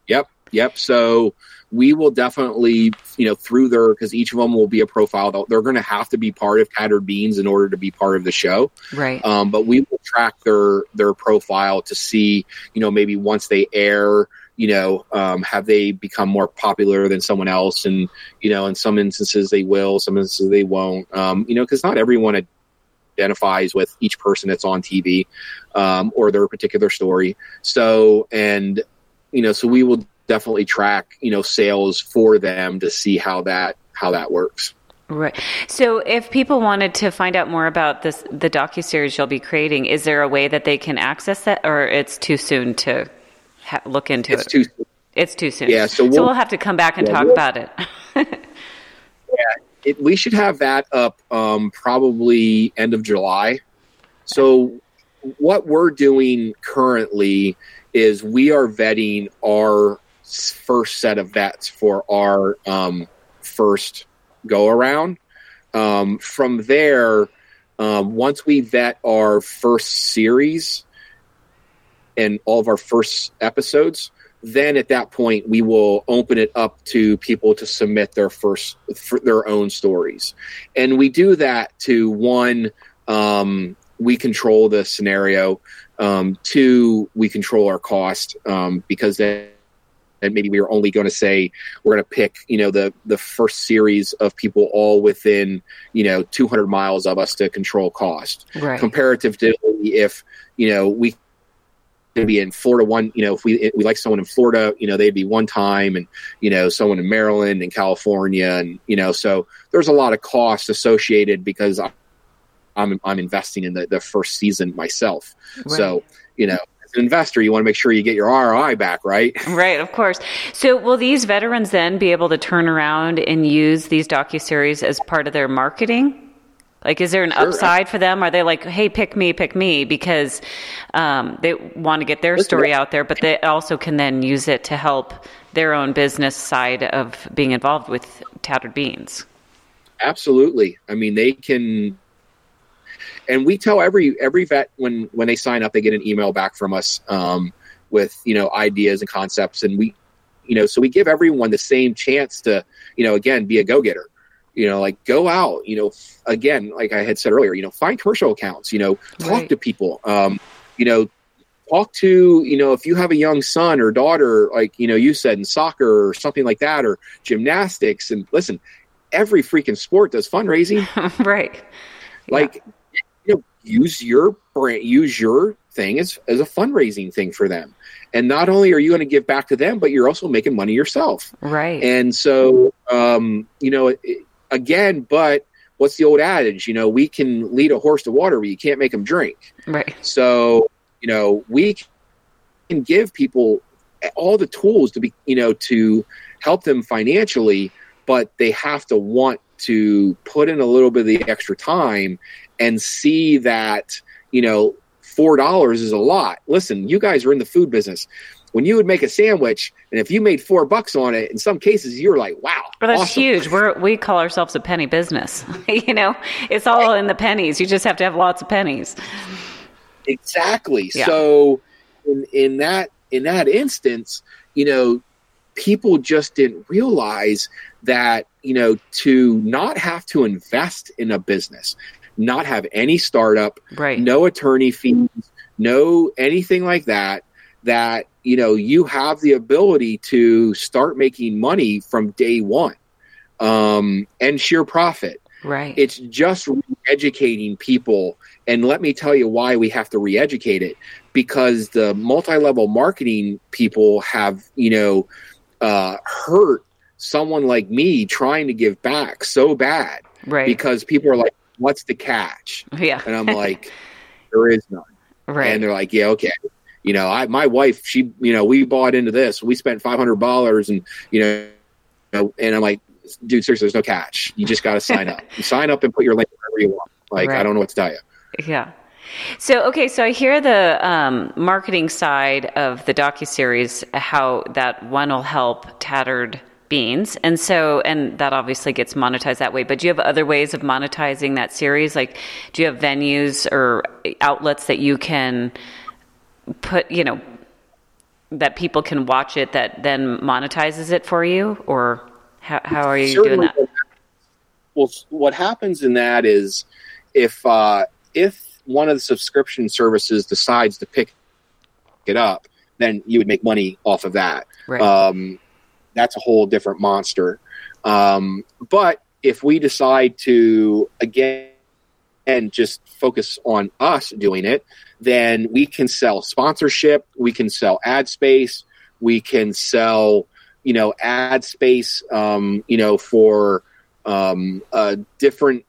Yep. Yep. So we will definitely, you know, through their because each of them will be a profile. They're going to have to be part of Tattered Beans in order to be part of the show. Right. Um, but we will track their their profile to see, you know, maybe once they air, you know, um, have they become more popular than someone else? And, you know, in some instances they will, some instances they won't, um, you know, because not everyone identifies with each person that's on TV um, or their particular story. So, and, you know, so we will definitely track, you know, sales for them to see how that, how that works. Right. So, if people wanted to find out more about this, the docu series you'll be creating, is there a way that they can access that, or it's too soon to ha- look into it's it. Too soon. It's too soon. Yeah, so we'll, so we'll have to come back and yeah, talk we'll, about it. it, we should have that up um, probably end of July. So, what we're doing currently is we are vetting our first set of vets for our um, first go around. Um, from there, um, once we vet our first series and all of our first episodes, then at that point we will open it up to people to submit their first their own stories. And we do that to one um, we control the scenario. Um, two we control our cost um, because then and maybe we are only going to say we're going to pick you know the the first series of people all within you know 200 miles of us to control cost. Right. comparatively if you know we to be in Florida one, you know, if we we like someone in Florida, you know, they'd be one time and you know, someone in Maryland and California and you know, so there's a lot of cost associated because I'm I'm investing in the, the first season myself. Right. So, you know, as an investor, you want to make sure you get your ROI back, right? Right, of course. So, will these veterans then be able to turn around and use these docu series as part of their marketing? Like, is there an sure. upside for them? Are they like, hey, pick me, pick me, because um, they want to get their story out there, but they also can then use it to help their own business side of being involved with Tattered Beans? Absolutely. I mean, they can, and we tell every every vet when when they sign up, they get an email back from us um, with you know ideas and concepts, and we, you know, so we give everyone the same chance to, you know, again, be a go getter you know like go out you know again like i had said earlier you know find commercial accounts you know talk right. to people um you know talk to you know if you have a young son or daughter like you know you said in soccer or something like that or gymnastics and listen every freaking sport does fundraising. Right. Like yeah. you know use your brand use your thing as as a fundraising thing for them. And not only are you going to give back to them but you're also making money yourself. Right. And so um you know it, again, but what's the old adage? You know, we can lead a horse to water, but you can't make them drink. Right. So, you know, we can give people all the tools to be, you know, to help them financially, but they have to want to put in a little bit of the extra time and see that, you know, four dollars is a lot. Listen, you guys are in the food business when you would make a sandwich and if you made four bucks on it in some cases you were like wow well that's awesome. huge. We're we call ourselves a penny business you know? It's all in the pennies. You just have to have lots of pennies. Exactly. Yeah. so in, in that in that instance you know people just didn't realize that you know to not have to invest in a business not have any startup right. no attorney fees no anything like that that you know you have the ability to start making money from day one um, and sheer profit. Right. It's just educating people. And let me tell you why we have to re-educate it. Because the multi-level marketing people have you know uh, hurt someone like me trying to give back so bad. Right. Because people are like what's the catch? Yeah. And i'm like there is none. Right. And they're like yeah okay you know, I my wife, she, you know, we bought into this. We spent five hundred dollars, and you know, and I'm like, dude, seriously, there's no catch. You just got to sign up. You sign up and put your link wherever you want. Like, right. I don't know what to tell you. Yeah. So okay, so I hear the um, marketing side of the docu series, how that one will help tattered beans, and so and that obviously gets monetized that way. But do you have other ways of monetizing that series? Like, do you have venues or outlets that you can put you know that people can watch it that then monetizes it for you? Or how, how are you Certainly, doing that well what happens in that is if uh, if one of the subscription services decides to pick it up then you would make money off of that. Right. um, that's a whole different monster. Um, but if we decide to again and just focus on us doing it then we can sell sponsorship, we can sell ad space, we can sell, you know, ad space, um, you know, for um, a different,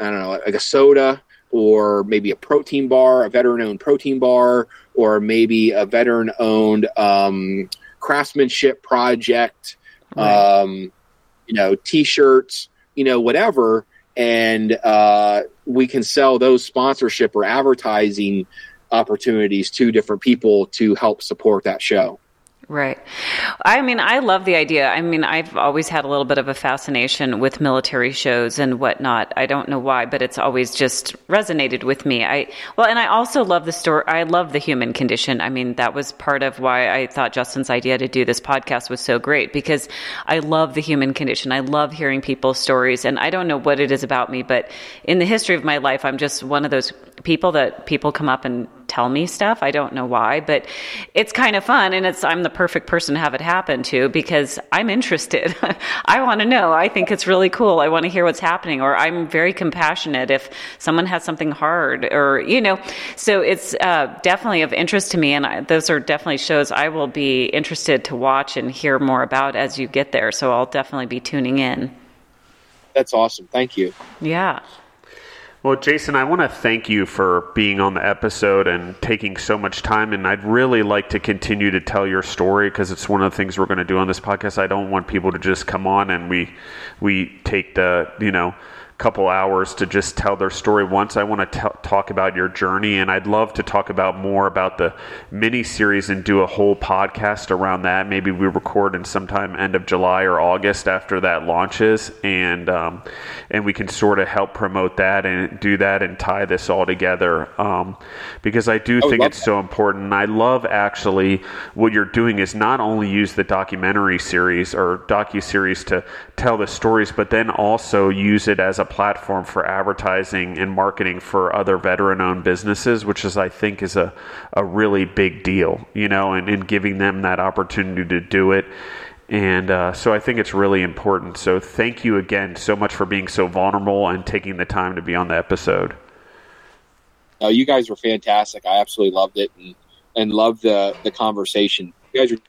I don't know, like a soda or maybe a protein bar, a veteran-owned protein bar, or maybe a veteran-owned um, craftsmanship project. Right. Um, you know, t-shirts, you know, whatever, and uh, we can sell those sponsorship or advertising opportunities to different people to help support that show. Right. I mean, I love the idea. I mean, I've always had a little bit of a fascination with military shows and whatnot. I don't know why, but it's always just resonated with me. I well, and I also love the story. I love the human condition. I mean, that was part of why I thought Justin's idea to do this podcast was so great because I love the human condition. I love hearing people's stories, and I don't know what it is about me, but in the history of my life, I'm just one of those people that people come up and tell me stuff. I don't know why, but it's kind of fun and it's I'm the perfect person to have it happen to because I'm interested. I want to know. I think it's really cool. I want to hear what's happening or I'm very compassionate if someone has something hard or you know. So it's uh, definitely of interest to me and I, those are definitely shows I will be interested to watch and hear more about as you get there. So I'll definitely be tuning in. That's awesome. Thank you. Yeah. Well, Jason, I want to thank you for being on the episode and taking so much time. And I'd really like to continue to tell your story because it's one of the things we're going to do on this podcast. I don't want people to just come on and we we take the you know couple hours to just tell their story once. I want to t- talk about your journey, and I'd love to talk about more about the mini series and do a whole podcast around that. Maybe we record in sometime end of July or August after that launches, and um, and we can sort of help promote that and do that and tie this all together um, because I do I think it's that. so important. And I love actually what you're doing is not only use the documentary series or docu series to tell the stories, but then also use it as a platform for advertising and marketing for other veteran owned businesses, which is, I think, is a, a really big deal, you know, and, and giving them that opportunity to do it. And uh, so I think it's really important. So thank you again so much for being so vulnerable and taking the time to be on the episode. No, you guys were fantastic. I absolutely loved it and, and loved the, the conversation. You guys are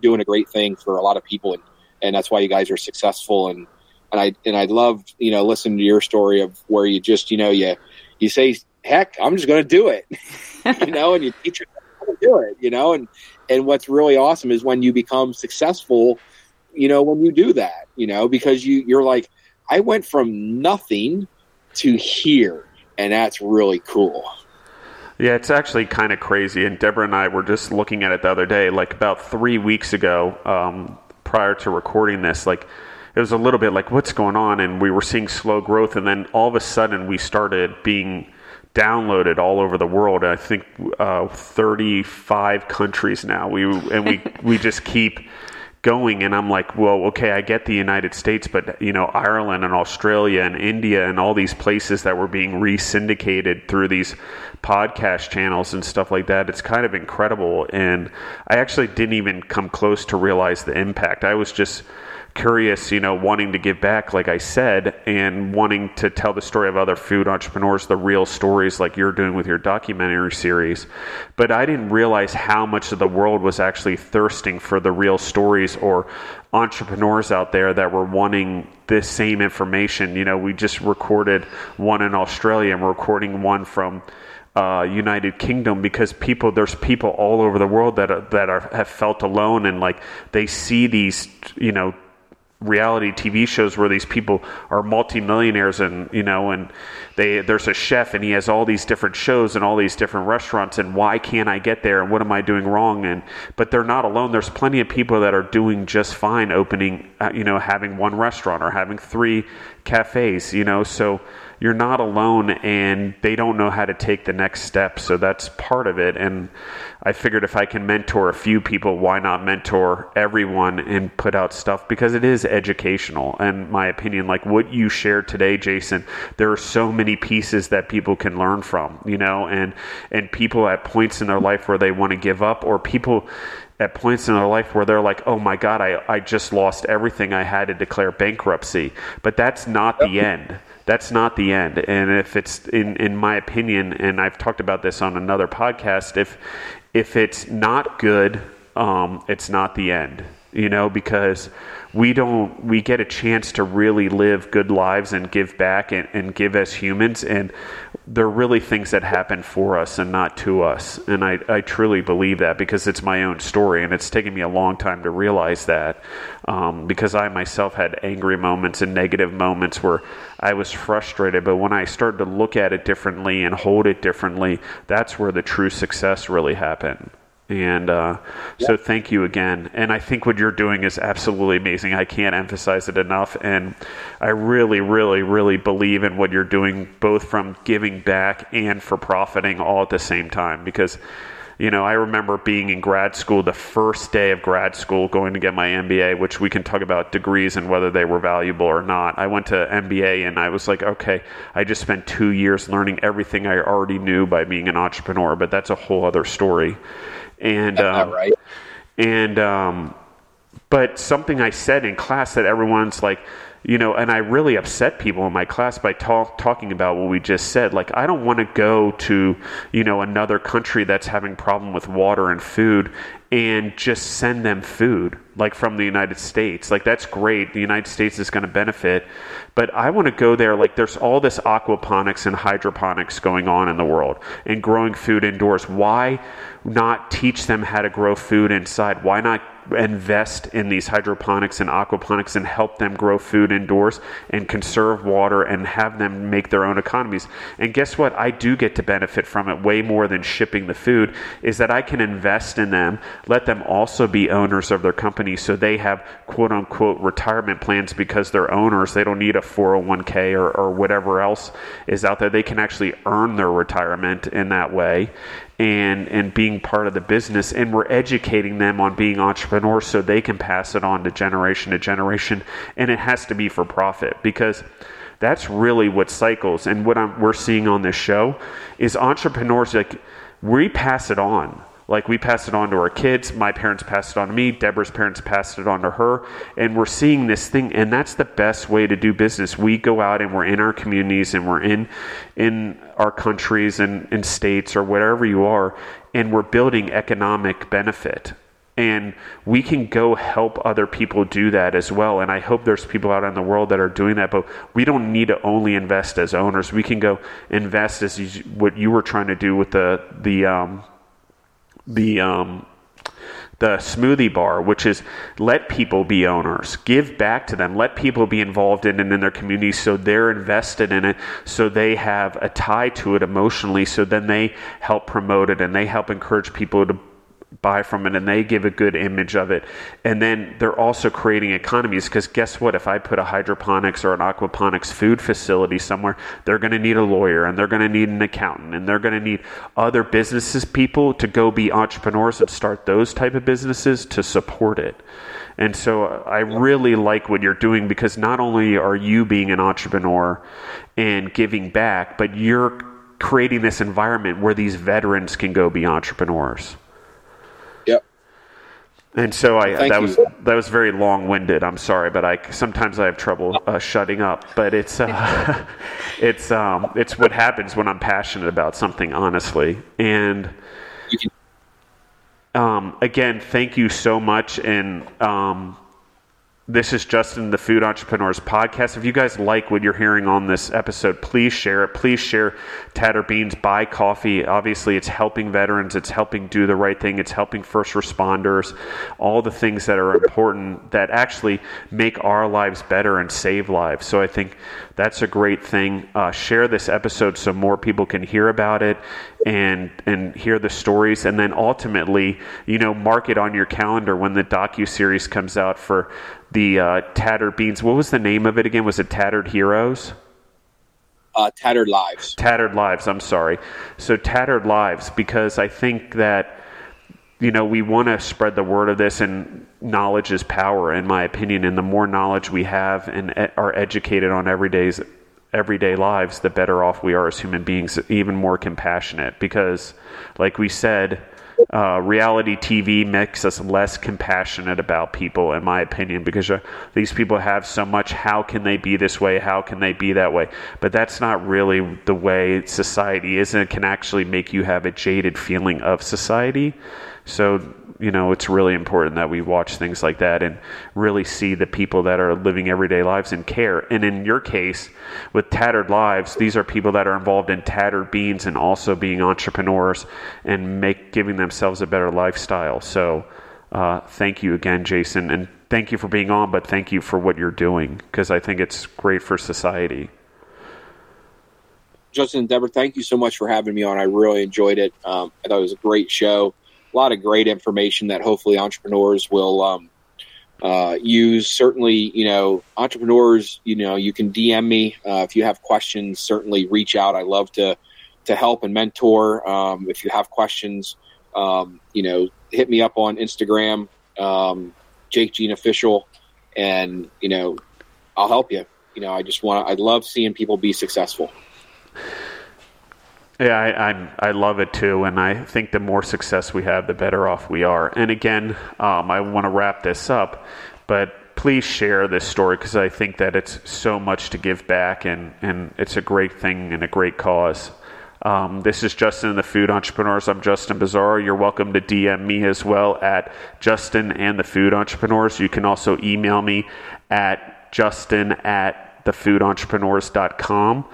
doing a great thing for a lot of people, and, and that's why you guys are successful. And and I and I loved you know listening to your story of where you just you know you you say heck I'm just going to do it you know and you teach yourself how to do it you know and and what's really awesome is when you become successful you know when you do that you know because you you're like I went from nothing to here and that's really cool. Yeah, it's actually kind of crazy. And Deborah and I were just looking at it the other day, like about three weeks ago, um, prior to recording this. Like, it was a little bit like what's going on? And we were seeing slow growth. And then all of a sudden we started being downloaded all over the world. I think uh, 35 countries now. We and we we just keep going. And i'm like well okay i get the united states but you know ireland and australia and india and all these places that were being re-syndicated through these podcast channels and stuff like that. It's kind of incredible. And i actually didn't even come close to realize the impact. I was just curious, you know, wanting to give back, like I said, and wanting to tell the story of other food entrepreneurs, the real stories like you're doing with your documentary series. But I didn't realize how much of the world was actually thirsting for the real stories or entrepreneurs out there that were wanting this same information. You know, we just recorded one in Australia and we're recording one from uh, United Kingdom because people there's people all over the world that are, that are have felt alone and like they see these you know reality TV shows where these people are multimillionaires and you know and they there's a chef and he has all these different shows and all these different restaurants and why can't I get there and what am I doing wrong? And but they're not alone. There's plenty of people that are doing just fine opening uh, you know having one restaurant or having three cafes you know? So you're not alone and they don't know how to take the next step. So that's part of it. And I figured if I can mentor a few people, why not mentor everyone and put out stuff because it is educational. And my opinion, like what you shared today, Jason, there are so many pieces that people can learn from, you know, and, and people at points in their life where they want to give up or people at points in their life where they're like, oh my God, I, I just lost everything. I had to declare bankruptcy. But that's not the end that's not the end. And if it's in in my opinion, and I've talked about this on another podcast, if if it's not good, um, it's not the end. you know, because we don't we get a chance to really live good lives and give back and, and give as humans. And they're really things that happen for us and not to us. And I, I truly believe that because it's my own story and it's taken me a long time to realize that um, because i myself had angry moments and negative moments where i was frustrated. But when i started to look at it differently and hold it differently that's where the true success really happened and uh, so, thank you again. And I think what you're doing is absolutely amazing. I can't emphasize it enough. And I really, really, really believe in what you're doing, both from giving back and for profiting all at the same time. Because, you know, I remember being in grad school, the first day of grad school, going to get my MBA, which we can talk about degrees and whether they were valuable or not. I went to MBA and I was like, okay, I just spent two years learning everything I already knew by being an entrepreneur, but that's a whole other story and um, right. And um, but something I said in class that everyone's like, you know, and I really upset people in my class by talk, talking about what we just said. Like, I don't want to go to, you know, another country that's having problem with water and food and just send them food, like from the United States. Like, that's great. The United States is going to benefit. But I want to go there. Like, there's all this aquaponics and hydroponics going on in the world and growing food indoors. Why not teach them how to grow food inside? Why not invest in these hydroponics and aquaponics and help them grow food indoors and conserve water and have them make their own economies. And guess what? I do get to benefit from it way more than shipping the food is that I can invest in them, let them also be owners of their company so they have quote unquote retirement plans because they're owners. They don't need a 401k or, or whatever else is out there. They can actually earn their retirement in that way and and being part of the business and we're educating them on being entrepreneurs so they can pass it on to generation to generation. And it has to be for profit because that's really what cycles. And what I'm, we're seeing on this show is entrepreneurs like we pass it on like we pass it on to our kids. My parents passed it on to me. Deborah's parents passed it on to her. And we're seeing this thing, and that's the best way to do business. We go out and we're in our communities and we're in in our countries and in states or wherever you are, and we're building economic benefit. And we can go help other people do that as well. And I hope there's people out in the world that are doing that. But we don't need to only invest as owners. We can go invest as you, what you were trying to do with the the um, the um, the smoothie bar, which is let people be owners, give back to them, let people be involved in it in their community so they're invested in it, so they have a tie to it emotionally, so then they help promote it and they help encourage people to buy from it and they give a good image of it. And then they're also creating economies because guess what? If I put a hydroponics or an aquaponics food facility somewhere, they're going to need a lawyer and they're going to need an accountant and they're going to need other businesses people to go be entrepreneurs and start those type of businesses to support it. And so uh, I really like what you're doing because not only are you being an entrepreneur and giving back, but you're creating this environment where these veterans can go be entrepreneurs. And so I Thank that you. was that was very long winded. I'm sorry, but I sometimes I have trouble uh, shutting up. But it's uh, it's um, it's what happens when I'm passionate about something, honestly. And um, again, thank you so much. And um, this is Justin, the Food Entrepreneurs Podcast. If you guys like what you're hearing on this episode, please share it. Please share Tattered Beans, buy coffee. Obviously, it's helping veterans, it's helping do the right thing, it's helping first responders, all the things that are important that actually make our lives better and save lives. So I think that's a great thing. Uh, share this episode so more people can hear about it and and hear the stories, and then ultimately, you know, mark it on your calendar when the docu series comes out for the uh, Tattered Beans. What was the name of it again? Was it Tattered Heroes? uh, tattered lives. Tattered Lives, I'm sorry. So, Tattered Lives, because I think that, you know, we want to spread the word of this, and knowledge is power, in my opinion. And the more knowledge we have and are educated on everyday's, everyday lives, the better off we are as human beings, even more compassionate. Because, like we said, uh, reality TV makes us less compassionate about people, in my opinion, because uh, these people have so much. How can they be this way? How can they be that way? But that's not really the way society is, and it can actually make you have a jaded feeling of society. So you know, it's really important that we watch things like that and really see the people that are living everyday lives and care. And in your case, with Tattered Lives, these are people that are involved in tattered beans and also being entrepreneurs and make giving themselves a better lifestyle. So, uh, thank you again, Jason, and thank you for being on. But thank you for what you're doing because I think it's great for society. Justin and Deborah, thank you so much for having me on. I really enjoyed it. Um, I thought it was a great show. A lot of great information that hopefully entrepreneurs will um, uh, use. Certainly, you know, entrepreneurs, you know, you can DM me uh, if you have questions. Certainly, reach out. I love to to help and mentor. Um, if you have questions, um, you know, hit me up on Instagram, um, Jake Gene Official, and you know, I'll help you. You know, I just want. I love seeing people be successful. Yeah, I, I, I love it too, and I think the more success we have, the better off we are. And again, um, I want to wrap this up, but please share this story because I think that it's so much to give back, and and it's a great thing and a great cause. Um, this is Justin and the Food Entrepreneurs. I'm Justin Bizzarro. You're welcome to DM me as well at Justin and the Food Entrepreneurs. You can also email me at Justin at thefoodentrepreneurs.com.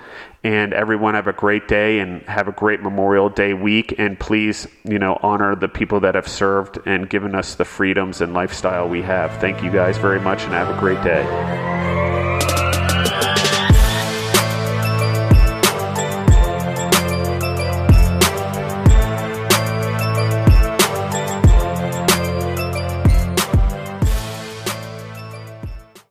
And everyone have a great day and have a great Memorial Day week. And please, you know, honor the people that have served and given us the freedoms and lifestyle we have. Thank you guys very much and have a great day.